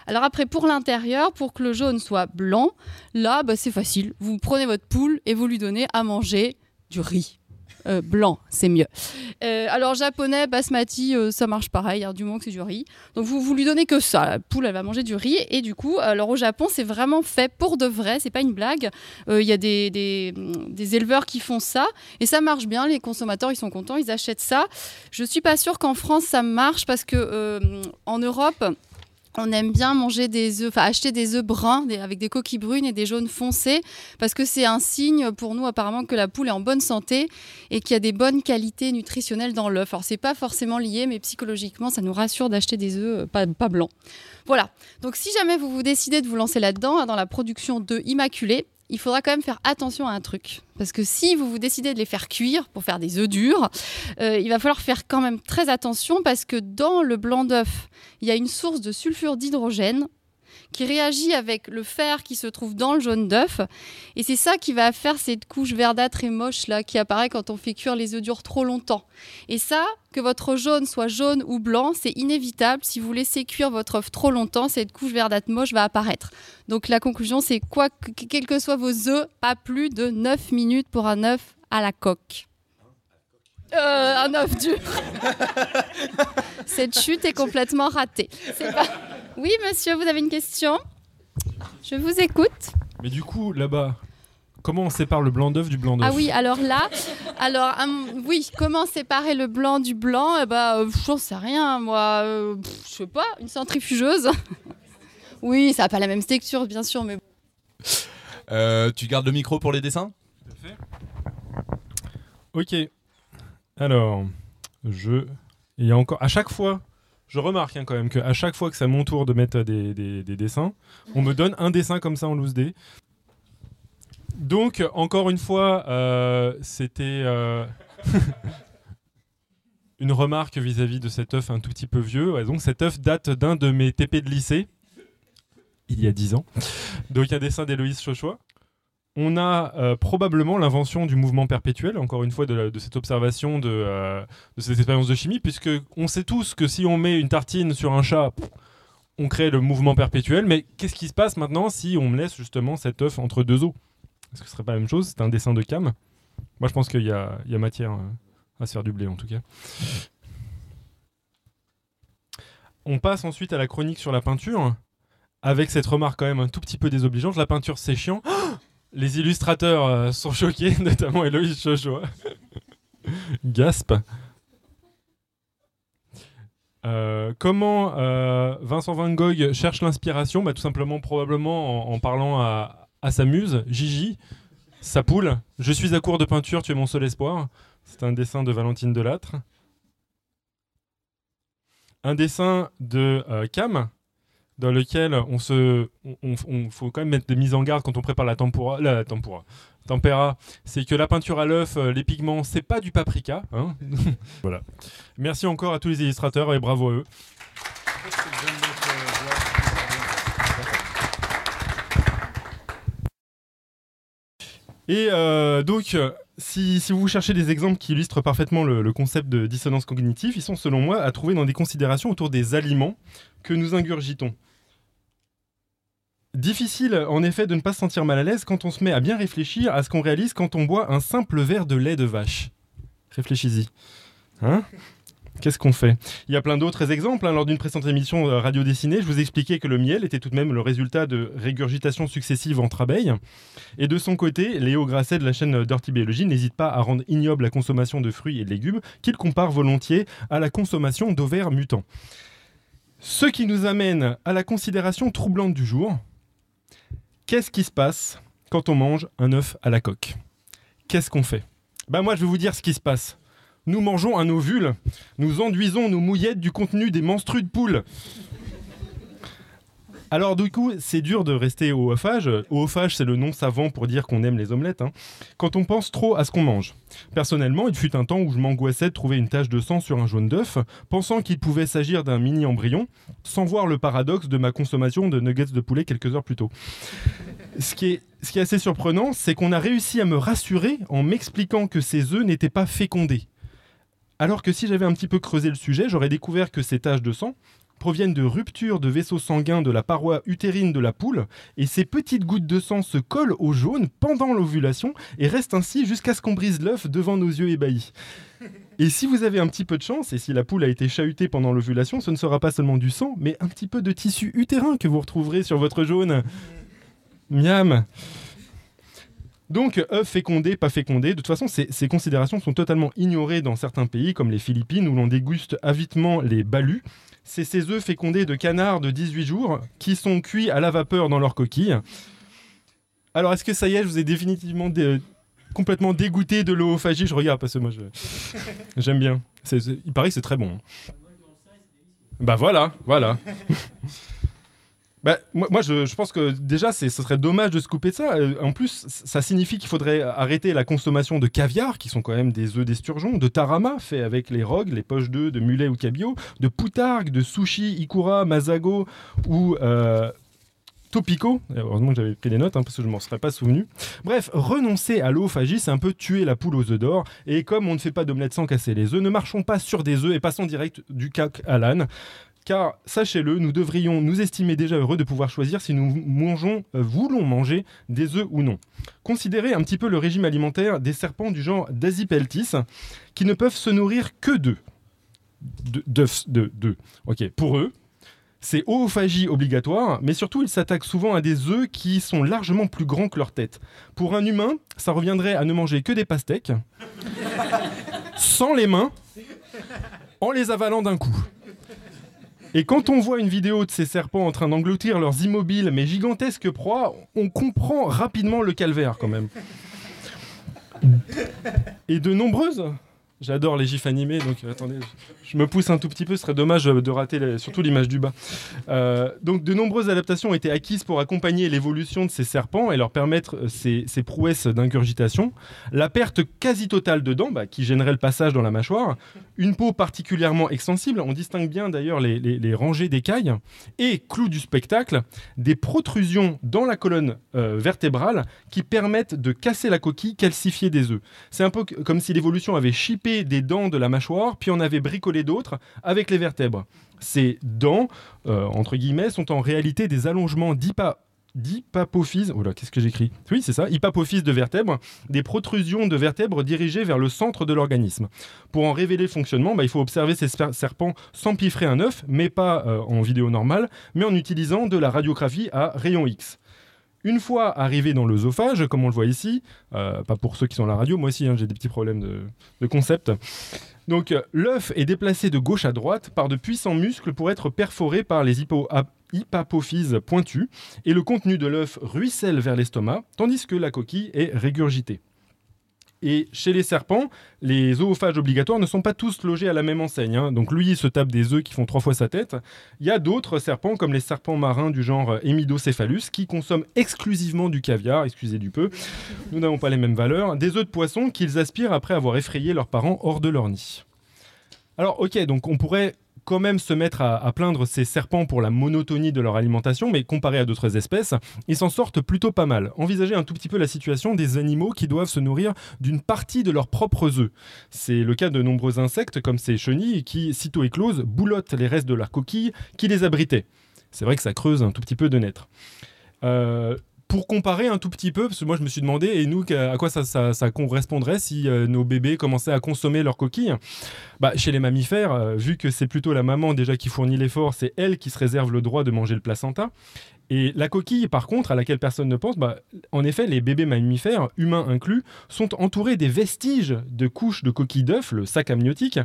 Alors après, pour l'intérieur, pour que le jaune soit blanc, là, bah, c'est facile. Vous prenez votre poule et vous lui donnez à manger du riz. Euh, blanc, c'est mieux. Euh, alors japonais, basmati, euh, ça marche pareil, hein, du moment que c'est du riz. Donc vous, vous lui donnez que ça. La poule, elle va manger du riz. Et du coup, alors au Japon, c'est vraiment fait pour de vrai, c'est pas une blague. Il y a des, des, des éleveurs qui font ça. Et ça marche bien, les consommateurs, ils sont contents, ils achètent ça. Je suis pas sûre qu'en France, ça marche parce que en Europe, on aime bien manger des œufs, enfin acheter des œufs bruns avec des coquilles brunes et des jaunes foncés parce que c'est un signe pour nous apparemment que la poule est en bonne santé et qu'il y a des bonnes qualités nutritionnelles dans l'œuf. Alors c'est pas forcément lié, mais psychologiquement ça nous rassure d'acheter des œufs euh, pas, pas blancs. Voilà. Donc si jamais vous vous décidez de vous lancer là-dedans, dans la production d'œufs immaculés, il faudra quand même faire attention à un truc. Parce que si vous vous décidez de les faire cuire pour faire des œufs durs, euh, il va falloir faire quand même très attention parce que dans le blanc d'œuf, il y a une source de sulfure d'hydrogène qui réagit avec le fer qui se trouve dans le jaune d'œuf. Et c'est ça qui va faire cette couche verdâtre et moche là qui apparaît quand on fait cuire les œufs durs trop longtemps. Et ça, que votre jaune soit jaune ou blanc, c'est inévitable. Si vous laissez cuire votre œuf trop longtemps, cette couche verdâtre moche va apparaître. Donc la conclusion, c'est quoi, que- quels que soient vos œufs, pas plus de 9 minutes pour un œuf à la coque. Euh, un œuf dur. *laughs* Cette chute est complètement ratée. C'est pas- Oui, monsieur, vous avez une question? Je vous écoute. Mais du coup, là-bas, comment on sépare le blanc d'œuf du blanc d'œuf? Ah oui, alors là, alors hum, oui, comment séparer le blanc du blanc? Eh ben, euh, j'en sais rien, moi. euh, pff, je sais pas, une centrifugeuse. *laughs* oui, ça n'a pas la même texture, bien sûr, mais Euh, tu gardes le micro pour les dessins? Ok. Alors, je. Il y a encore. À chaque fois, je remarque hein, quand même qu'à chaque fois que c'est mon tour de mettre des, des- des dessins, on me donne un dessin comme ça en loose dé. Donc, encore une fois, euh, c'était euh, *laughs* une remarque vis-à-vis de cet œuf un tout petit peu vieux. Donc, cet œuf date d'un de mes TP de lycée, il y a 10 ans. Donc, un dessin d'Héloïse Chochois. On a euh, probablement l'invention du mouvement perpétuel, encore une fois, de, cette observation, de, euh, de cette expérience de chimie, puisque on sait tous que si on met une tartine sur un chat, on crée le mouvement perpétuel. Mais qu'est-ce qui se passe maintenant si on laisse justement cet œuf entre deux os Est-ce que ce serait pas la même chose? C'est un dessin de Cam? Moi, je pense qu'il y y a matière euh, à se faire du blé, en tout cas. On passe ensuite à la chronique sur la peinture, avec cette remarque quand même un tout petit peu désobligeante. La peinture, c'est chiant. Les illustrateurs euh, sont choqués, *laughs* notamment Héloïse Chochoa. Gasp. Euh, comment euh, Vincent Van Gogh cherche l'inspiration? Bah, Tout simplement, probablement en, parlant à, sa muse, Gigi, sa poule. Je suis à court de peinture, tu es mon seul espoir. C'est un dessin de Valentine Delattre. Un dessin de Cam, dans lequel on se, on, faut quand même mettre des mises en garde quand on prépare la tempura, la tempura. C'est que la peinture à l'œuf, euh, les pigments, c'est pas du paprika. hein. *laughs* voilà. Merci encore à tous les illustrateurs et bravo à eux. Et euh, donc, si, vous cherchez des exemples qui illustrent parfaitement le concept de dissonance cognitive, ils sont selon moi à trouver dans des considérations autour des aliments que nous ingurgitons. Difficile en effet de ne pas se sentir mal à l'aise quand on se met à bien réfléchir à ce qu'on réalise quand on boit un simple verre de lait de vache. Réfléchis-y. Hein? Qu'est-ce qu'on fait? Il y a plein d'autres exemples. hein. Lors d'une précédente émission euh, radio dessinée, je vous expliquais que le miel était tout de même le résultat de régurgitations successives entre abeilles. Et de son côté, Léo Grasset de la chaîne Dirty Biology n'hésite pas à rendre ignoble la consommation de fruits et de légumes, qu'il compare volontiers à la consommation d'ovaires mutants. Ce qui nous amène à la considération troublante du jour. Qu'est-ce qui se passe quand on mange un œuf à la coque? Qu'est-ce qu'on fait? Ben moi, je vais vous dire ce qui se passe. Nous mangeons un ovule. Nous enduisons nos mouillettes du contenu des menstrues de poule. Alors du coup, c'est dur de rester au ophage. Au ophage, c'est le nom savant pour dire qu'on aime les omelettes. hein. Quand on pense trop à ce qu'on mange. Personnellement, il fut un temps où je m'angoissais de trouver une tache de sang sur un jaune d'œuf, pensant qu'il pouvait s'agir d'un mini embryon, sans voir le paradoxe de ma consommation de nuggets de poulet quelques heures plus tôt. Ce qui est, ce qui est assez surprenant, c'est qu'on a réussi à me rassurer en m'expliquant que ces œufs n'étaient pas fécondés. Alors que si j'avais un petit peu creusé le sujet, j'aurais découvert que ces taches de sang proviennent de ruptures de vaisseaux sanguins de la paroi utérine de la poule, et ces petites gouttes de sang se collent au jaune pendant l'ovulation et restent ainsi jusqu'à ce qu'on brise l'œuf devant nos yeux ébahis. Et si vous avez un petit peu de chance, et si la poule a été chahutée pendant l'ovulation, ce ne sera pas seulement du sang, mais un petit peu de tissu utérin que vous retrouverez sur votre jaune. Miam donc, œufs fécondés, pas fécondés, de toute façon, ces, considérations sont totalement ignorées dans certains pays, comme les Philippines, où l'on déguste avidement les balus. C'est ces œufs fécondés de canards de 18 jours qui sont cuits à la vapeur dans leur coquille. Alors, est-ce que ça y est, je vous ai définitivement dé- complètement dégoûté de l'oophagie? Je regarde parce que moi, *laughs* j'aime bien. Il paraît que c'est très bon. Bah voilà, voilà. *laughs* Bah, moi, moi, je, pense que déjà, ce serait dommage de se couper de ça. Euh, en plus, ça signifie qu'il faudrait arrêter la consommation de caviar, qui sont quand même des œufs d'esturgeon, de tarama, fait avec les rogues, les poches d'œufs de mulet ou cabillaud, de poutargue, de sushi, ikura, masago ou euh, topico. Heureusement que j'avais pris des notes, hein, parce que je m'en serais pas souvenu. Bref, renoncer à l'oophagie, c'est un peu tuer la poule aux œufs d'or. Et comme on ne fait pas d'omelette sans casser les œufs, ne marchons pas sur des œufs et passons direct du cac à l'âne. Car, sachez-le, nous devrions nous estimer déjà heureux de pouvoir choisir si nous mangeons, euh, voulons manger des œufs ou non. Considérez un petit peu le régime alimentaire des serpents du genre Dasipeltis, qui ne peuvent se nourrir que d'œufs. D'œufs, d'œufs. Ok, pour eux, c'est oophagie obligatoire, mais surtout ils s'attaquent souvent à des œufs qui sont largement plus grands que leur tête. Pour un humain, ça reviendrait à ne manger que des pastèques, *laughs* sans les mains, en les avalant d'un coup. Et quand on voit une vidéo de ces serpents en train d'engloutir leurs immobiles mais gigantesques proies, on comprend rapidement le calvaire quand même. Et de nombreuses. J'adore les gifs animés, donc attendez, je me pousse un tout petit peu, ce serait dommage euh, de rater surtout l'image du bas. Euh, donc de nombreuses adaptations ont été acquises pour accompagner l'évolution de ces serpents et leur permettre euh, ces, ces prouesses d'ingurgitation. La perte quasi totale de dents, bah, qui gênerait le passage dans la mâchoire, une peau particulièrement extensible, on distingue bien d'ailleurs les, les- les rangées d'écailles, et, clou du spectacle, des protrusions dans la colonne euh, vertébrale qui permettent de casser la coquille calcifiée des œufs. C'est un peu comme si l'évolution avait chippé des dents de la mâchoire, puis en avait bricolé d'autres avec les vertèbres. Ces dents, euh, entre guillemets, sont en réalité des allongements d'hypa d'hypapophyse. Oh là, qu'est-ce que j'écris? Oui, c'est ça, hypapophyse de vertèbres, des protrusions de vertèbres dirigées vers le centre de l'organisme. Pour en révéler le fonctionnement, bah, il faut observer ces serpents s'empiffrer un œuf, mais pas euh, en vidéo normale, mais en utilisant de la radiographie à rayon X. Une fois arrivé dans l'œsophage, comme on le voit ici, euh, pas pour ceux qui sont à la radio, moi aussi hein, j'ai des petits problèmes de, concept. Donc euh, l'œuf est déplacé de gauche à droite par de puissants muscles pour être perforé par les ap- hypapophyses pointues, et le contenu de l'œuf ruisselle vers l'estomac, tandis que la coquille est régurgitée. Et chez les serpents, les oophages obligatoires ne sont pas tous logés à la même enseigne. hein. Donc lui, il se tape des œufs qui font trois fois sa tête. Il y a d'autres serpents, comme les serpents marins du genre euh, Hemidocephalus, qui consomment exclusivement du caviar, excusez du peu. Nous n'avons pas les mêmes valeurs. Des œufs de poisson qu'ils aspirent après avoir effrayé leurs parents hors de leur nid. Alors ok, donc on pourrait quand même se mettre à, plaindre ces serpents pour la monotonie de leur alimentation, mais comparé à d'autres espèces, ils s'en sortent plutôt pas mal. Envisagez un tout petit peu la situation des animaux qui doivent se nourrir d'une partie de leurs propres œufs. C'est le cas de nombreux insectes comme ces chenilles qui, sitôt écloses, boulottent les restes de leur coquille qui les abritaient. C'est vrai que ça creuse un tout petit peu de naître. Euh, pour comparer un tout petit peu, parce que moi je me suis demandé, et nous, à quoi ça, ça- correspondrait si euh, nos bébés commençaient à consommer leurs coquilles? Bah, Chez les mammifères, euh, vu que c'est plutôt la maman déjà qui fournit l'effort, c'est elle qui se réserve le droit de manger le placenta. Et la coquille, par contre, à laquelle personne ne pense, bah, en effet, les bébés mammifères, humains inclus, sont entourés des vestiges de couches de coquilles d'œufs, le sac amniotique,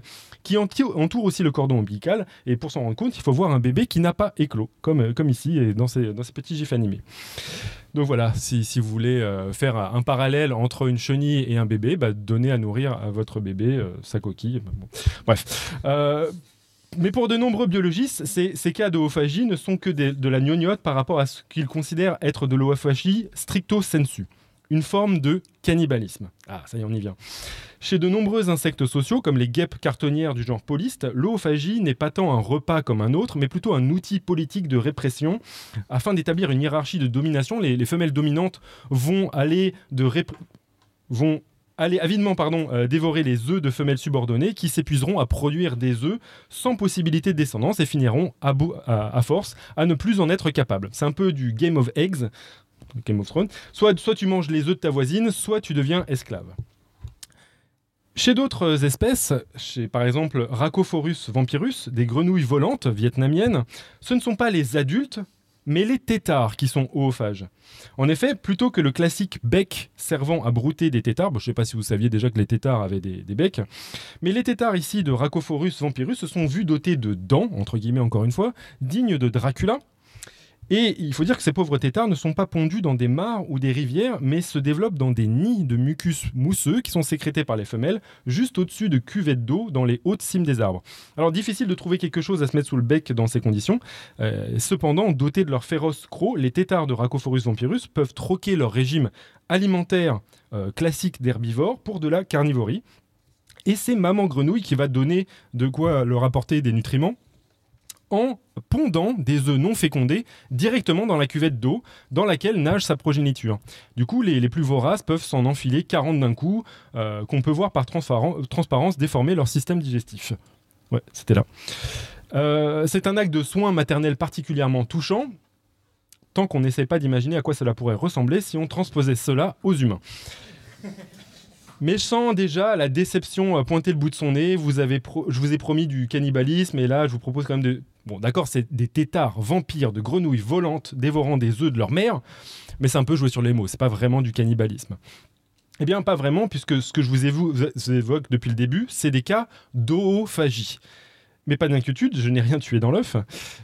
qui entoure aussi le cordon ombilical. Et pour s'en rendre compte, il faut voir un bébé qui n'a pas éclos, comme, euh, ici et dans ces, petits gifs animés. Donc voilà, si, vous voulez euh, faire un parallèle entre une chenille et un bébé, bah, donnez à nourrir à votre bébé euh, sa coquille. Bref. Mais pour de nombreux biologistes, ces, ces cas d'oophagie ne sont que de la gnognotte par rapport à ce qu'ils considèrent être de l'oophagie stricto sensu, une forme de cannibalisme. Ah, ça y est, on y vient. Chez de nombreux insectes sociaux, comme les guêpes cartonnières du genre poliste, l'oophagie n'est pas tant un repas comme un autre, mais plutôt un outil politique de répression. Afin d'établir une hiérarchie de domination, les, les femelles dominantes vont aller de vont aller avidement pardon, euh, dévorer les œufs de femelles subordonnées qui s'épuiseront à produire des œufs sans possibilité de descendance et finiront à, force à ne plus en être capables. C'est un peu du Game of Eggs, Game of Thrones. Soit, soit tu manges les œufs de ta voisine, soit tu deviens esclave. Chez d'autres espèces, chez par exemple Rhacophorus vampirus, des grenouilles volantes vietnamiennes, ce ne sont pas les adultes, mais les têtards qui sont oophages. En effet, plutôt que le classique bec servant à brouter des têtards, je ne sais pas si vous saviez déjà que les têtards avaient des, becs, mais les têtards ici de Rhacophorus vampirus se sont vus dotés de dents, entre guillemets encore une fois, dignes de Dracula. Et il faut dire que ces pauvres têtards ne sont pas pondus dans des mares ou des rivières, mais se développent dans des nids de mucus mousseux qui sont sécrétés par les femelles juste au-dessus de cuvettes d'eau dans les hautes cimes des arbres. Alors difficile de trouver quelque chose à se mettre sous le bec dans ces conditions. Euh, cependant, dotés de leur féroce croc, les têtards de Rhacophorus vampirus peuvent troquer leur régime alimentaire euh, classique d'herbivore pour de la carnivorie. Et c'est maman grenouille qui va donner de quoi leur apporter des nutriments en pondant des œufs non fécondés directement dans la cuvette d'eau dans laquelle nage sa progéniture. Du coup, les, plus voraces peuvent s'en enfiler 40 d'un coup, euh, qu'on peut voir par transparence déformer leur système digestif. Ouais, c'était là. Euh, c'est un acte de soin maternel particulièrement touchant, tant qu'on n'essaie pas d'imaginer à quoi cela pourrait ressembler si on transposait cela aux humains. Mais je sens déjà la déception pointer le bout de son nez. Vous avez je vous ai promis du cannibalisme et là, je vous propose quand même de. Bon, d'accord, c'est des têtards vampires de grenouilles volantes dévorant des œufs de leur mère, mais c'est un peu joué sur les mots. C'est pas vraiment du cannibalisme. Eh bien, pas vraiment, puisque ce que je vous évo- vous évoque depuis le début, c'est des cas d'oophagie. Mais pas d'inquiétude, je n'ai rien tué dans l'œuf.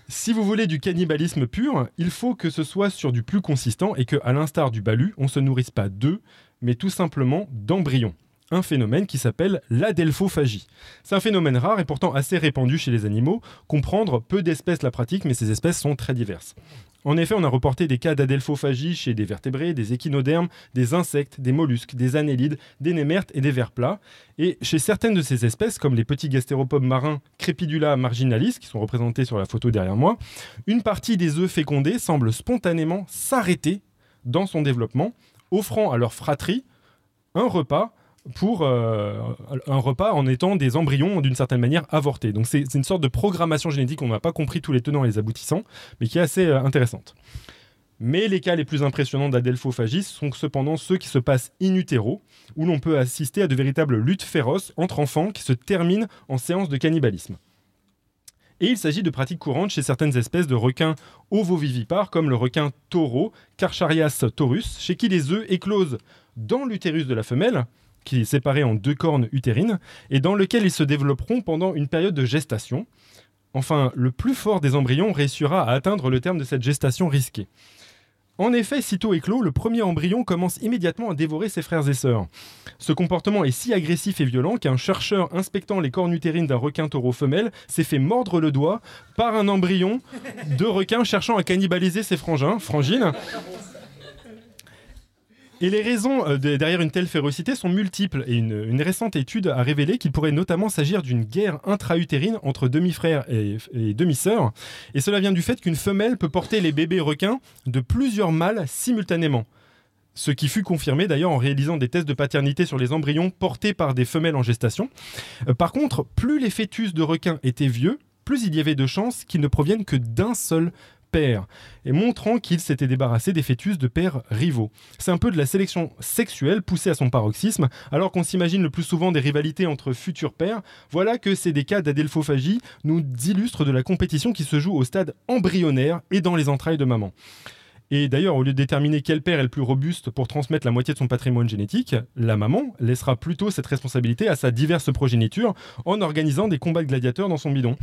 Si vous voulez du cannibalisme pur, il faut que ce soit sur du plus consistant et que, à l'instar du balu, on se nourrisse pas d'œufs, mais tout simplement d'embryons. Un phénomène qui s'appelle l'adelphophagie. C'est un phénomène rare et pourtant assez répandu chez les animaux. Comprendre, peu d'espèces la pratiquent, mais ces espèces sont très diverses. En effet, on a reporté des cas d'adelphophagie chez des vertébrés, des échinodermes, des insectes, des mollusques, des annélides, des némertes et des vers plats. Et chez certaines de ces espèces, comme les petits gastéropodes marins Crepidula marginalis, qui sont représentés sur la photo derrière moi, une partie des œufs fécondés semble spontanément s'arrêter dans son développement, offrant à leur fratrie un repas pour euh, un repas en étant des embryons d'une certaine manière avortés. Donc c'est une sorte de programmation génétique, on n'a pas compris tous les tenants et les aboutissants, mais qui est assez euh, intéressante. Mais les cas les plus impressionnants d'adelphophagie sont cependant ceux qui se passent in utero, où l'on peut assister à de véritables luttes féroces entre enfants qui se terminent en séance de cannibalisme. Et il s'agit de pratiques courantes chez certaines espèces de requins ovovivipares, comme le requin taureau, Carcharias taurus, chez qui les œufs éclosent dans l'utérus de la femelle, qui est séparé en deux cornes utérines, et dans lequel ils se développeront pendant une période de gestation. Enfin, le plus fort des embryons réussira à atteindre le terme de cette gestation risquée. En effet, sitôt éclos, le premier embryon commence immédiatement à dévorer ses frères et sœurs. Ce comportement est si agressif et violent qu'un chercheur inspectant les cornes utérines d'un requin taureau femelle s'est fait mordre le doigt par un embryon de requin cherchant à cannibaliser ses frangins, frangines. Et les raisons euh, de- derrière une telle férocité sont multiples et une, récente étude a révélé qu'il pourrait notamment s'agir d'une guerre intra-utérine entre demi-frères et, et demi-sœurs. Et cela vient du fait qu'une femelle peut porter les bébés requins de plusieurs mâles simultanément. Ce qui fut confirmé d'ailleurs en réalisant des tests de paternité sur les embryons portés par des femelles en gestation. Euh, par contre, plus les fœtus de requins étaient vieux, plus il y avait de chances qu'ils ne proviennent que d'un seul et montrant qu'ils s'étaient débarrassés des fœtus de pères rivaux. C'est un peu de la sélection sexuelle poussée à son paroxysme, alors qu'on s'imagine le plus souvent des rivalités entre futurs pères. Voilà que ces des cas d'adelphophagie nous illustrent de la compétition qui se joue au stade embryonnaire et dans les entrailles de maman. Et d'ailleurs, au lieu de déterminer quel père est le plus robuste pour transmettre la moitié de son patrimoine génétique, la maman laissera plutôt cette responsabilité à sa diverse progéniture en organisant des combats de gladiateurs dans son bidon.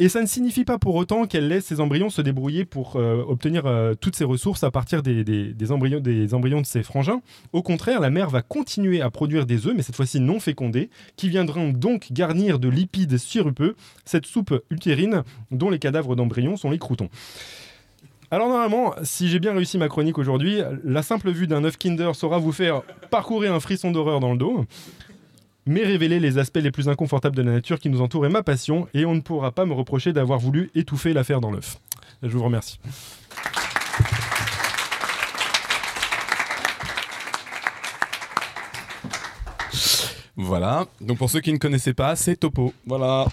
Et ça ne signifie pas pour autant qu'elle laisse ses embryons se débrouiller pour euh, obtenir euh, toutes ses ressources à partir des, embryons, des embryons de ses frangins. Au contraire, la mère va continuer à produire des œufs, mais cette fois-ci non fécondés, qui viendront donc garnir de lipides sirupeux cette soupe utérine dont les cadavres d'embryons sont les croutons. Alors normalement, si j'ai bien réussi ma chronique aujourd'hui, la simple vue d'un œuf Kinder saura vous faire parcourir un frisson d'horreur dans le dos, mais révéler les aspects les plus inconfortables de la nature qui nous entoure est ma passion, et on ne pourra pas me reprocher d'avoir voulu étouffer l'affaire dans l'œuf. Je vous remercie. Voilà. Donc pour ceux qui ne connaissaient pas, c'est Topo. Voilà.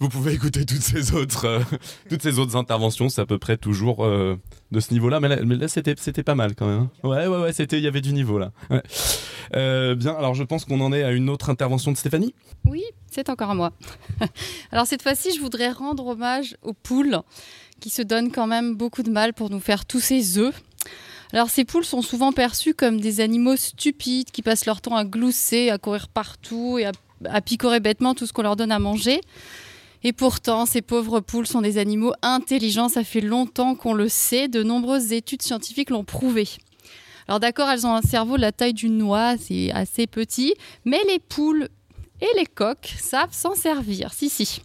Vous pouvez écouter toutes ces autres, euh, toutes ces autres interventions. C'est à peu près toujours euh, de ce niveau-là. Mais là, c'était, c'était pas mal quand même. hein. Ouais, ouais, ouais. C'était, il y avait du niveau là. Euh, bien. Alors je pense qu'on en est à une autre intervention de Stéphanie. Oui, c'est encore à moi. *laughs* Alors cette fois-ci, je voudrais rendre hommage aux poules qui se donnent quand même beaucoup de mal pour nous faire tous ces œufs. Alors ces poules sont souvent perçues comme des animaux stupides qui passent leur temps à glousser, à courir partout et à picorer bêtement tout ce qu'on leur donne à manger. Et pourtant, ces pauvres poules sont des animaux intelligents, ça fait longtemps qu'on le sait, de nombreuses études scientifiques l'ont prouvé. Alors d'accord, elles ont un cerveau de la taille d'une noix, c'est assez petit, mais les poules et les coqs savent s'en servir. Si, si.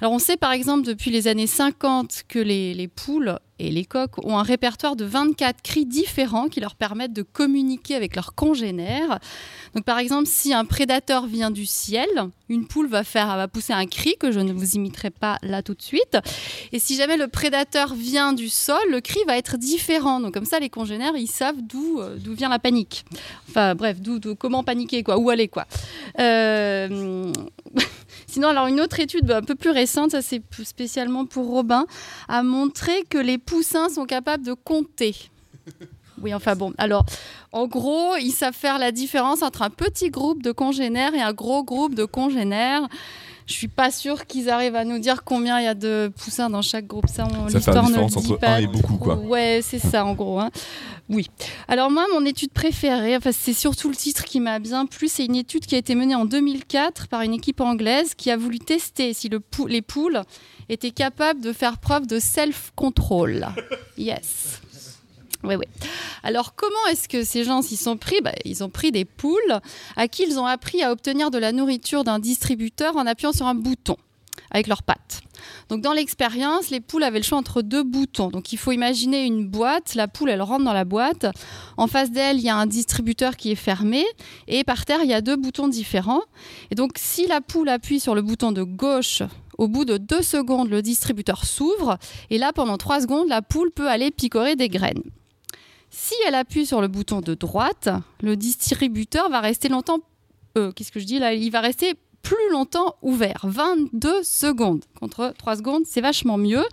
Alors on sait par exemple depuis les années 50 que les, les poules et les coqs ont un répertoire de 24 cris différents qui leur permettent de communiquer avec leurs congénères. Donc par exemple, si un prédateur vient du ciel, une poule va faire pousser un cri que je ne vous imiterai pas là tout de suite. Et si jamais le prédateur vient du sol, le cri va être différent. Donc comme ça, les congénères, ils savent d'où euh, vient la panique. Enfin bref, comment paniquer quoi, où aller quoi. Euh, Sinon, alors une autre étude bah, un peu plus récente, ça c'est spécialement pour Robin, a montré que les poussins sont capables de compter. *laughs* Oui, enfin bon. Alors, en gros, ils savent faire la différence entre un petit groupe de congénères et un gros groupe de congénères. Je suis pas sûre qu'ils arrivent à nous dire combien il y a de poussins dans chaque groupe. Ça, on, Ça fait la différence entre pas un et beaucoup, quoi. Ouais, c'est ça en gros. hein. Oui. Alors moi, mon étude préférée, enfin, c'est surtout le titre qui m'a bien plu. C'est une étude qui a été menée en 2004 par une équipe anglaise qui a voulu tester si le pou- les poules étaient capables de faire preuve de self-control. Yes. Oui, oui. Alors, comment est-ce que ces gens s'y sont pris? Bah, Ils ont pris des poules à qui ils ont appris à obtenir de la nourriture d'un distributeur en appuyant sur un bouton avec leurs pattes. Donc dans l'expérience, les poules avaient le choix entre deux boutons. Donc il faut imaginer une boîte, la poule elle rentre dans la boîte, en face d'elle il y a un distributeur qui est fermé et par terre il y a deux boutons différents. Et donc si la poule appuie sur le bouton de gauche, au bout de deux secondes le distributeur s'ouvre et là pendant trois secondes la poule peut aller picorer des graines. Si elle appuie sur le bouton de droite, le distributeur va rester longtemps. euh, Qu'est-ce que je dis là Il va rester plus longtemps ouvert, 22 secondes. Contre 3 secondes, c'est vachement mieux.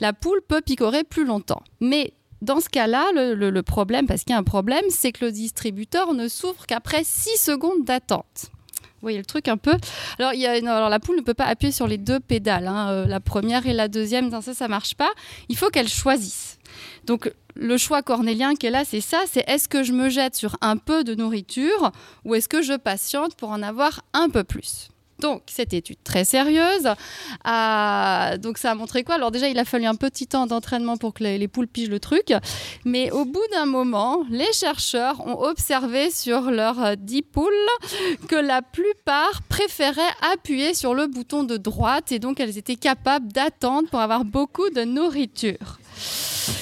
La poule peut picorer plus longtemps. Mais dans ce cas-là, le, problème, parce qu'il y a un problème, c'est que le distributeur ne s'ouvre qu'après 6 secondes d'attente. Vous voyez le truc un peu? Alors, non, la poule ne peut pas appuyer sur les deux pédales, hein, euh, la première et la deuxième, dans ça, ça marche pas. Il faut qu'elle choisisse. Donc le choix cornélien qui est là, c'est ça, c'est est-ce que je me jette sur un peu de nourriture ou est-ce que je patiente pour en avoir un peu plus? Donc, cette étude très sérieuse, a- donc ça a montré quoi? Alors déjà, il a fallu un petit temps d'entraînement pour que les, les poules pigent le truc, mais au bout d'un moment, les chercheurs ont observé sur leurs euh, 10 poules que la plupart préféraient appuyer sur le bouton de droite et donc elles étaient capables d'attendre pour avoir beaucoup de nourriture.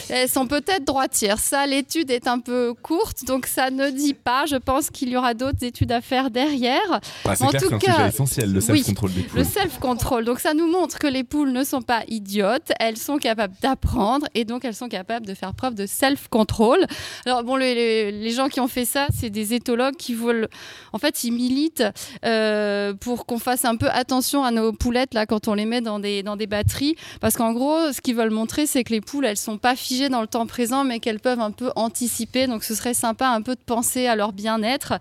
Elles sont peut-être droitières. Ça, l'étude est un peu courte, donc ça ne dit pas. Je pense qu'il y aura d'autres études à faire derrière. Bah, En clair tout un cas, sujet essentiel, le oui, self-control des poules. Le self-control. Donc ça nous montre que les poules ne sont pas idiotes, elles sont capables d'apprendre et donc elles sont capables de faire preuve de self-control. Alors bon, les, les- les gens qui ont fait ça, c'est des éthologues qui veulent, en fait, ils militent euh, pour qu'on fasse un peu attention à nos poulettes là quand on les met dans des dans des batteries, parce qu'en gros, ce qu'ils veulent montrer, c'est que les poules, elles sont pas figées dans le temps présent, mais qu'elles peuvent un peu anticiper. Donc ce serait sympa un peu de penser à leur bien-être.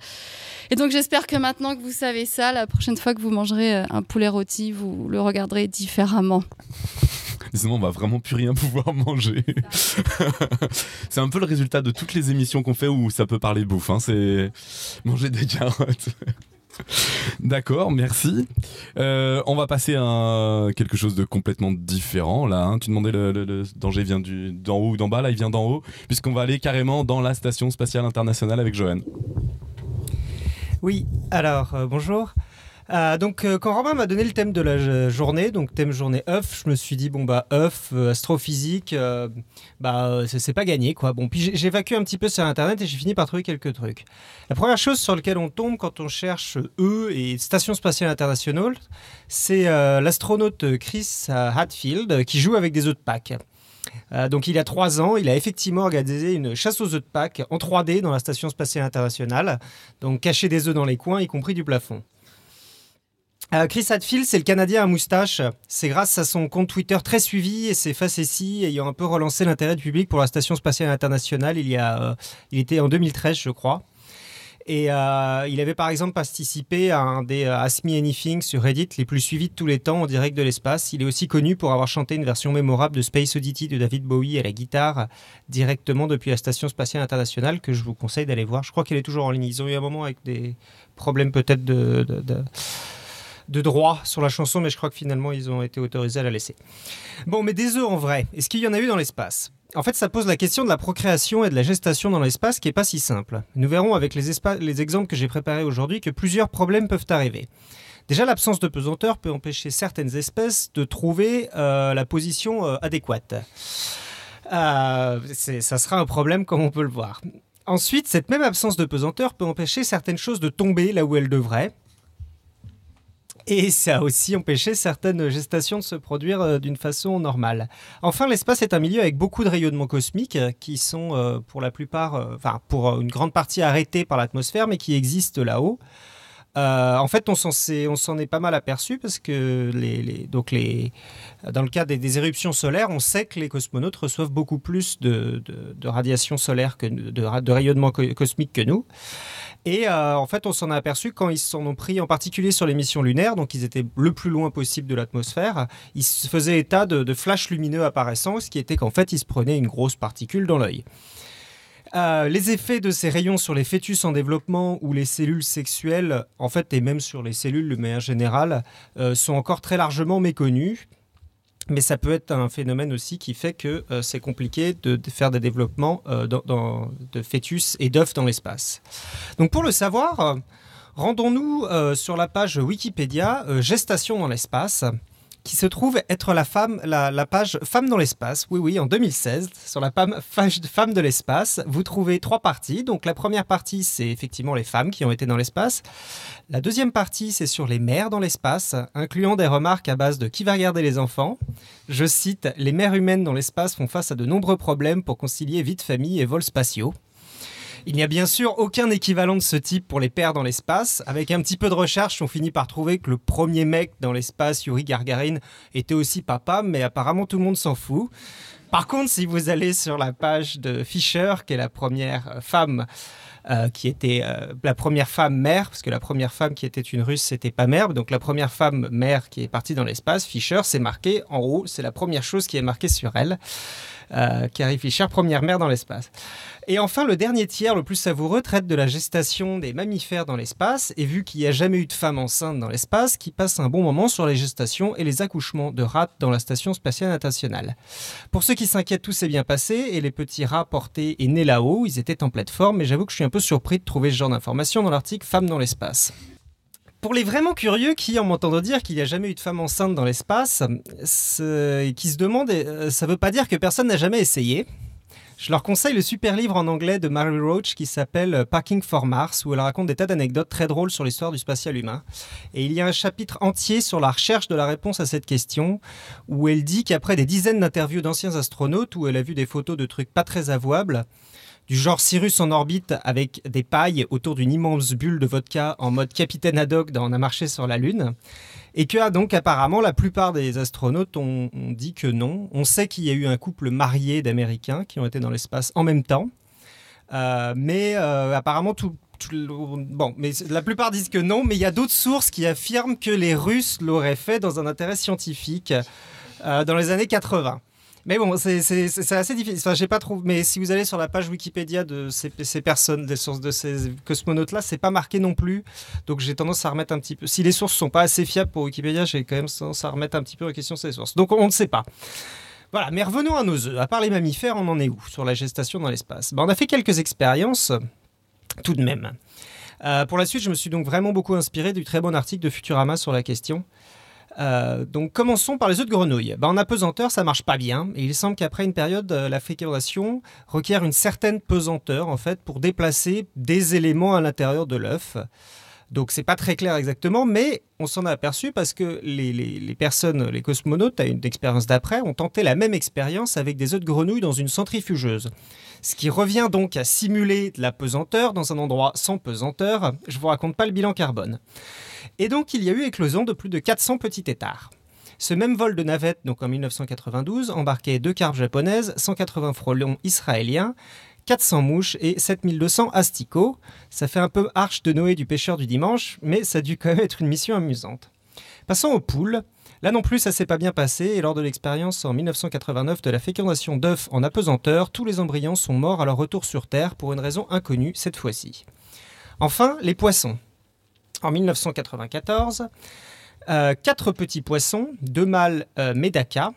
Et donc j'espère que maintenant que vous savez ça, la prochaine fois que vous mangerez euh, un poulet rôti, vous le regarderez différemment. Sinon, on va vraiment plus rien *laughs* pouvoir manger. c'est un peu le résultat de toutes les émissions qu'on fait où ça peut parler bouffe. hein. C'est manger des carottes. D'accord, merci. Euh, on va passer à quelque chose de complètement différent là. hein. Tu demandais le, danger vient du- d'en haut ou d'en bas. Là, il vient d'en haut, puisqu'on va aller carrément dans la station spatiale internationale avec Johan. Oui, alors euh, bonjour. Euh, donc euh, quand Romain m'a donné le thème de la journée, donc thème journée œuf, je me suis dit bon bah œuf, euh, astrophysique, bah c'est pas gagné quoi. Bon puis j'ai évacué un petit peu sur internet et j'ai fini par trouver quelques trucs. La première chose sur laquelle on tombe quand on cherche E et station spatiale internationale, c'est l'astronaute Chris Hadfield qui joue avec des œufs de Pâques. Donc il y a trois ans, il a effectivement organisé une chasse aux œufs de Pâques en 3D dans la station spatiale internationale, donc cacher des œufs dans les coins, y compris du plafond. Euh, Chris Hadfield, c'est le Canadien à moustache. C'est grâce à son compte Twitter très suivi et ses facéties ayant un peu relancé l'intérêt du public pour la station spatiale internationale. Il y a, euh, il était en 2013, je crois. Et euh, il avait par exemple participé à un des Ask Me Anything sur Reddit les plus suivis de tous les temps en direct de l'espace. Il est aussi connu pour avoir chanté une version mémorable de Space Oddity de David Bowie à la guitare directement depuis la station spatiale internationale que je vous conseille d'aller voir. Je crois qu'elle est toujours en ligne. Ils ont eu un moment avec des problèmes peut-être de- de droit sur la chanson, mais je crois que finalement ils ont été autorisés à la laisser. Bon, mais des œufs en vrai, est-ce qu'il y en a eu dans l'espace? En fait, ça pose la question de la procréation et de la gestation dans l'espace qui est pas si simple. Nous verrons avec les, les exemples que j'ai préparés aujourd'hui que plusieurs problèmes peuvent arriver. Déjà, l'absence de pesanteur peut empêcher certaines espèces de trouver euh, la position euh, adéquate. Euh, ça sera un problème comme on peut le voir. Ensuite, cette même absence de pesanteur peut empêcher certaines choses de tomber là où elles devraient. Et ça a aussi empêché certaines gestations de se produire euh, d'une façon normale. Enfin, l'espace est un milieu avec beaucoup de rayonnements cosmiques euh, qui sont euh, pour la plupart, enfin pour une grande partie arrêtés par l'atmosphère, mais qui existent là-haut. En fait, on s'en s'en est pas mal aperçu parce que les, donc les, dans le cas des, éruptions solaires, on sait que les cosmonautes reçoivent beaucoup plus de, de- de radiation solaire que de, de rayonnement co- cosmique que nous. Et euh, en fait, on s'en a aperçu quand ils s'en ont pris, en particulier sur les missions lunaires, donc ils étaient le plus loin possible de l'atmosphère. Ils faisaient état de, de flashs lumineux apparaissant, ce qui était qu'en fait, ils se prenaient une grosse particule dans l'œil. Euh, les effets de ces rayons sur les fœtus en développement ou les cellules sexuelles, en fait, et même sur les cellules de manière générale, euh, sont encore très largement méconnus. Mais ça peut être un phénomène aussi qui fait que euh, c'est compliqué de, faire des développements euh, de fœtus et d'œufs dans l'espace. Donc pour le savoir, euh, rendons-nous sur la page Wikipédia Gestation dans l'espace qui se trouve être la, femme, la, page Femmes dans l'espace. Oui, oui, en 2016, sur la page page Femmes de l'espace, vous trouvez trois parties. Donc la première partie, c'est effectivement les femmes qui ont été dans l'espace. La deuxième partie, c'est sur les mères dans l'espace, incluant des remarques à base de qui va regarder les enfants. Je cite Les mères humaines dans l'espace font face à de nombreux problèmes pour concilier vie de famille et vols spatiaux. Il n'y a bien sûr aucun équivalent de ce type pour les pères dans l'espace. Avec un petit peu de recherche, on finit par trouver que le premier mec dans l'espace, Yuri Gagarin, était aussi papa, mais apparemment tout le monde s'en fout. Par contre, si vous allez sur la page de Fisher, qui est la première euh, femme euh, qui était euh, la première femme mère, parce que la première femme qui était une russe, c'était pas mère, donc la première femme mère qui est partie dans l'espace, Fisher, c'est marqué en haut, c'est la première chose qui est marquée sur elle. Euh, Carrie Fisher, première mère dans l'espace. Et enfin, le dernier tiers, le plus savoureux, traite de la gestation des mammifères dans l'espace. Et vu qu'il n'y a jamais eu de femme enceinte dans l'espace, qui passe un bon moment sur les gestations et les accouchements de rats dans la station spatiale internationale. Pour ceux qui s'inquiètent, tout s'est bien passé et les petits rats portés et nés là-haut, ils étaient en pleine forme. Mais j'avoue que je suis un peu surpris de trouver ce genre d'informations dans l'article Femmes dans l'espace. Pour les vraiment curieux qui, en m'entendant dire qu'il n'y a jamais eu de femme enceinte dans l'espace, qui se demandent, euh, ça ne veut pas dire que personne n'a jamais essayé. Je leur conseille le super livre en anglais de Mary Roach qui s'appelle euh, Packing for Mars, où elle raconte des tas d'anecdotes très drôles sur l'histoire du spatial humain. Et il y a un chapitre entier sur la recherche de la réponse à cette question, où elle dit qu'après des dizaines d'interviews d'anciens astronautes, où elle a vu des photos de trucs pas très avouables, du genre Cyrus en orbite avec des pailles autour d'une immense bulle de vodka en mode capitaine Haddock dans On a marché sur la Lune. Et que ah, donc apparemment la plupart des astronautes ont, dit que non. On sait qu'il y a eu un couple marié d'Américains qui ont été dans l'espace en même temps. Euh, mais euh, apparemment tout, bon, mais la plupart disent que non, mais il y a d'autres sources qui affirment que les Russes l'auraient fait dans un intérêt scientifique euh, dans les années 80. Mais bon, c'est assez difficile. Enfin, j'ai pas trouvé. Mais si vous allez sur la page Wikipédia de ces, ces personnes, des sources de ces cosmonautes-là, c'est pas marqué non plus. Donc j'ai tendance à remettre un petit peu. Si les sources sont pas assez fiables pour Wikipédia, j'ai quand même tendance à remettre un petit peu en question ces sources. Donc on ne sait pas. Voilà, mais revenons à nos œufs. À part les mammifères, on en est où sur la gestation dans l'espace? Ben, On a fait quelques expériences, tout de même. Euh, pour la suite, je me suis donc vraiment beaucoup inspiré du très bon article de Futurama sur la question. Euh, donc commençons par les œufs de grenouille. Ben, en apesanteur, ça marche pas bien. Et il semble qu'après une période, euh, la fécondation requiert une certaine pesanteur en fait pour déplacer des éléments à l'intérieur de l'œuf. Donc c'est pas très clair exactement, mais on s'en a aperçu parce que les personnes, les cosmonautes, à une expérience d'après, ont tenté la même expérience avec des œufs de grenouille dans une centrifugeuse. Ce qui revient donc à simuler de la pesanteur dans un endroit sans pesanteur. Je vous raconte pas le bilan carbone. Et donc il y a eu éclosion de plus de 400 petits têtards. Ce même vol de navette, donc en 1992, embarquait deux carpes japonaises, 180 frelons israéliens, 400 mouches et 7200 asticots. Ça fait un peu arche de Noé du pêcheur du dimanche, mais ça a dû quand même être une mission amusante. Passons aux poules. Là non plus, ça s'est pas bien passé, et lors de l'expérience en 1989 de la fécondation d'œufs en apesanteur, tous les embryons sont morts à leur retour sur Terre pour une raison inconnue cette fois-ci. Enfin, les poissons. En 1994, euh, quatre petits poissons, deux mâles euh, Medaka,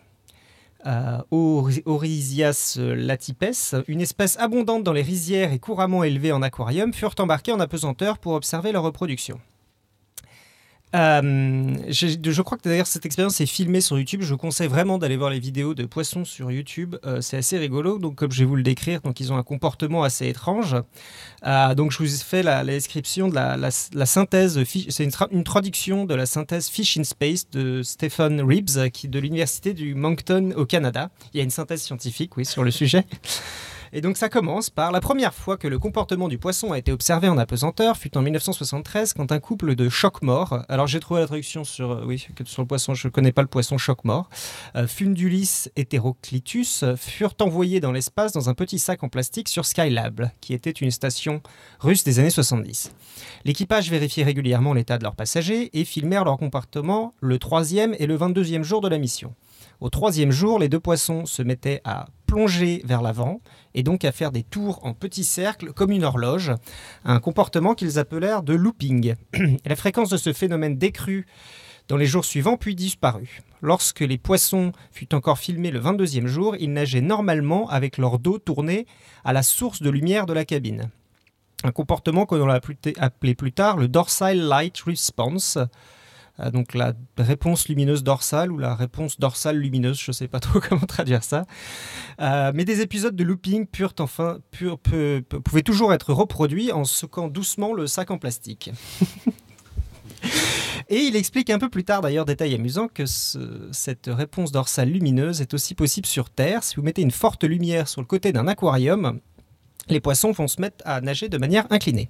euh, Orisias latipes, une espèce abondante dans les rizières et couramment élevée en aquarium, furent embarqués en apesanteur pour observer leur reproduction. Euh, je crois que d'ailleurs cette expérience est filmée sur YouTube. Je conseille vraiment d'aller voir les vidéos de poissons sur YouTube. Euh, c'est assez rigolo. Donc, comme je vais vous le décrire, donc ils ont un comportement assez étrange. Euh, donc, je vous ai fait la, la description de la, synthèse. C'est une traduction de la synthèse Fish in Space de Stephen Reeves, qui de l'université du Moncton au Canada. Il y a une synthèse scientifique, oui, sur le sujet. Et donc ça commence par la première fois que le comportement du poisson a été observé en apesanteur fut en 1973 quand un couple de chocs-morts, alors j'ai trouvé la traduction sur, euh, oui, sur le poisson, je ne connais pas le poisson choc-mort, euh, Fundulis heteroclitus, furent envoyés dans l'espace dans un petit sac en plastique sur Skylab, qui était une station russe des années 70. L'équipage vérifiait régulièrement l'état de leurs passagers et filmèrent leur comportement le troisième et le 22e jour de la mission. Au troisième jour, les deux poissons se mettaient à plonger vers l'avant et donc à faire des tours en petits cercles comme une horloge, un comportement qu'ils appelèrent de looping. *clears throat* La fréquence de ce phénomène décrut dans les jours suivants puis disparut. Lorsque les poissons furent encore filmés le 22e jour, ils nageaient normalement avec leur dos tourné à la source de lumière de la cabine. Un comportement que l'on a appelé plus tard le dorsal light response, donc la réponse lumineuse dorsale ou la réponse dorsale lumineuse, je ne sais pas trop *laughs* comment traduire ça. Euh, mais des épisodes de looping purent enfin, purent- peu- peu- pouvaient toujours être reproduits en secouant doucement le sac en plastique. *laughs* Et il explique un peu plus tard, d'ailleurs, détail amusant, que ce- cette réponse dorsale lumineuse est aussi possible sur Terre. Si vous mettez une forte lumière sur le côté d'un aquarium, les poissons vont se mettre à nager de manière inclinée.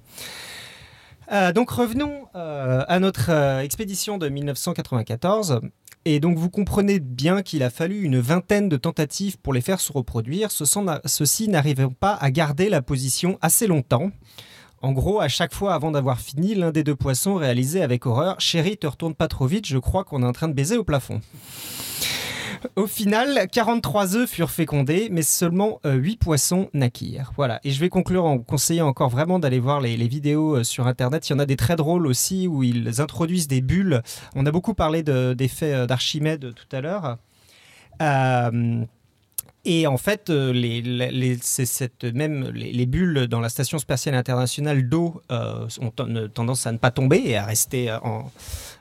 Euh, donc revenons euh, à notre euh, expédition de 1994. Et donc vous comprenez bien qu'il a fallu une vingtaine de tentatives pour les faire se reproduire, ceux-ci n'arrivant pas à garder la position assez longtemps. En gros, à chaque fois avant d'avoir fini, l'un des deux poissons réalisait avec horreur Chérie, te retourne pas trop vite, je crois qu'on est en train de baiser au plafond. Au final, 43 œufs furent fécondés, mais seulement 8 poissons naquirent. Voilà. Et je vais conclure en vous conseillant encore vraiment d'aller voir les, vidéos euh, sur Internet. Il y en a des très drôles aussi où ils introduisent des bulles. On a beaucoup parlé de- d'effets euh, d'Archimède tout à l'heure. Euh, et en fait, euh, les, cette même, les, les bulles dans la Station spatiale internationale d'eau euh, ont ten- tendance à ne pas tomber et à rester euh, en, euh,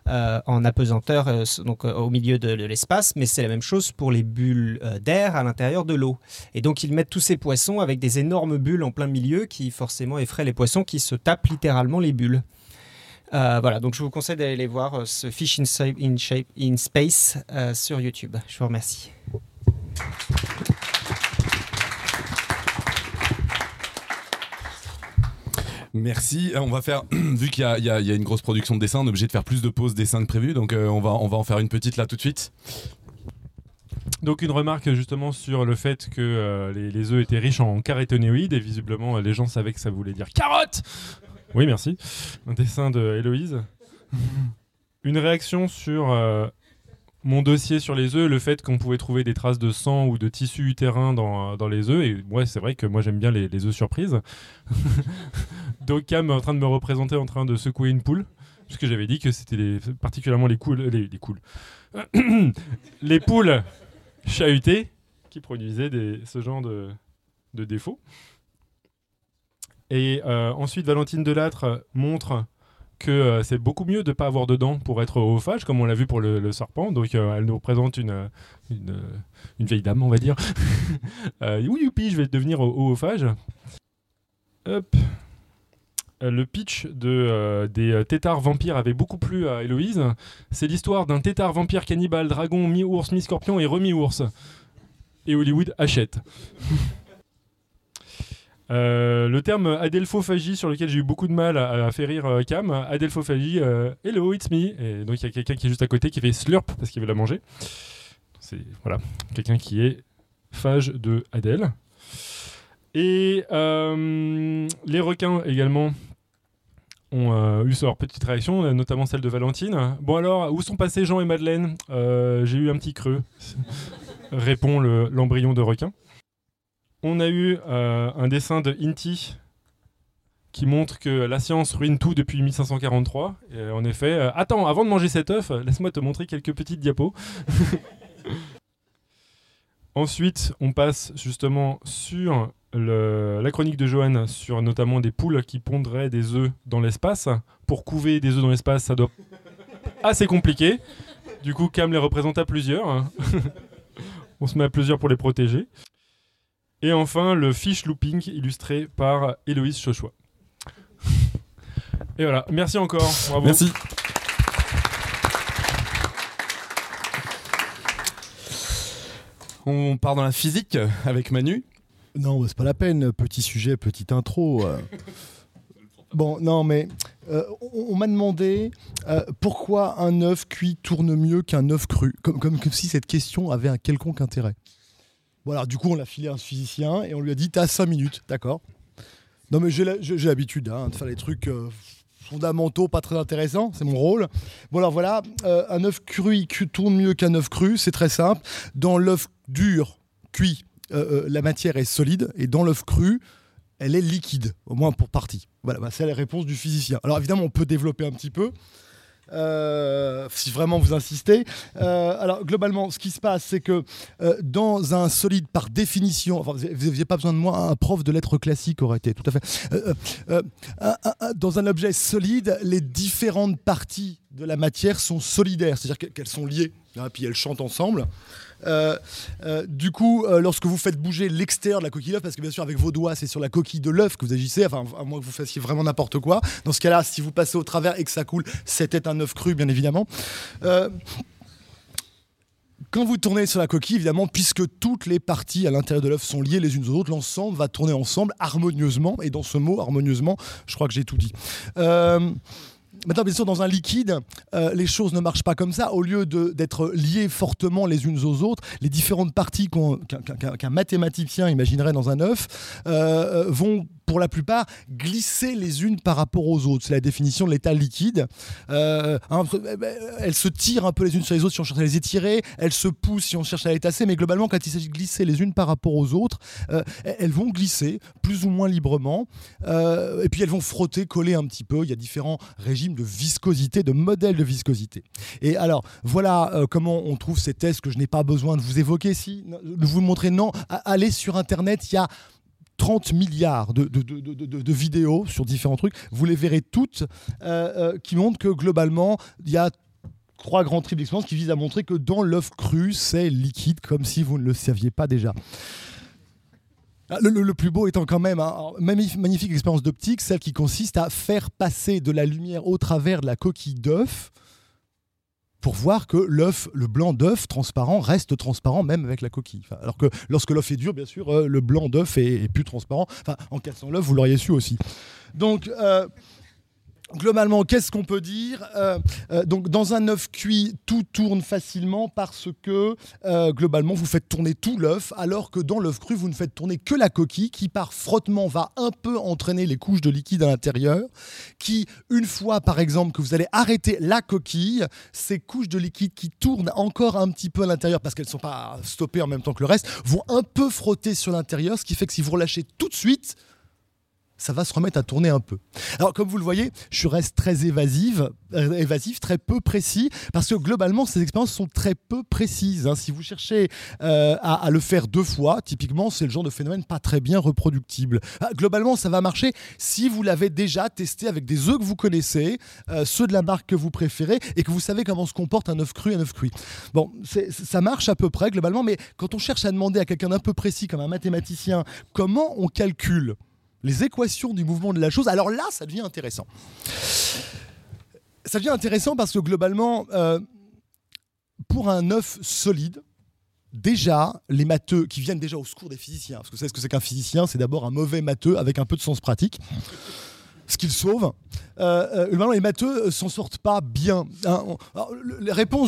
en apesanteur euh, donc, euh, au milieu de, l'espace, mais c'est la même chose pour les bulles euh, d'air à l'intérieur de l'eau. Et donc ils mettent tous ces poissons avec des énormes bulles en plein milieu qui forcément effraient les poissons qui se tapent littéralement les bulles. Euh, voilà, donc je vous conseille d'aller les voir, euh, ce Fish in, Shape in Space euh, sur YouTube. Je vous remercie. Merci. Euh, On va faire, *clears throat* vu qu'il y, a- y y une grosse production de dessins, on est obligé de faire plus de pauses dessins que prévu, donc euh, on, va, on va en faire une petite là tout de suite. Donc une remarque justement sur le fait que euh, les, les œufs étaient riches en caroténoïdes et visiblement les gens savaient que ça voulait dire carotte. Oui, merci. Un dessin de Héloïse. *laughs* Une réaction sur euh, mon dossier sur les œufs, le fait qu'on pouvait trouver des traces de sang ou de tissu utérin dans, dans les œufs. Et ouais, c'est vrai que moi j'aime bien les, les œufs surprises. *laughs* Donc Cam est en train de me représenter en train de secouer une poule. Parce que j'avais dit que c'était particulièrement les coules, les, les *coughs* poules chahutées qui produisaient ce genre de, de défauts. Et euh, ensuite, Valentine Delattre montre que euh, c'est beaucoup mieux de ne pas avoir de dents pour être oophage, comme on l'a vu pour le, serpent. Donc, euh, elle nous représente une, euh, une, vieille dame, on va dire. *laughs* oui, youpi, je vais devenir oophage. Hop. Le pitch de, des têtards vampires avait beaucoup plu à Héloïse. C'est l'histoire d'un tétard vampire cannibale, dragon, mi-ours, mi-scorpion et remi-ours. Et Hollywood achète. *laughs* Euh, le terme adelphophagie sur lequel j'ai eu beaucoup de mal à, faire rire euh, Cam, adelphophagie, euh, hello it's me, et donc il y a quelqu'un qui est juste à côté qui fait slurp parce qu'il veut la manger. C'est voilà, quelqu'un qui est phage de Adèle. Et euh, les requins également ont eu leur petite réaction, notamment celle de Valentine. Bon alors, où sont passés Jean et Madeleine? J'ai eu un petit creux, répond le- l'embryon de requin. On a eu euh, un dessin de Inti qui montre que la science ruine tout depuis 1543. Et, euh, en effet, euh, attends, avant de manger cet œuf, laisse-moi te montrer quelques petites diapos. *laughs* Ensuite, on passe justement sur la chronique de Johan sur notamment des poules qui pondraient des œufs dans l'espace. Pour couver des œufs dans l'espace, ça doit *laughs* assez compliqué. Du coup, Cam les représente à plusieurs. *laughs* on se met à plusieurs pour les protéger. Et enfin, le fish looping illustré par Héloïse Chochois. Et voilà, merci encore. Bravo. Merci. On part dans la physique avec Manu. Non, bah, c'est pas la peine. Petit sujet, petite intro. euh. *laughs* Bon, non, mais euh, on, on m'a demandé euh, pourquoi un œuf cuit tourne mieux qu'un œuf cru, comme, comme, comme si cette question avait un quelconque intérêt. Bon, alors du coup, on l'a filé à un physicien et on lui a dit T'as 5 minutes, d'accord Non, mais j'ai l'habitude hein, de faire les trucs euh, fondamentaux, pas très intéressants, c'est mon rôle. Bon, alors voilà, euh, un œuf cru il tourne mieux qu'un œuf cru, c'est très simple. Dans l'œuf dur, cuit, euh, la matière est solide et dans l'œuf cru, elle est liquide, au moins pour partie. Voilà, bah, c'est la réponse du physicien. Alors évidemment, on peut développer un petit peu. Euh, si vraiment vous insistez. Euh, alors globalement, ce qui se passe, c'est que euh, dans un solide, par définition, vous n'aviez pas besoin de moi, un prof de lettres classiques aurait été tout à fait. Dans un objet solide, les différentes parties de la matière sont solidaires, c'est-à-dire que- qu'elles sont liées, hein, puis elles chantent ensemble. Euh, euh, du coup, euh, lorsque vous faites bouger l'extérieur de la coquille d'œuf, parce que bien sûr avec vos doigts c'est sur la coquille de l'œuf que vous agissez, enfin à moins que vous fassiez vraiment n'importe quoi. Dans ce cas-là, si vous passez au travers et que ça coule, c'était un œuf cru bien évidemment. Quand vous tournez sur la coquille, évidemment, puisque toutes les parties à l'intérieur de l'œuf sont liées les unes aux autres, l'ensemble va tourner ensemble harmonieusement. Et dans ce mot, harmonieusement, je crois que j'ai tout dit. Maintenant, bien sûr, dans un liquide, euh, les choses ne marchent pas comme ça. Au lieu d'être liées fortement les unes aux autres, les différentes parties qu'un mathématicien imaginerait dans un œuf euh, euh, vont, pour la plupart, glisser les unes par rapport aux autres. C'est la définition de l'état liquide. Euh, hein, elles se tirent un peu les unes sur les autres si on cherche à les étirer, elles se poussent si on cherche à les tasser, mais globalement, quand il s'agit de glisser les unes par rapport aux autres, euh, elles vont glisser plus ou moins librement, euh, et puis elles vont frotter, coller un petit peu. Il y a différents régimes de viscosité, de modèles de viscosité. Et alors, voilà euh, comment on trouve ces tests que je n'ai pas besoin de vous évoquer, si, de vous montrer. Non, allez sur Internet, il y a 30 milliards de, vidéos sur différents trucs. Vous les verrez toutes euh, euh, qui montrent que globalement, il y a trois grands types d'expériences qui visent à montrer que dans l'œuf cru, c'est liquide, comme si vous ne le saviez pas déjà. Ah, Le, plus beau étant quand même hein, magnifique expérience d'optique, celle qui consiste à faire passer de la lumière au travers de la coquille d'œuf pour voir que l'œuf, le blanc d'œuf transparent reste transparent même avec la coquille. Alors que lorsque l'œuf est dur, bien sûr, euh, le blanc d'œuf est, est plus transparent. Enfin, en cassant l'œuf, vous l'auriez su aussi. Donc, euh, globalement, qu'est-ce qu'on peut dire Euh, euh, Donc, dans un œuf cuit, tout tourne facilement parce que euh, globalement, vous faites tourner tout l'œuf, alors que dans l'œuf cru, vous ne faites tourner que la coquille, qui par frottement va un peu entraîner les couches de liquide à l'intérieur, qui, une fois par exemple que vous allez arrêter la coquille, ces couches de liquide qui tournent encore un petit peu à l'intérieur, parce qu'elles ne sont pas stoppées en même temps que le reste, vont un peu frotter sur l'intérieur, ce qui fait que si vous relâchez tout de suite, ça va se remettre à tourner un peu. Alors, comme vous le voyez, je reste très évasive, euh, évasif, très peu précis, parce que globalement, ces expériences sont très peu précises. hein. Si vous cherchez euh, à, le faire deux fois, typiquement, c'est le genre de phénomène pas très bien reproductible. Ah, globalement, ça va marcher si vous l'avez déjà testé avec des œufs que vous connaissez, euh, ceux de la marque que vous préférez, et que vous savez comment se comporte un œuf cru un œuf cuit. Bon, ça marche à peu près, globalement, mais quand on cherche à demander à quelqu'un d'un peu précis, comme un mathématicien, comment on calcule les équations du mouvement de la chose, alors là, ça devient intéressant. Ça devient intéressant parce que globalement, euh, pour un œuf solide, déjà, les matheux qui viennent déjà au secours des physiciens, parce que vous savez ce que c'est qu'un physicien, c'est d'abord un mauvais matheux avec un peu de sens pratique, ce qu'il sauve. Euh, euh, les matheux euh, s'en sortent pas bien. hein.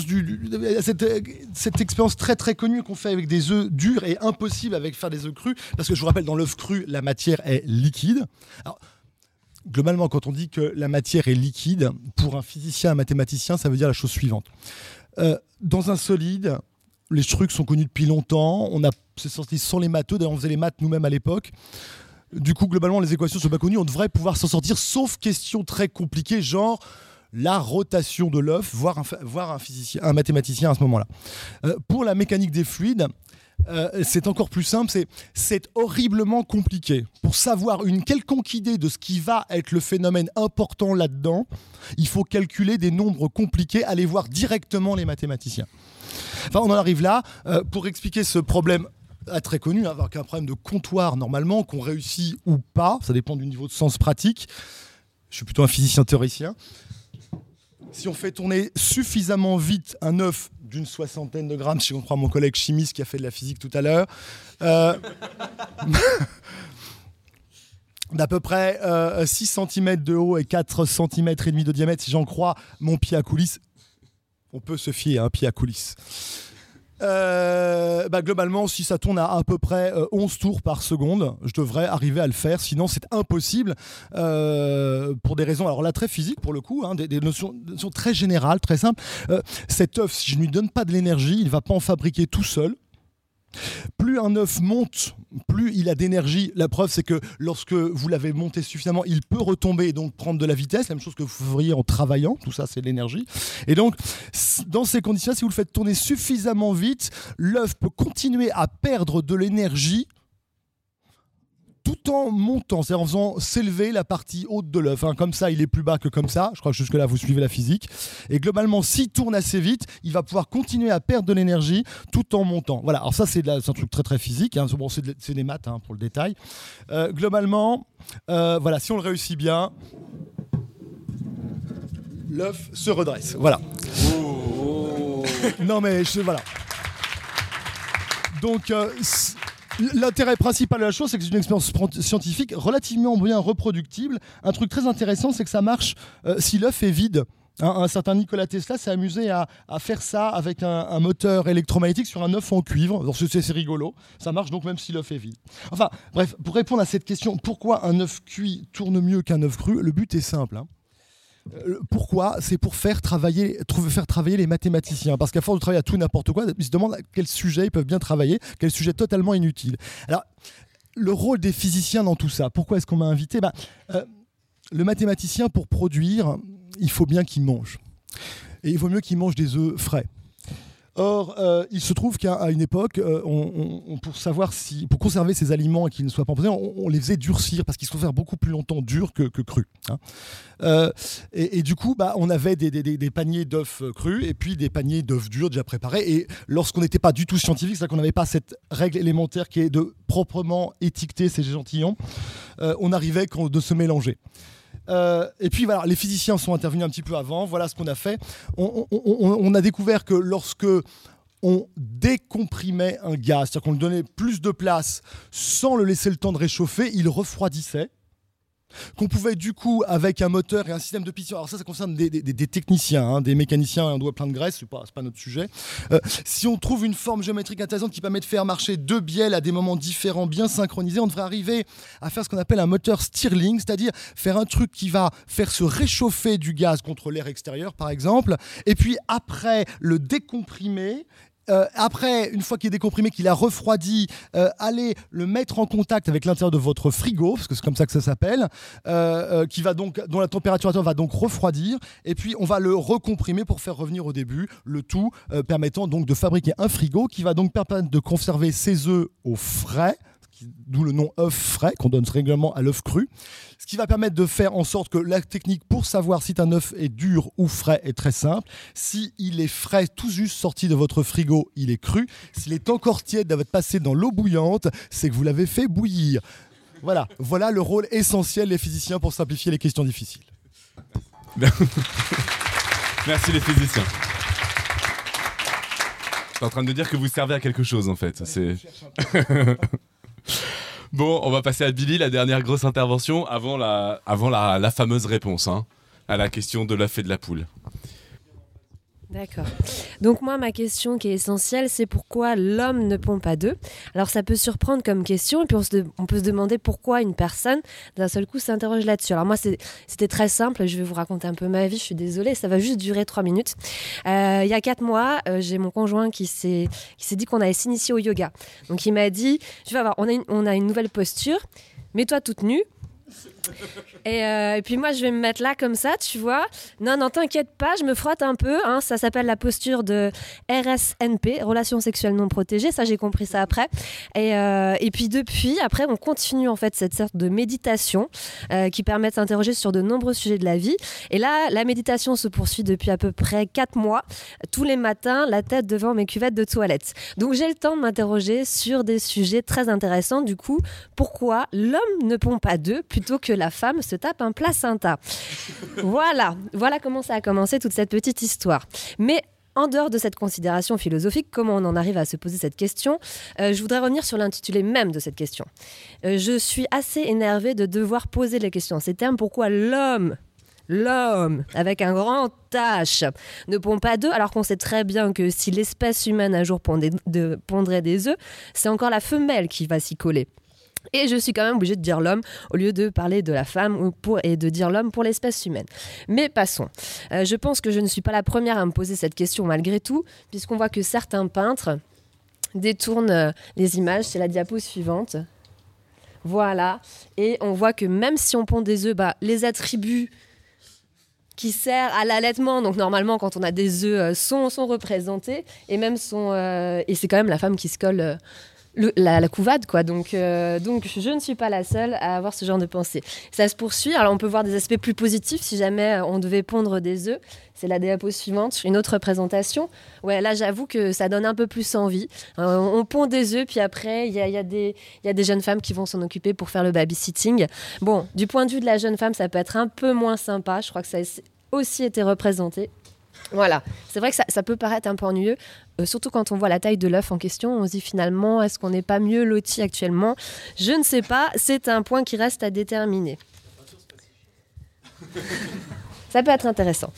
Du, du- à cette, euh, cette expérience très très connue qu'on fait avec des œufs durs et impossible avec faire des œufs crus, parce que je vous rappelle, dans l'œuf cru, la matière est liquide. Globalement, quand on dit que la matière est liquide, pour un physicien, un mathématicien, ça veut dire la chose suivante. Dans un solide, les trucs sont connus depuis longtemps. On a, sorti sans les matheux. D'ailleurs, on faisait les maths nous-mêmes à l'époque. Du coup, globalement, les équations sont pas connues. On devrait pouvoir s'en sortir, sauf questions très compliquées, genre la rotation de l'œuf, voir un, un, mathématicien à ce moment-là. Euh, pour la mécanique des fluides, euh, c'est encore plus simple, c'est, c'est horriblement compliqué. Pour savoir une quelconque idée de ce qui va être le phénomène important là-dedans, il faut calculer des nombres compliqués, aller voir directement les mathématiciens. Enfin, on en arrive là. Euh, pour expliquer ce problème ah, très connu, hein, avec un problème de comptoir normalement, qu'on réussit ou pas, ça dépend du niveau de sens pratique. Je suis plutôt un physicien théoricien. Si on fait tourner suffisamment vite un œuf d'une soixantaine de grammes, si on prend mon collègue chimiste qui a fait de la physique tout à l'heure, euh, *laughs* d'à peu près euh, 6 cm de haut et 4 cm et demi de diamètre, si j'en crois mon pied à coulisses, on peut se fier à un pied à coulisses. Euh, bah, globalement, si ça tourne à à peu près euh, 11 tours par seconde, je devrais arriver à le faire. Sinon, c'est impossible euh, pour des raisons, alors là, très physiques pour le coup, hein, des, notions, très générales, très simples. Euh, cet œuf, si je ne lui donne pas de l'énergie, il ne va pas en fabriquer tout seul. Plus un œuf monte, plus il a d'énergie. La preuve, c'est que lorsque vous l'avez monté suffisamment, il peut retomber et donc prendre de la vitesse. La même chose que vous feriez en travaillant. Tout ça, c'est l'énergie. Et donc, dans ces conditions, si vous le faites tourner suffisamment vite, l'œuf peut continuer à perdre de l'énergie tout en montant, c'est-à-dire en faisant s'élever la partie haute de l'œuf. hein. Comme ça, il est plus bas que comme ça. Je crois que jusque-là, vous suivez la physique. Et globalement, s'il tourne assez vite, il va pouvoir continuer à perdre de l'énergie tout en montant. Voilà, alors ça, c'est un truc très très physique. hein. Bon, c'est de- des maths hein, pour le détail. Euh, globalement, euh, voilà, si on le réussit bien, l'œuf se redresse. Voilà. *laughs* non, mais je, voilà. Donc, euh, l'intérêt principal de la chose, c'est que c'est une expérience scientifique relativement bien reproductible. Un truc très intéressant, c'est que ça marche euh, si l'œuf est vide. Un, certain Nikola Tesla s'est amusé à, faire ça avec un, moteur électromagnétique sur un œuf en cuivre. C'est rigolo. Ça marche donc même si l'œuf est vide. Enfin, bref, pour répondre à cette question, pourquoi un œuf cuit tourne mieux qu'un œuf cru Le but est simple. hein. Euh, pourquoi C'est pour faire travailler, faire travailler les mathématiciens. Parce qu'à force de travailler à tout n'importe quoi, ils se demandent à quel sujet ils peuvent bien travailler, quel sujet totalement inutile. Alors, le rôle des physiciens dans tout ça, pourquoi est-ce qu'on m'a invité Ben, euh, Le mathématicien, pour produire, il faut bien qu'il mange. Et il vaut mieux qu'il mange des œufs frais. Or, euh, il se trouve qu'à une époque, euh, pour savoir si, pour conserver ces aliments et qu'ils ne soient pas empoisonnés, on, on les faisait durcir parce qu'ils se faire beaucoup plus longtemps durs que, crus. hein. Euh, et, du coup, bah, on avait des, des- paniers d'œufs crus et puis des paniers d'œufs durs déjà préparés. Et lorsqu'on n'était pas du tout scientifique, c'est-à-dire qu'on n'avait pas cette règle élémentaire qui est de proprement étiqueter ces échantillons, on arrivait de se mélanger. Euh, et puis voilà, les physiciens sont intervenus un petit peu avant. Voilà ce qu'on a fait. On, on- a découvert que lorsque on décomprimait un gaz, c'est-à-dire qu'on lui donnait plus de place sans le laisser le temps de réchauffer, il refroidissait. Qu'on pouvait du coup, avec un moteur et un système de piston, alors ça, ça concerne des, techniciens, hein, des mécaniciens, un doigt plein de graisse, c'est pas, pas notre sujet. Euh, si on trouve une forme géométrique intéressante qui permet de faire marcher deux bielles à des moments différents, bien synchronisés, on devrait arriver à faire ce qu'on appelle un moteur Stirling, c'est-à-dire faire un truc qui va faire se réchauffer du gaz contre l'air extérieur, par exemple, et puis après le décomprimer. Euh, après, une fois qu'il est décomprimé, qu'il a refroidi, euh, allez le mettre en contact avec l'intérieur de votre frigo, parce que c'est comme ça que ça s'appelle, euh, qui va donc, dont la température va donc refroidir, et puis on va le recomprimer pour faire revenir au début, le tout permettant donc de fabriquer un frigo qui va donc permettre de conserver ses œufs au frais, d'où le nom œuf frais qu'on donne régulièrement à l'œuf cru, ce qui va permettre de faire en sorte que la technique pour savoir si un œuf est dur ou frais est très simple. Si il est frais, tout juste sorti de votre frigo, il est cru. S'il est encore tiède, d'être passé dans l'eau bouillante, c'est que vous l'avez fait bouillir. Voilà, voilà le rôle essentiel des physiciens pour simplifier les questions difficiles. *laughs* Merci les physiciens. Je suis en train de dire que vous servez à quelque chose en fait. C'est. Bon, on va passer à Billy, la dernière grosse intervention avant la, avant la, fameuse réponse hein, à la question de l'œuf et de la poule. D'accord. Donc moi, ma question qui est essentielle, c'est pourquoi l'homme ne pond pas d'œufs. Alors ça peut surprendre comme question, et puis on, peut se demander pourquoi une personne, d'un seul coup, s'interroge là-dessus. Alors moi, c'était très simple, je vais vous raconter un peu ma vie, je suis désolée, ça va juste durer trois minutes. Euh, il y a quatre mois, euh, j'ai mon conjoint qui s'est dit qu'on allait s'initier au yoga. Donc il m'a dit, tu vas voir, on a une, on a une nouvelle posture, mets-toi toute nue, et, euh, et puis moi, je vais me mettre là comme ça, tu vois. Non, non, t'inquiète pas, je me frotte un peu. hein. Ça s'appelle la posture de RSNP, relation sexuelle non protégée. Ça, j'ai compris ça après. Et, euh, et puis depuis, après, on continue en fait cette sorte de méditation euh, qui permet de s'interroger sur de nombreux sujets de la vie. Et là, la méditation se poursuit depuis à peu près 4 mois, tous les matins, la tête devant mes cuvettes de toilette. Donc j'ai le temps de m'interroger sur des sujets très intéressants. Du coup, pourquoi l'homme ne pond pas d'œufs plutôt que la femme se tape un placenta Voilà, voilà comment ça a commencé toute cette petite histoire. Mais en dehors de cette considération philosophique, comment on en arrive à se poser cette question Euh, Je voudrais revenir sur l'intitulé même de cette question. Euh, je suis assez énervée de devoir poser les questions. Ces termes, pourquoi l'homme L'homme, avec un grand H, ne pond pas d'œufs, alors qu'on sait très bien que si l'espèce humaine un jour pondait, de- pondrait des œufs, c'est encore la femelle qui va s'y coller. Et je suis quand même obligée de dire l'homme au lieu de parler de la femme ou pour, et de dire l'homme pour l'espèce humaine. Mais passons. Euh, je pense que je ne suis pas la première à me poser cette question malgré tout, puisqu'on voit que certains peintres détournent euh, les images. C'est la diapo suivante. Voilà. Et on voit que même si on pond des œufs, bah, les attributs qui servent à l'allaitement, donc normalement quand on a des œufs, euh, sont, sont représentés. Et même sont, et c'est quand même la femme qui se colle la, couvade, quoi. Donc, euh, donc je ne suis pas la seule à avoir ce genre de pensée. Ça se poursuit. Alors on peut voir des aspects plus positifs si jamais euh, on devait pondre des œufs. C'est la diapo suivante, une autre représentation. Ouais, là j'avoue que ça donne un peu plus envie. Euh, on pond des œufs, puis après il y a, y a y a des jeunes femmes qui vont s'en occuper pour faire le babysitting. Bon, du point de vue de la jeune femme, ça peut être un peu moins sympa. Je crois que ça a aussi été représenté. Voilà, c'est vrai que ça, peut paraître un peu ennuyeux, euh, surtout quand on voit la taille de l'œuf en question. On se dit finalement, est-ce qu'on n'est pas mieux loti actuellement? Je ne sais pas, c'est un point qui reste à déterminer. Ça peut être intéressant.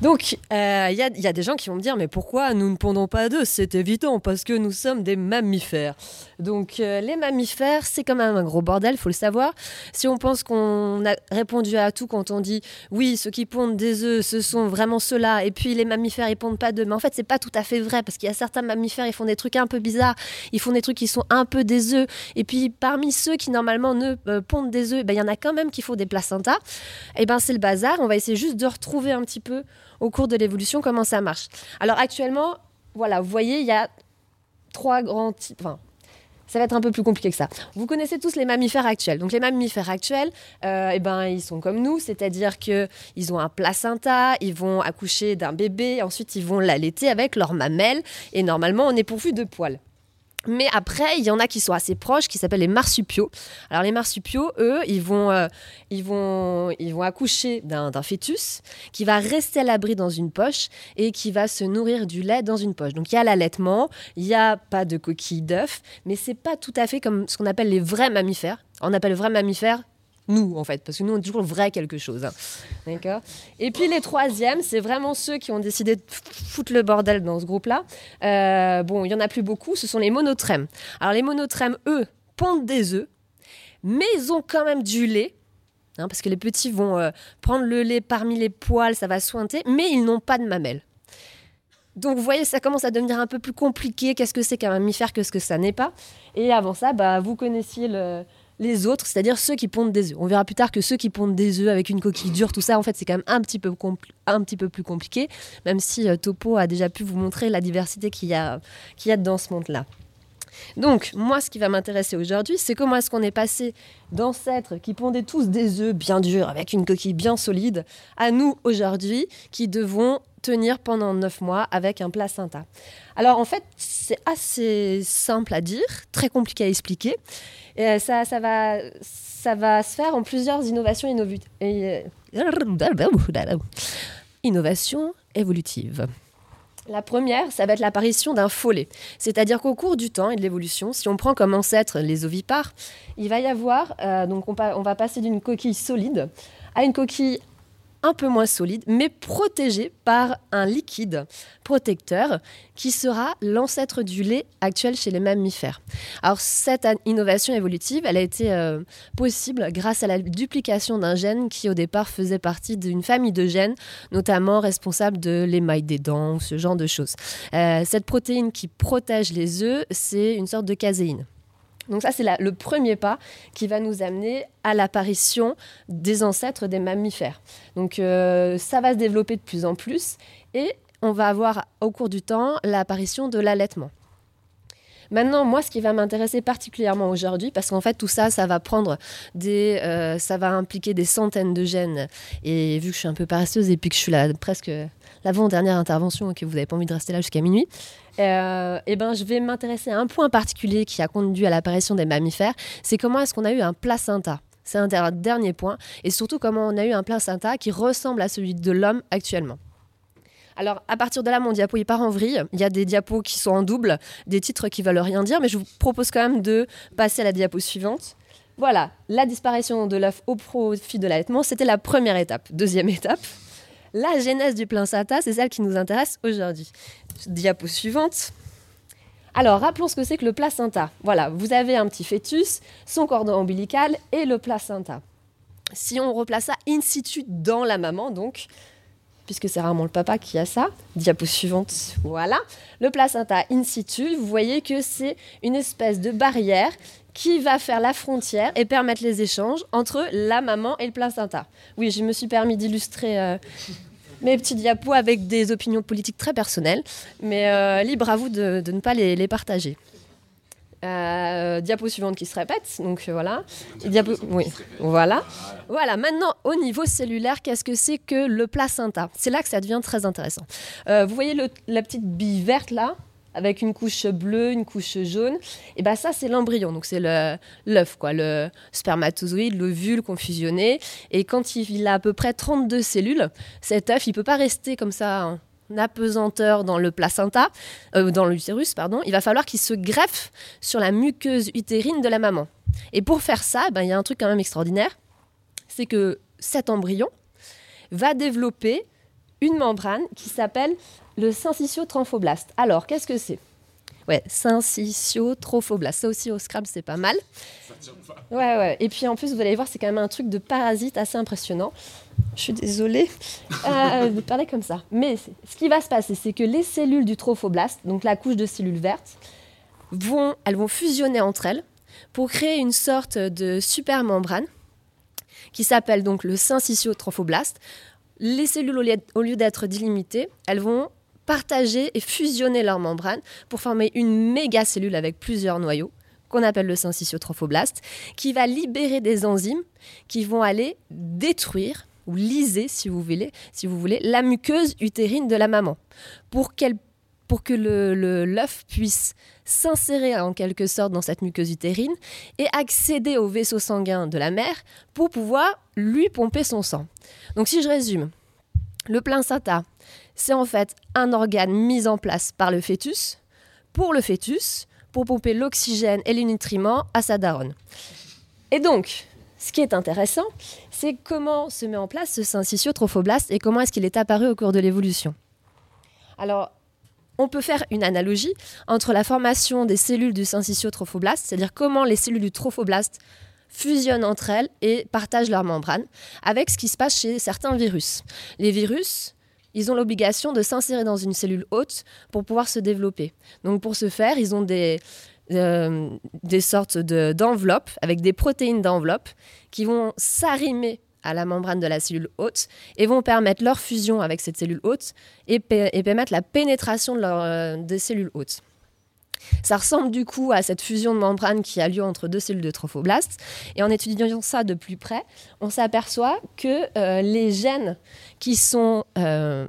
Donc, euh, il il y a des gens qui vont me dire, mais pourquoi nous ne pondons pas d'œufs C'est évident, parce que nous sommes des mammifères. Donc, euh, les mammifères, c'est quand même un gros bordel, faut le savoir. Si on pense qu'on a répondu à tout quand on dit, oui, ceux qui pondent des œufs, ce sont vraiment ceux-là, et puis les mammifères, ils pondent pas d'œufs. Mais en fait, c'est pas tout à fait vrai, parce qu'il y a certains mammifères, ils font des trucs un peu bizarres, ils font des trucs qui sont un peu des œufs. Et puis, parmi ceux qui normalement ne euh, pondent des œufs, ben, il y en a quand même qui font des placentas. Et ben, c'est le bazar. On va essayer juste retrouver un petit peu au cours de l'évolution comment ça marche. Alors, actuellement, voilà, vous voyez, il y a trois grands types. Enfin, ça va être un peu plus compliqué que ça. Vous connaissez tous les mammifères actuels. Donc les mammifères actuels, euh, eh ben, ils sont comme nous, c'est-à-dire qu'ils ont un placenta, ils vont accoucher d'un bébé, ensuite ils vont l'allaiter avec leurs mamelles, et normalement on est pourvu de poils. Mais après, il y en a qui sont assez proches, qui s'appellent les marsupiaux. Alors les marsupiaux, eux, ils vont, euh, ils vont, ils vont accoucher d'un fœtus qui va rester à l'abri dans une poche et qui va se nourrir du lait dans une poche. Donc il y a l'allaitement, il n'y a pas de coquille d'œuf, mais c'est pas tout à fait comme ce qu'on appelle les vrais mammifères. On appelle vrais mammifères nous, en fait, parce que nous, on est toujours vrai quelque chose. hein. D'accord Et puis les troisièmes, c'est vraiment ceux qui ont décidé de foutre le bordel dans ce groupe-là. Euh, bon, il y en a plus beaucoup, ce sont les monotrèmes. Alors les monotrèmes, eux, pondent des œufs, mais ils ont quand même du lait. hein, parce que les petits vont euh, prendre le lait parmi les poils, ça va sointer, mais ils n'ont pas de mamelles. Donc vous voyez, ça commence à devenir un peu plus compliqué. Qu'est-ce que c'est qu'un mammifère, qu'est-ce que ça n'est pas? Et avant ça, bah, vous connaissiez le- les autres, c'est-à-dire ceux qui pondent des œufs. On verra plus tard que ceux qui pondent des œufs avec une coquille dure, tout ça, en fait, c'est quand même un petit peu, un petit peu plus compliqué, même si euh, Topo a déjà pu vous montrer la diversité qu'il y a, qu'il y a dans ce monde-là. Donc, moi, ce qui va m'intéresser aujourd'hui, c'est comment est-ce qu'on est passé d'ancêtres qui pondaient tous des œufs bien durs, avec une coquille bien solide, à nous, aujourd'hui, qui devons tenir pendant 9 mois avec un placenta. Alors, en fait, c'est assez simple à dire, très compliqué à expliquer. Et euh, ça, va, se faire en plusieurs innovations innovu- et, euh, innovations évolutives. La première, ça va être l'apparition d'un follet. C'est-à-dire qu'au cours du temps et de l'évolution, si on prend comme ancêtre les ovipares, il va y avoir, euh, donc on va passer d'une coquille solide à une coquille un peu moins solide, mais protégée par un liquide protecteur qui sera l'ancêtre du lait actuel chez les mammifères. Alors cette innovation évolutive, elle a été euh, possible grâce à la duplication d'un gène qui au départ faisait partie d'une famille de gènes, notamment responsable de l'émail des dents ou ce genre de choses. Euh, cette protéine qui protège les œufs, c'est une sorte de caséine. Donc ça, c'est le premier pas qui va nous amener à l'apparition des ancêtres des mammifères. Donc euh, ça va se développer de plus en plus et on va avoir au cours du temps l'apparition de l'allaitement. Maintenant, moi, ce qui va m'intéresser particulièrement aujourd'hui, parce qu'en fait, tout ça, ça va prendre des, euh, ça va impliquer des centaines de gènes. Et vu que je suis un peu paresseuse et puis que je suis là presque l'avant-dernière intervention et que vous n'avez pas envie de rester là jusqu'à minuit, euh, eh ben, je vais m'intéresser à un point particulier qui a conduit à l'apparition des mammifères. C'est comment est-ce qu'on a eu un placenta. C'est un der- dernier point. Et surtout, comment on a eu un placenta qui ressemble à celui de l'homme actuellement. Alors, à partir de là, mon diapo, il part en vrille. Il y a des diapos qui sont en double, des titres qui veulent rien dire, mais je vous propose quand même de passer à la diapo suivante. Voilà, la disparition de l'œuf au profit de l'allaitement, c'était la première étape. Deuxième *laughs* étape, la genèse du placenta, c'est celle qui nous intéresse aujourd'hui. Diapo suivante. Alors, rappelons ce que c'est que le placenta. Voilà, vous avez un petit fœtus, son cordon ombilical et le placenta. Si on replace ça in situ dans la maman, donc, puisque c'est rarement le papa qui a ça. Diapo suivante, voilà. Le placenta in situ, vous voyez que c'est une espèce de barrière qui va faire la frontière et permettre les échanges entre la maman et le placenta. Oui, je me suis permis d'illustrer euh, mes petits diapos avec des opinions politiques très personnelles, mais euh, libre à vous de, ne pas les partager. Euh, diapo suivante qui se répète, donc euh, voilà. Diapo, oui, voilà. Voilà, maintenant au niveau cellulaire, qu'est-ce que c'est que le placenta? C'est là que ça devient très intéressant. Euh, vous voyez le- la petite bille verte là avec une couche bleue, une couche jaune, et ben ça c'est l'embryon, donc c'est l'œuf quoi, le spermatozoïde, l'ovule confusionné, et quand il a à peu près 32 cellules, cet œuf il peut pas rester comme ça en apesanteur dans le placenta, euh, dans l'utérus pardon, il va falloir qu'il se greffe sur la muqueuse utérine de la maman. Et pour faire ça, ben, il y a un truc quand même extraordinaire, c'est que cet embryon va développer une membrane qui s'appelle le syncytiotrophoblaste. Alors, qu'est-ce que c'est? Ouais, syncytiotrophoblaste. Ça aussi, au Scrabble, c'est pas mal. Ouais, ouais. Et puis, en plus, vous allez voir, c'est quand même un truc de parasite assez impressionnant. Je suis désolée euh, *laughs* de parler comme ça. Mais ce qui va se passer, c'est que les cellules du trophoblaste, donc la couche de cellules vertes, vont, elles vont fusionner entre elles pour créer une sorte de super membrane qui s'appelle donc le syncytiotrophoblaste. Les cellules, au lieu d'être délimitées, elles vont partager et fusionner leurs membranes pour former une méga cellule avec plusieurs noyaux qu'on appelle le syncytiotrophoblast, qui va libérer des enzymes qui vont aller détruire ou liser, si vous voulez, si vous voulez la muqueuse utérine de la maman, pour, pour que le, le- l'œuf puisse s'insérer en quelque sorte dans cette muqueuse utérine et accéder au vaisseau sanguin de la mère pour pouvoir lui pomper son sang. Donc si je résume, le placenta, c'est en fait un organe mis en place par le fœtus, pour le fœtus, pour pomper l'oxygène et les nutriments à sa daronne. Et donc, ce qui est intéressant, c'est comment se met en place ce syncytiotrophoblast et comment est-ce qu'il est apparu au cours de l'évolution. Alors, on peut faire une analogie entre la formation des cellules du syncytiotrophoblast, c'est-à-dire comment les cellules du trophoblast fusionnent entre elles et partagent leurs membranes, avec ce qui se passe chez certains virus. Les virus, ils ont l'obligation de s'insérer dans une cellule hôte pour pouvoir se développer. Donc pour ce faire, ils ont des, euh, des sortes de- d'enveloppes avec des protéines d'enveloppe qui vont s'arrimer à la membrane de la cellule hôte et vont permettre leur fusion avec cette cellule hôte et, pe- et permettre la pénétration de euh, des cellules hôtes. Ça ressemble du coup à cette fusion de membrane qui a lieu entre deux cellules de trophoblastes. Et en étudiant ça de plus près, on s'aperçoit que euh, les gènes qui sont euh,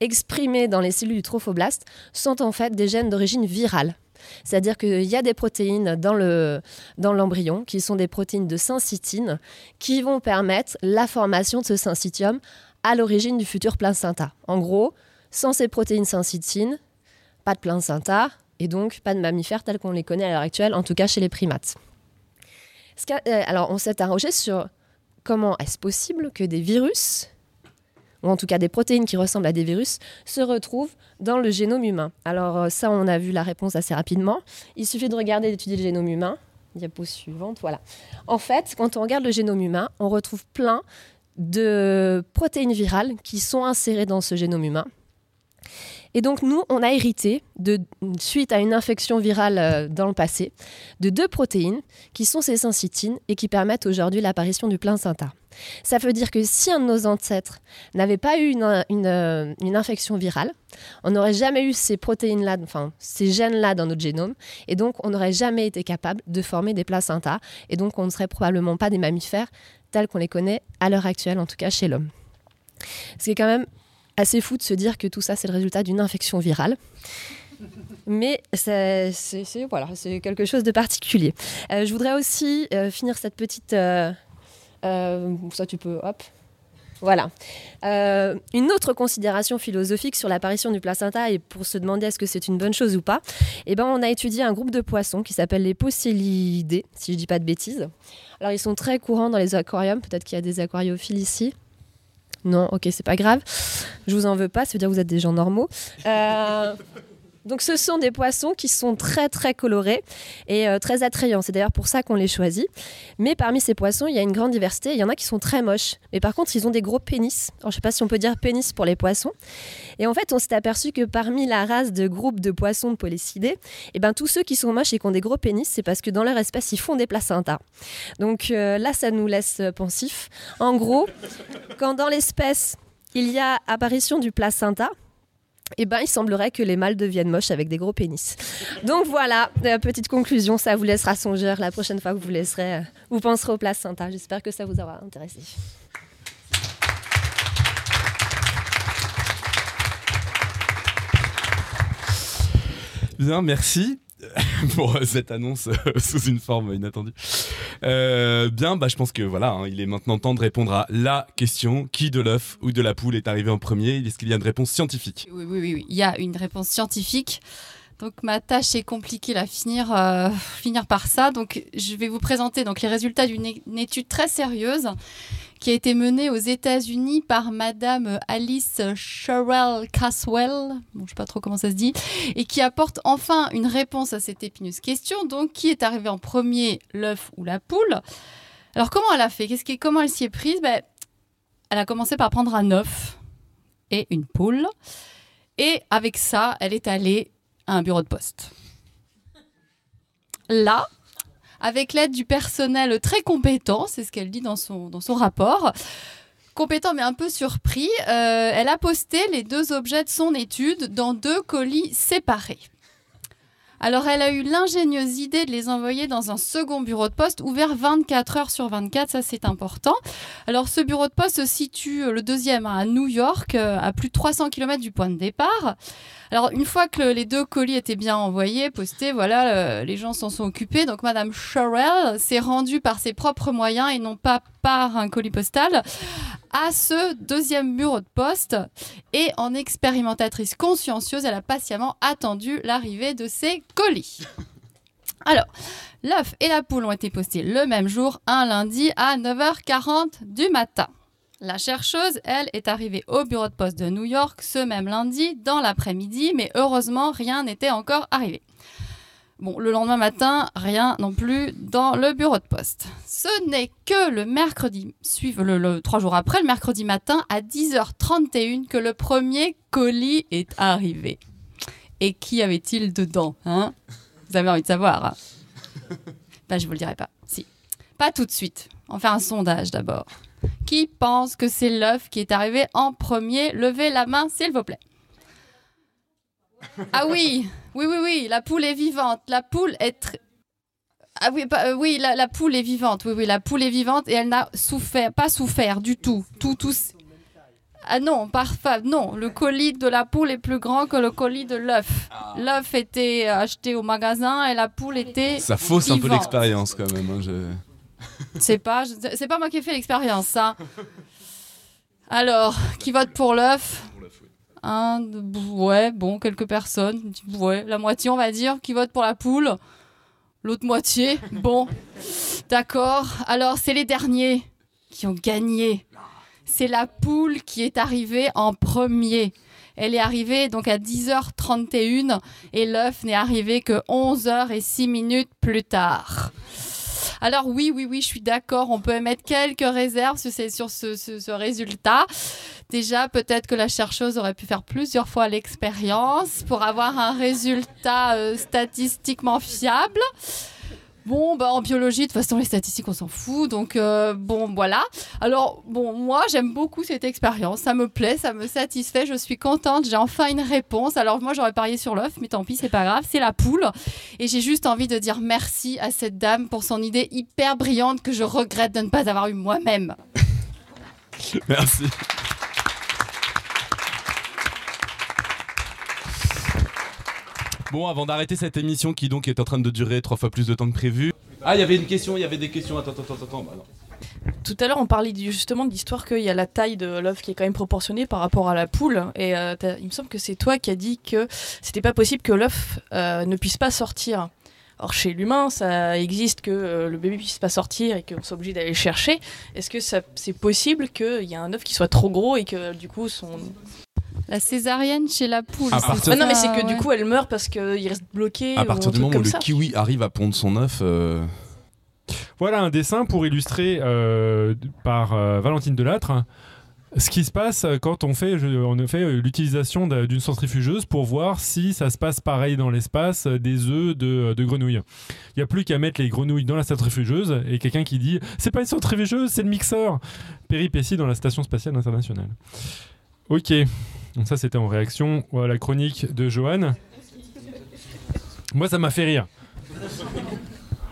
exprimés dans les cellules du trophoblaste sont en fait des gènes d'origine virale. C'est-à-dire qu'il y a des protéines dans dans l'embryon qui sont des protéines de syncytine qui vont permettre la formation de ce syncytium à l'origine du futur placenta. En gros, sans ces protéines syncytine, pas de placenta et donc pas de mammifères tels qu'on les connaît à l'heure actuelle, en tout cas chez les primates. Euh, alors, on s'est interrogé sur comment est-ce possible que des virus, ou en tout cas des protéines qui ressemblent à des virus, se retrouvent dans le génome humain. Alors euh, ça, on a vu la réponse assez rapidement. Il suffit de regarder, d'étudier le génome humain. Diapo suivante, voilà. En fait, quand on regarde le génome humain, on retrouve plein de protéines virales qui sont insérées dans ce génome humain. Et donc nous, on a hérité, de, suite à une infection virale euh, dans le passé, de deux protéines qui sont ces syncytines et qui permettent aujourd'hui l'apparition du placenta. Ça veut dire que si un de nos ancêtres n'avait pas eu une, une, euh, une infection virale, on n'aurait jamais eu ces protéines-là, enfin ces gènes-là dans notre génome, et donc on n'aurait jamais été capable de former des placentas, et donc on ne serait probablement pas des mammifères tels qu'on les connaît à l'heure actuelle, en tout cas chez l'homme. Ce qui est quand même assez fou de se dire que tout ça, c'est le résultat d'une infection virale. Mais c'est quelque chose de particulier. Euh, je voudrais aussi euh, finir cette petite... euh, ça, tu peux... Hop. Voilà. Une autre considération philosophique sur l'apparition du placenta et pour se demander est-ce que c'est une bonne chose ou pas, eh ben, on a étudié un groupe de poissons qui s'appelle les Poecilidés, si je dis pas de bêtises. Alors ils sont très courants dans les aquariums, peut-être qu'il y a des aquariophiles ici. Non, ok, c'est pas grave. Je vous en veux pas, ça veut dire que vous êtes des gens normaux. Euh, donc ce sont des poissons qui sont très très colorés et euh, très attrayants. C'est d'ailleurs pour ça qu'on les choisit. Mais parmi ces poissons, il y a une grande diversité. Il y en a qui sont très moches. Mais par contre, ils ont des gros pénis. Alors, je sais pas si on peut dire pénis pour les poissons. Et en fait, on s'est aperçu que parmi la race de groupes de poissons de eh ben, tous ceux qui sont moches et qui ont des gros pénis, c'est parce que dans leur espèce, ils font des placentas. Donc euh, là, ça nous laisse euh, pensifs. En gros, quand dans l'espèce, il y a apparition du placenta, eh ben, il semblerait que les mâles deviennent moches avec des gros pénis. Donc voilà, euh, petite conclusion, ça vous laissera songeur la prochaine fois que vous laisserez, euh, vous penserez au placenta. J'espère que ça vous aura intéressé. Bien, merci *laughs* pour cette annonce euh, *laughs* sous une forme inattendue. Euh, bien, bah, je pense que voilà, hein, il est maintenant temps de répondre à la question qui de l'œuf ou de la poule est arrivé en premier? Est-ce qu'il y a une réponse scientifique? Oui, oui, oui. Il y a une réponse scientifique. Donc ma tâche est compliquée à finir, euh, finir par ça. Donc je vais vous présenter donc les résultats d'une étude très sérieuse qui a été menée aux États-Unis par Madame Alice Sherrill Caswell, bon, je sais pas trop comment ça se dit, et qui apporte enfin une réponse à cette épineuse question. Donc qui est arrivé en premier, l'œuf ou la poule? Alors comment elle a fait? Qu'est-ce qui, comment elle s'y est prise? Ben, Elle a commencé par prendre un œuf et une poule. Et avec ça, elle est allée à un bureau de poste. Là, avec l'aide du personnel très compétent, c'est ce qu'elle dit dans son, rapport, compétent mais un peu surpris, euh, elle a posté les deux objets de son étude dans deux colis séparés. Alors elle a eu l'ingénieuse idée de les envoyer dans un second bureau de poste ouvert 24 heures sur 24, ça c'est important. Alors ce bureau de poste se situe euh, le deuxième à New York, euh, à plus de 300 km du point de départ. Alors une fois que le- les deux colis étaient bien envoyés, postés, voilà, euh, les gens s'en sont occupés. Donc Madame Sherrill s'est rendue par ses propres moyens et non pas par un colis postal à ce deuxième bureau de poste et en expérimentatrice consciencieuse, elle a patiemment attendu l'arrivée de ces colis. *laughs* Alors, l'œuf et la poule ont été postés le même jour, un lundi à 9h40 du matin. La chercheuse, elle, est arrivée au bureau de poste de New York ce même lundi dans l'après-midi, mais heureusement, rien n'était encore arrivé. Bon, le lendemain matin, rien non plus dans le bureau de poste. Ce n'est que le mercredi, suivant le, trois jours après, le mercredi matin, à 10h31, que le premier colis est arrivé. Et qui avait-il dedans hein? Vous avez envie de savoir hein? Ben, je vous le dirai pas. Si. Pas tout de suite. On faire un sondage d'abord. Qui pense que c'est l'œuf qui est arrivé en premier? Levez la main, s'il vous plaît. *laughs* Ah oui, oui, oui, oui, la poule est vivante. La poule est tr- Ah oui, pas- euh, oui, la, la poule est vivante. Oui, oui, la poule est vivante et elle n'a souffert, pas souffert du tout. Tout, tout. Ah non, parfait. Non, le colis de la poule est plus grand que le colis de l'œuf. L'œuf était acheté au magasin et la poule était. Ça fausse un peu l'expérience quand même. hein, je- C'est pas, je- c'est pas moi qui ai fait l'expérience, ça. Alors, qui vote pour l'œuf? Un, ouais, bon, quelques personnes. Ouais, la moitié, on va dire. Qui vote pour la poule L'autre moitié *laughs* Bon, d'accord. Alors, c'est les derniers qui ont gagné. C'est la poule qui est arrivée en premier. Elle est arrivée donc à 10h31 et l'œuf n'est arrivé que 11h et 6 minutes plus tard. Alors oui, oui, oui, je suis d'accord, on peut émettre quelques réserves sur, ce résultat. Déjà, peut-être que la chercheuse aurait pu faire plusieurs fois l'expérience pour avoir un résultat euh, statistiquement fiable. Bon, bah, en biologie, de toute façon, les statistiques, on s'en fout. Donc, euh, bon, voilà. Alors, bon, moi, j'aime beaucoup cette expérience. Ça me plaît, ça me satisfait. Je suis contente. J'ai enfin une réponse. Alors, moi, j'aurais parié sur l'œuf, mais tant pis, c'est pas grave. C'est la poule. Et j'ai juste envie de dire merci à cette dame pour son idée hyper brillante que je regrette de ne pas avoir eu moi-même. *laughs* Merci. Bon, avant d'arrêter cette émission qui donc est en train de durer trois fois plus de temps que prévu. Ah, il y avait une question, il y avait des questions. Attends, attends, attends, attends. Bah. Tout à l'heure, on parlait justement de l'histoire qu'il y a la taille de l'œuf qui est quand même proportionnée par rapport à la poule. Et euh, il me semble que c'est toi qui as dit que c'était pas possible que l'œuf euh, ne puisse pas sortir. Or, chez l'humain, ça existe que euh, le bébé puisse pas sortir et qu'on soit obligé d'aller le chercher. Est-ce que c'est possible qu'il y ait un œuf qui soit trop gros et que du coup son. La césarienne chez la poule. À c'est partir- Ah non, mais c'est que du ouais. coup elle meurt parce qu'il reste bloqué. À partir du moment où le ça. kiwi arrive à pondre son œuf, euh, Voilà un dessin pour illustrer euh, par euh, Valentine Delattre ce qui se passe quand on fait, on fait l'utilisation d'un- d'une centrifugeuse pour voir si ça se passe pareil dans l'espace des œufs de, de grenouilles. Il n'y a plus qu'à mettre les grenouilles dans la centrifugeuse et quelqu'un qui dit c'est pas une centrifugeuse, c'est le mixeur. Péripétie dans la station spatiale internationale. Ok, donc ça c'était en réaction à la chronique de Johan. Moi ça m'a fait rire.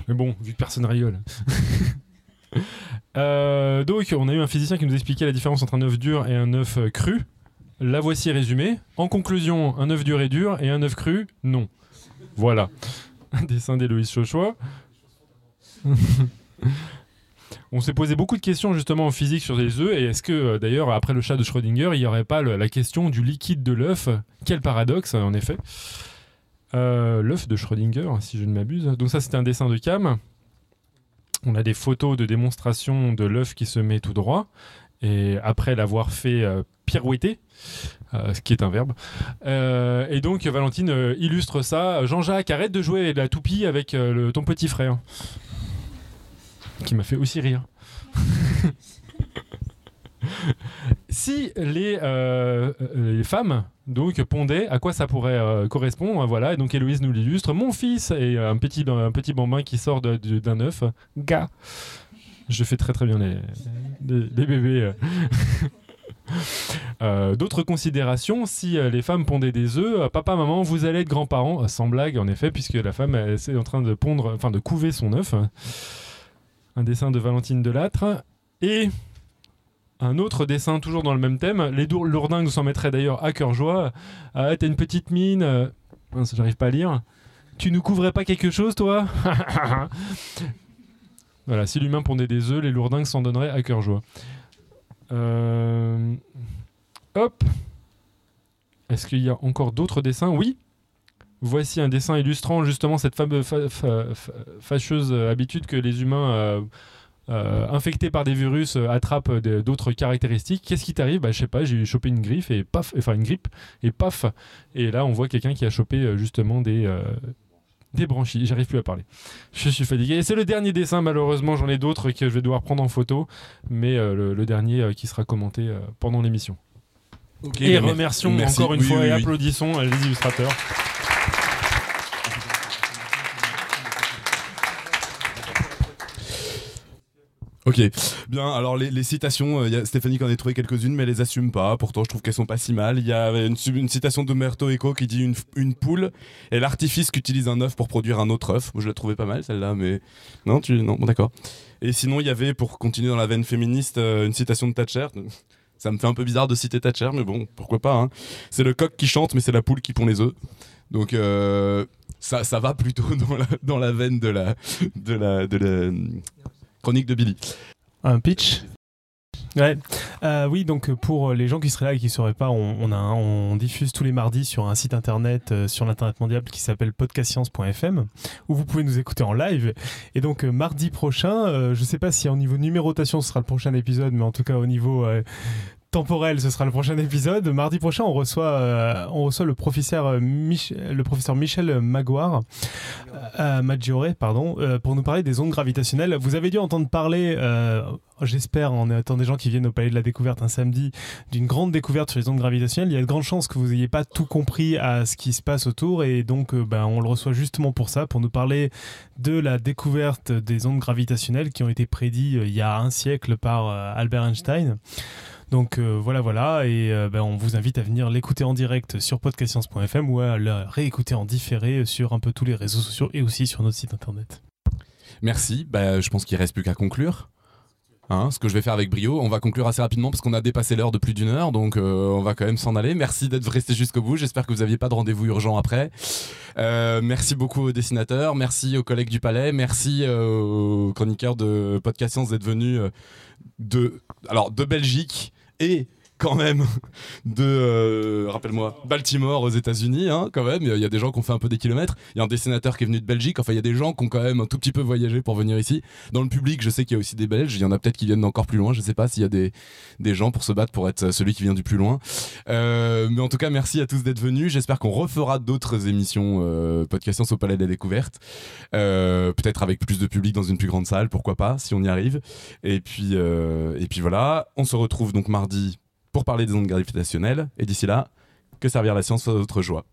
Mais bon, vu que personne rigole. *laughs* Euh, donc, on a eu un physicien qui nous expliquait la différence entre un œuf dur et un œuf cru. La voici résumée. En conclusion, un œuf dur est dur et un œuf cru, non. Voilà. *laughs* Un dessin d'Héloïse Chauchois. *laughs* On s'est posé beaucoup de questions justement en physique sur les œufs et est-ce que euh, d'ailleurs après le chat de Schrödinger il n'y aurait pas la question du liquide de l'œuf? Quel paradoxe en effet. Euh, L'œuf de Schrödinger si je ne m'abuse. Donc ça c'était un dessin de Cam. On a des photos de démonstration de l'œuf qui se met tout droit et après l'avoir fait euh, pirouetter, ce qui est un verbe. Et donc Valentine illustre ça. Jean-Jacques, arrête de jouer la toupie avec ton petit frère. Qui m'a fait aussi rire. *laughs* si les, euh, euh, les femmes donc pondaient, à quoi ça pourrait euh, correspondre Voilà, et donc Héloïse nous l'illustre. Mon fils est un petit, un petit bambin qui sort d'un œuf. Gars. Je fais très très bien les, les, les bébés. *laughs* euh. D'autres considérations, si euh, les femmes pondaient des œufs, euh, papa, maman, vous allez être grands-parents, sans blague en effet, puisque la femme elle, est en train de pondre, enfin de couver son œuf. Un dessin de Valentine Delattre. Et un autre dessin, toujours dans le même thème. Les lourdingues s'en mettraient d'ailleurs à cœur joie. Ah, t'as une petite mine. euh, J'arrive pas à lire. Tu nous couvrais pas quelque chose, toi? *laughs* Voilà, si l'humain pondait des œufs, les lourdingues s'en donneraient à cœur joie. Euh, Hop. Est-ce qu'il y a encore d'autres dessins? Oui. Voici un dessin illustrant justement cette fameuse fa- fa- fâcheuse euh, habitude que les humains euh, euh, infectés par des virus attrapent d'autres caractéristiques. Qu'est-ce qui t'arrive? Bah je sais pas, j'ai chopé une griffe et paf, enfin une grippe et paf. Et là on voit quelqu'un qui a chopé justement des des branchies. J'arrive plus à parler. Je suis fatigué. Et c'est le dernier dessin malheureusement. J'en ai d'autres que je vais devoir prendre en photo, mais euh, le, le dernier euh, qui sera commenté euh, pendant l'émission. Et mer- remercions merci. encore une Oui, fois oui, et oui. applaudissons les illustrateurs. Ok, bien. Alors les, citations, euh, y a Stéphanie qui en a trouvé quelques-unes, mais elle les assume pas. Pourtant, je trouve qu'elles sont pas si mal. Il y a une, une citation de Merto Eco qui dit une, poule est l'artifice qu'utilise un œuf pour produire un autre œuf. Je la trouvais pas mal celle-là, mais non, tu non, bon, d'accord. Et sinon, il y avait pour continuer dans la veine féministe euh, une citation de Thatcher. *laughs* Ça me fait un peu bizarre de citer Thatcher, mais bon, pourquoi pas. hein. C'est le coq qui chante, mais c'est la poule qui pond les œufs. Donc euh, ça, ça va plutôt *laughs* dans la, dans la veine de la, de la, de la chronique de Billy. Un pitch Ouais. Euh, oui, donc pour les gens qui seraient là et qui ne sauraient pas, on, diffuse tous les mardis sur un site internet euh, sur l'internet mondial qui s'appelle podcastscience.fm où vous pouvez nous écouter en live. Et donc euh, mardi prochain, euh, je ne sais pas si au niveau numérotation ce sera le prochain épisode, mais en tout cas au niveau euh, temporel, ce sera le prochain épisode. Mardi prochain, on reçoit, euh, on reçoit le professeur, euh, Michel Maguire, euh, Maggiore, pardon, pour nous parler des ondes gravitationnelles. Vous avez dû entendre parler, j'espère, en étant des gens qui viennent au Palais de la Découverte un samedi, d'une grande découverte sur les ondes gravitationnelles. Il y a de grandes chances que vous n'ayez pas tout compris à ce qui se passe autour, et donc ben, on le reçoit justement pour ça, pour nous parler de la découverte des ondes gravitationnelles qui ont été prédites il y a un siècle par Albert Einstein. Donc euh, voilà, voilà, et euh, ben, on vous invite à venir l'écouter en direct sur podcastscience.fm ou à le réécouter en différé sur un peu tous les réseaux sociaux et aussi sur notre site internet. Merci. Bah, je pense qu'il reste plus qu'à conclure. Hein, ce que je vais faire avec brio, on va conclure assez rapidement parce qu'on a dépassé l'heure de plus d'une heure, donc euh, on va quand même s'en aller. Merci d'être resté jusqu'au bout. J'espère que vous n'aviez pas de rendez-vous urgent après. Merci beaucoup aux dessinateurs, merci aux collègues du Palais, merci aux chroniqueurs de Podcast Science d'être venus de, alors de Belgique et quand même de, euh, rappelle-moi, Baltimore aux États-Unis, hein, quand même. Il y a des gens qui ont fait un peu des kilomètres. Il y a un dessinateur qui est venu de Belgique. Enfin, il y a des gens qui ont quand même un tout petit peu voyagé pour venir ici. Dans le public, je sais qu'il y a aussi des Belges. Il y en a peut-être qui viennent d'encore plus loin. Je sais pas s'il y a des, des gens pour se battre pour être celui qui vient du plus loin. Euh, mais en tout cas, merci à tous d'être venus. J'espère qu'on refera d'autres émissions euh, Podcast Science au Palais de la Découverte. Euh, peut-être avec plus de public dans une plus grande salle, pourquoi pas, si on y arrive. Et puis, et puis voilà, on se retrouve donc mardi pour parler des ondes gravitationnelles. Et d'ici là, que servir la science à votre joie.